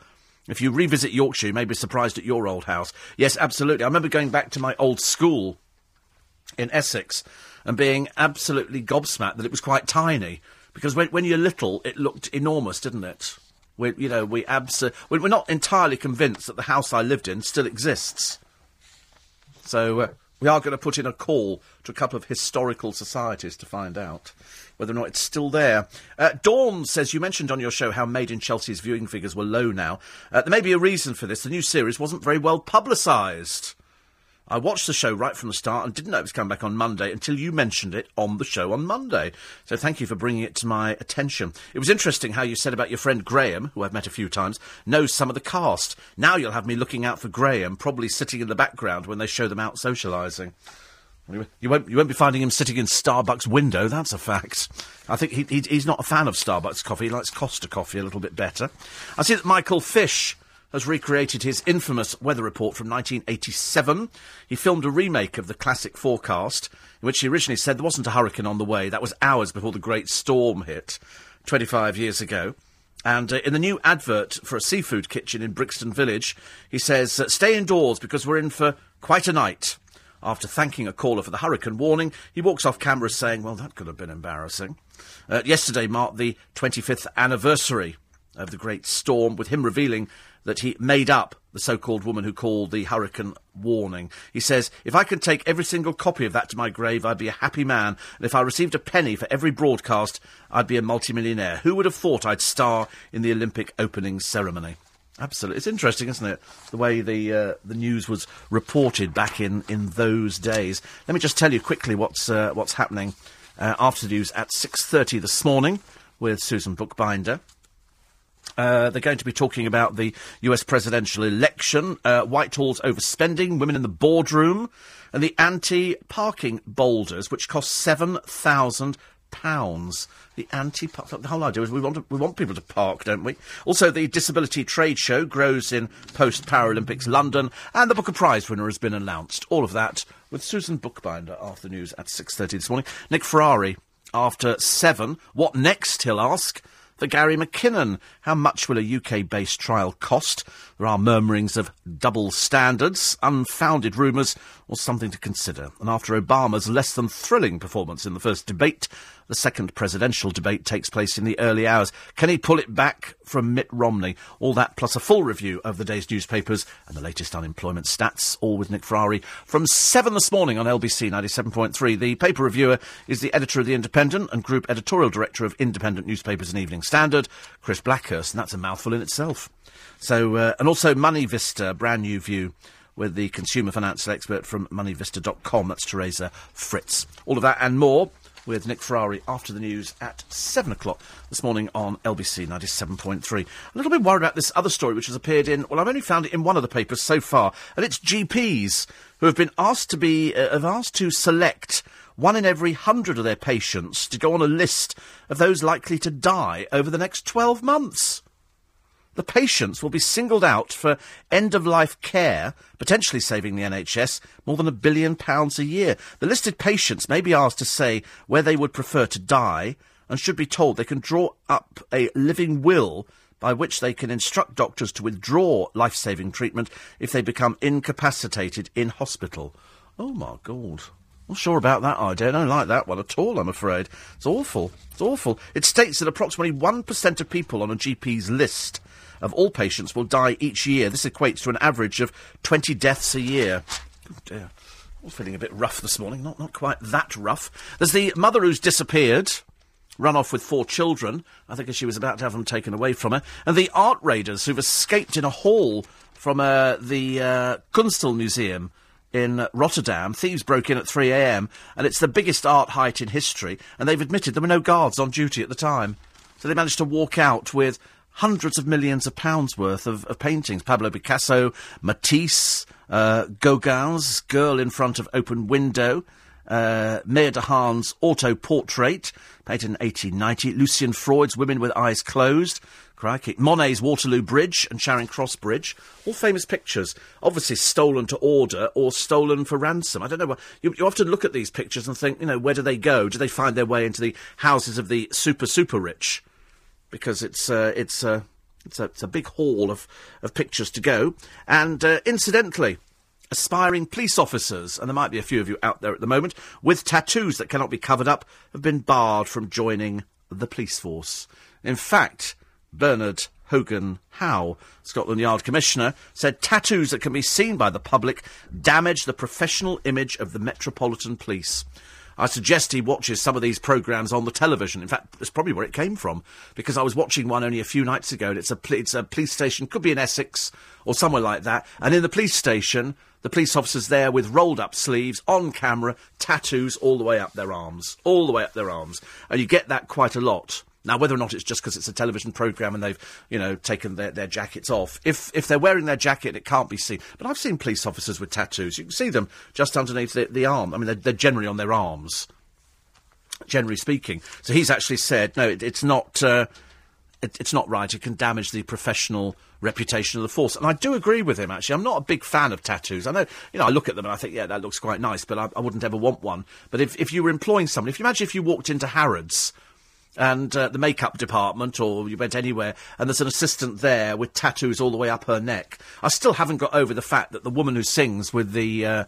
If you revisit Yorkshire, you may be surprised at your old house. Yes, absolutely. I remember going back to my old school in Essex and being absolutely gobsmacked that it was quite tiny. Because when, when you're little, it looked enormous, didn't it? We, you know, we we- we're not entirely convinced that the house I lived in still exists. So uh, we are going to put in a call to a couple of historical societies to find out whether or not it's still there. Uh, Dawn says you mentioned on your show how Made in Chelsea's viewing figures were low now. Uh, there may be a reason for this. The new series wasn't very well publicised. I watched the show right from the start and didn't know it was coming back on Monday until you mentioned it on the show on Monday. So thank you for bringing it to my attention. It was interesting how you said about your friend Graham, who I've met a few times, knows some of the cast. Now you'll have me looking out for Graham, probably sitting in the background when they show them out socialising. You won't, you won't be finding him sitting in Starbucks window, that's a fact. I think he, he, he's not a fan of Starbucks coffee, he likes Costa coffee a little bit better. I see that Michael Fish has recreated his infamous weather report from 1987. He filmed a remake of the classic forecast, in which he originally said there wasn't a hurricane on the way. That was hours before the great storm hit, 25 years ago. And uh, in the new advert for a seafood kitchen in Brixton Village, he says, uh, Stay indoors because we're in for quite a night. After thanking a caller for the hurricane warning, he walks off camera saying, Well, that could have been embarrassing. Uh, yesterday marked the 25th anniversary of the great storm, with him revealing that he made up the so-called woman who called the hurricane warning. He says, if I could take every single copy of that to my grave, I'd be a happy man. And if I received a penny for every broadcast, I'd be a multimillionaire. Who would have thought I'd star in the Olympic opening ceremony? Absolutely, it's interesting, isn't it? The way the uh, the news was reported back in, in those days. Let me just tell you quickly what's uh, what's happening uh, after the news at six thirty this morning with Susan Bookbinder. Uh, they're going to be talking about the US presidential election, uh, Whitehall's overspending, women in the boardroom, and the anti-parking boulders, which cost seven thousand pounds. The anti the whole idea is we want to, we want people to park, don't we? Also, the disability trade show grows in post Paralympics London, and the Booker Prize winner has been announced. All of that with Susan Bookbinder after news at six thirty this morning. Nick Ferrari after seven. What next? He'll ask for Gary McKinnon. How much will a UK based trial cost? There are murmurings of double standards, unfounded rumours, or something to consider. And after Obama's less than thrilling performance in the first debate, the second presidential debate takes place in the early hours. Can he pull it back from Mitt Romney? All that plus a full review of the day's newspapers and the latest unemployment stats, all with Nick Ferrari from 7 this morning on LBC 97.3. The paper reviewer is the editor of The Independent and group editorial director of Independent Newspapers and Evening Standard, Chris Blackhurst, and that's a mouthful in itself. So, uh, and also Money Vista, brand new view with the consumer financial expert from moneyvista.com. That's Teresa Fritz. All of that and more with Nick Ferrari after the news at 7 o'clock this morning on LBC 97.3. A little bit worried about this other story which has appeared in, well, I've only found it in one of the papers so far, and it's GPs who have been asked to be, uh, have asked to select one in every hundred of their patients to go on a list of those likely to die over the next 12 months. The patients will be singled out for end of life care, potentially saving the NHS more than a billion pounds a year. The listed patients may be asked to say where they would prefer to die and should be told they can draw up a living will by which they can instruct doctors to withdraw life saving treatment if they become incapacitated in hospital. Oh my God. Not sure about that idea. I don't like that one at all, I'm afraid. It's awful. It's awful. It states that approximately 1% of people on a GP's list of all patients will die each year. This equates to an average of 20 deaths a year. Oh dear. I'm feeling a bit rough this morning. Not, not quite that rough. There's the mother who's disappeared, run off with four children. I think she was about to have them taken away from her. And the art raiders who've escaped in a hall from uh, the uh, Kunsthal Museum in Rotterdam. Thieves broke in at 3 a.m. and it's the biggest art height in history. And they've admitted there were no guards on duty at the time. So they managed to walk out with hundreds of millions of pounds worth of, of paintings. Pablo Picasso, Matisse, uh, Gauguin's Girl in Front of Open Window, uh, Meijer de Haan's Auto Portrait, painted in 1890, Lucian Freud's Women with Eyes Closed, crikey, Monet's Waterloo Bridge and Charing Cross Bridge, all famous pictures, obviously stolen to order or stolen for ransom. I don't know. You, you often look at these pictures and think, you know, where do they go? Do they find their way into the houses of the super, super rich? Because it's uh, it's uh, it's a it's a big haul of of pictures to go. And uh, incidentally, aspiring police officers, and there might be a few of you out there at the moment with tattoos that cannot be covered up, have been barred from joining the police force. In fact, Bernard Hogan Howe, Scotland Yard Commissioner, said tattoos that can be seen by the public damage the professional image of the Metropolitan Police. I suggest he watches some of these programmes on the television. In fact, that's probably where it came from, because I was watching one only a few nights ago, and it's a, it's a police station, could be in Essex or somewhere like that. And in the police station, the police officers there with rolled up sleeves, on camera, tattoos all the way up their arms. All the way up their arms. And you get that quite a lot. Now, whether or not it's just because it's a television programme and they've, you know, taken their, their jackets off, if, if they're wearing their jacket, it can't be seen. But I've seen police officers with tattoos. You can see them just underneath the, the arm. I mean, they're, they're generally on their arms, generally speaking. So he's actually said, no, it, it's not. Uh, it, it's not right. It can damage the professional reputation of the force. And I do agree with him, actually. I'm not a big fan of tattoos. I know, you know, I look at them and I think, yeah, that looks quite nice, but I, I wouldn't ever want one. But if, if you were employing someone, if you imagine if you walked into Harrods and uh, the makeup department, or you went anywhere, and there's an assistant there with tattoos all the way up her neck. I still haven't got over the fact that the woman who sings with the uh,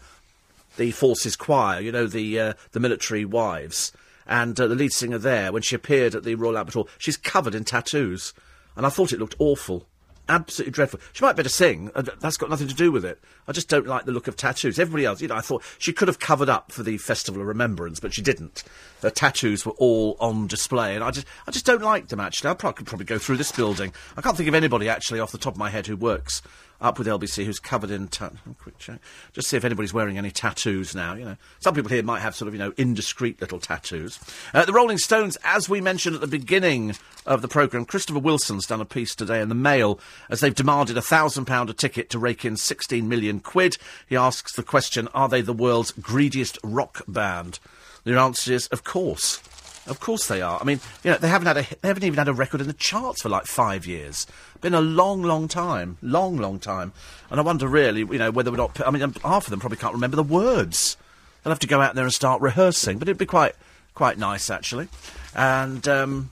the forces choir, you know, the uh, the military wives, and uh, the lead singer there, when she appeared at the Royal Albert Hall, she's covered in tattoos, and I thought it looked awful. Absolutely dreadful. She might better sing. That's got nothing to do with it. I just don't like the look of tattoos. Everybody else, you know, I thought she could have covered up for the Festival of Remembrance, but she didn't. Her tattoos were all on display, and I just, I just don't like them. Actually, I probably could probably go through this building. I can't think of anybody actually off the top of my head who works up with LBC who's covered in ta- quick check. Just see if anybody's wearing any tattoos now. You know, some people here might have sort of you know indiscreet little tattoos. Uh, the Rolling Stones, as we mentioned at the beginning of the programme, Christopher Wilson's done a piece today in the Mail as they've demanded a thousand pound a ticket to rake in 16 million quid. He asks the question: Are they the world's greediest rock band? The answer is, of course. Of course they are. I mean, you know, they haven't had a, they haven't even had a record in the charts for like five years. Been a long, long time, long, long time. And I wonder really, you know, whether or not. I mean, um, half of them probably can't remember the words. They'll have to go out there and start rehearsing. But it'd be quite, quite nice actually. And um,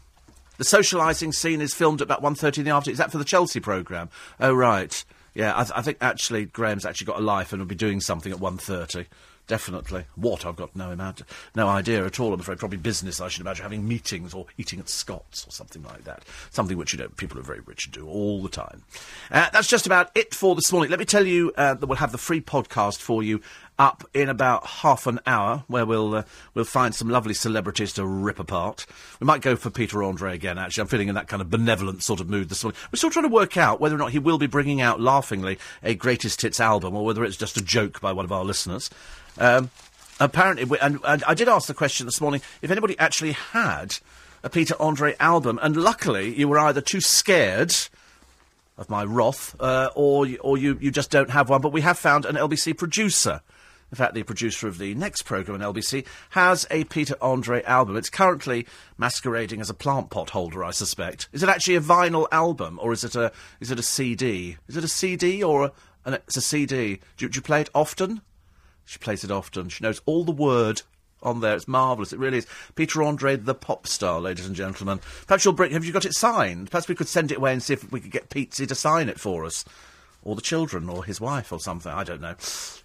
the socialising scene is filmed at about 1.30 in the afternoon. Is that for the Chelsea programme? Oh right. Yeah, I, th- I think actually Graham's actually got a life and will be doing something at 1.30 definitely. What? I've got no amount, no idea at all. I'm afraid. Probably business. I should imagine having meetings or eating at Scott's or something like that. Something which you know people are very rich do all the time. Uh, that's just about it for this morning. Let me tell you uh, that we'll have the free podcast for you up in about half an hour, where we'll uh, we'll find some lovely celebrities to rip apart. We might go for Peter Andre again. Actually, I'm feeling in that kind of benevolent sort of mood this morning. We're still trying to work out whether or not he will be bringing out laughingly a greatest hits album, or whether it's just a joke by one of our listeners. Um, apparently, and, and I did ask the question this morning if anybody actually had a Peter Andre album, and luckily you were either too scared of my wrath, uh, or or you, you just don't have one. But we have found an LBC producer. In fact, the producer of the next programme on LBC has a Peter Andre album. It's currently masquerading as a plant pot holder, I suspect. Is it actually a vinyl album, or is it a is it a CD? Is it a CD or a, an, it's a CD? Do, do you play it often? She plays it often. She knows all the word on there. It's marvellous. It really is. Peter Andre, the pop star, ladies and gentlemen. Perhaps you'll bring. Have you got it signed? Perhaps we could send it away and see if we could get Petesy to sign it for us. Or the children, or his wife, or something. I don't know.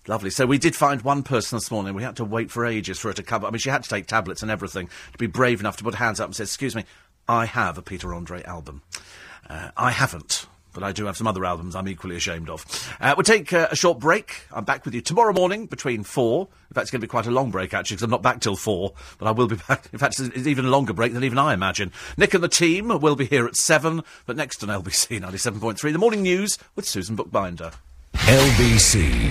Lovely. So we did find one person this morning. We had to wait for ages for her to come. I mean, she had to take tablets and everything to be brave enough to put her hands up and say, "Excuse me, I have a Peter Andre album. Uh, I haven't." But I do have some other albums I'm equally ashamed of. Uh, we'll take uh, a short break. I'm back with you tomorrow morning between four. In fact, it's going to be quite a long break, actually, because I'm not back till four, but I will be back. In fact, it's even a longer break than even I imagine. Nick and the team will be here at seven, but next on LBC 97.3, the morning news with Susan Bookbinder. LBC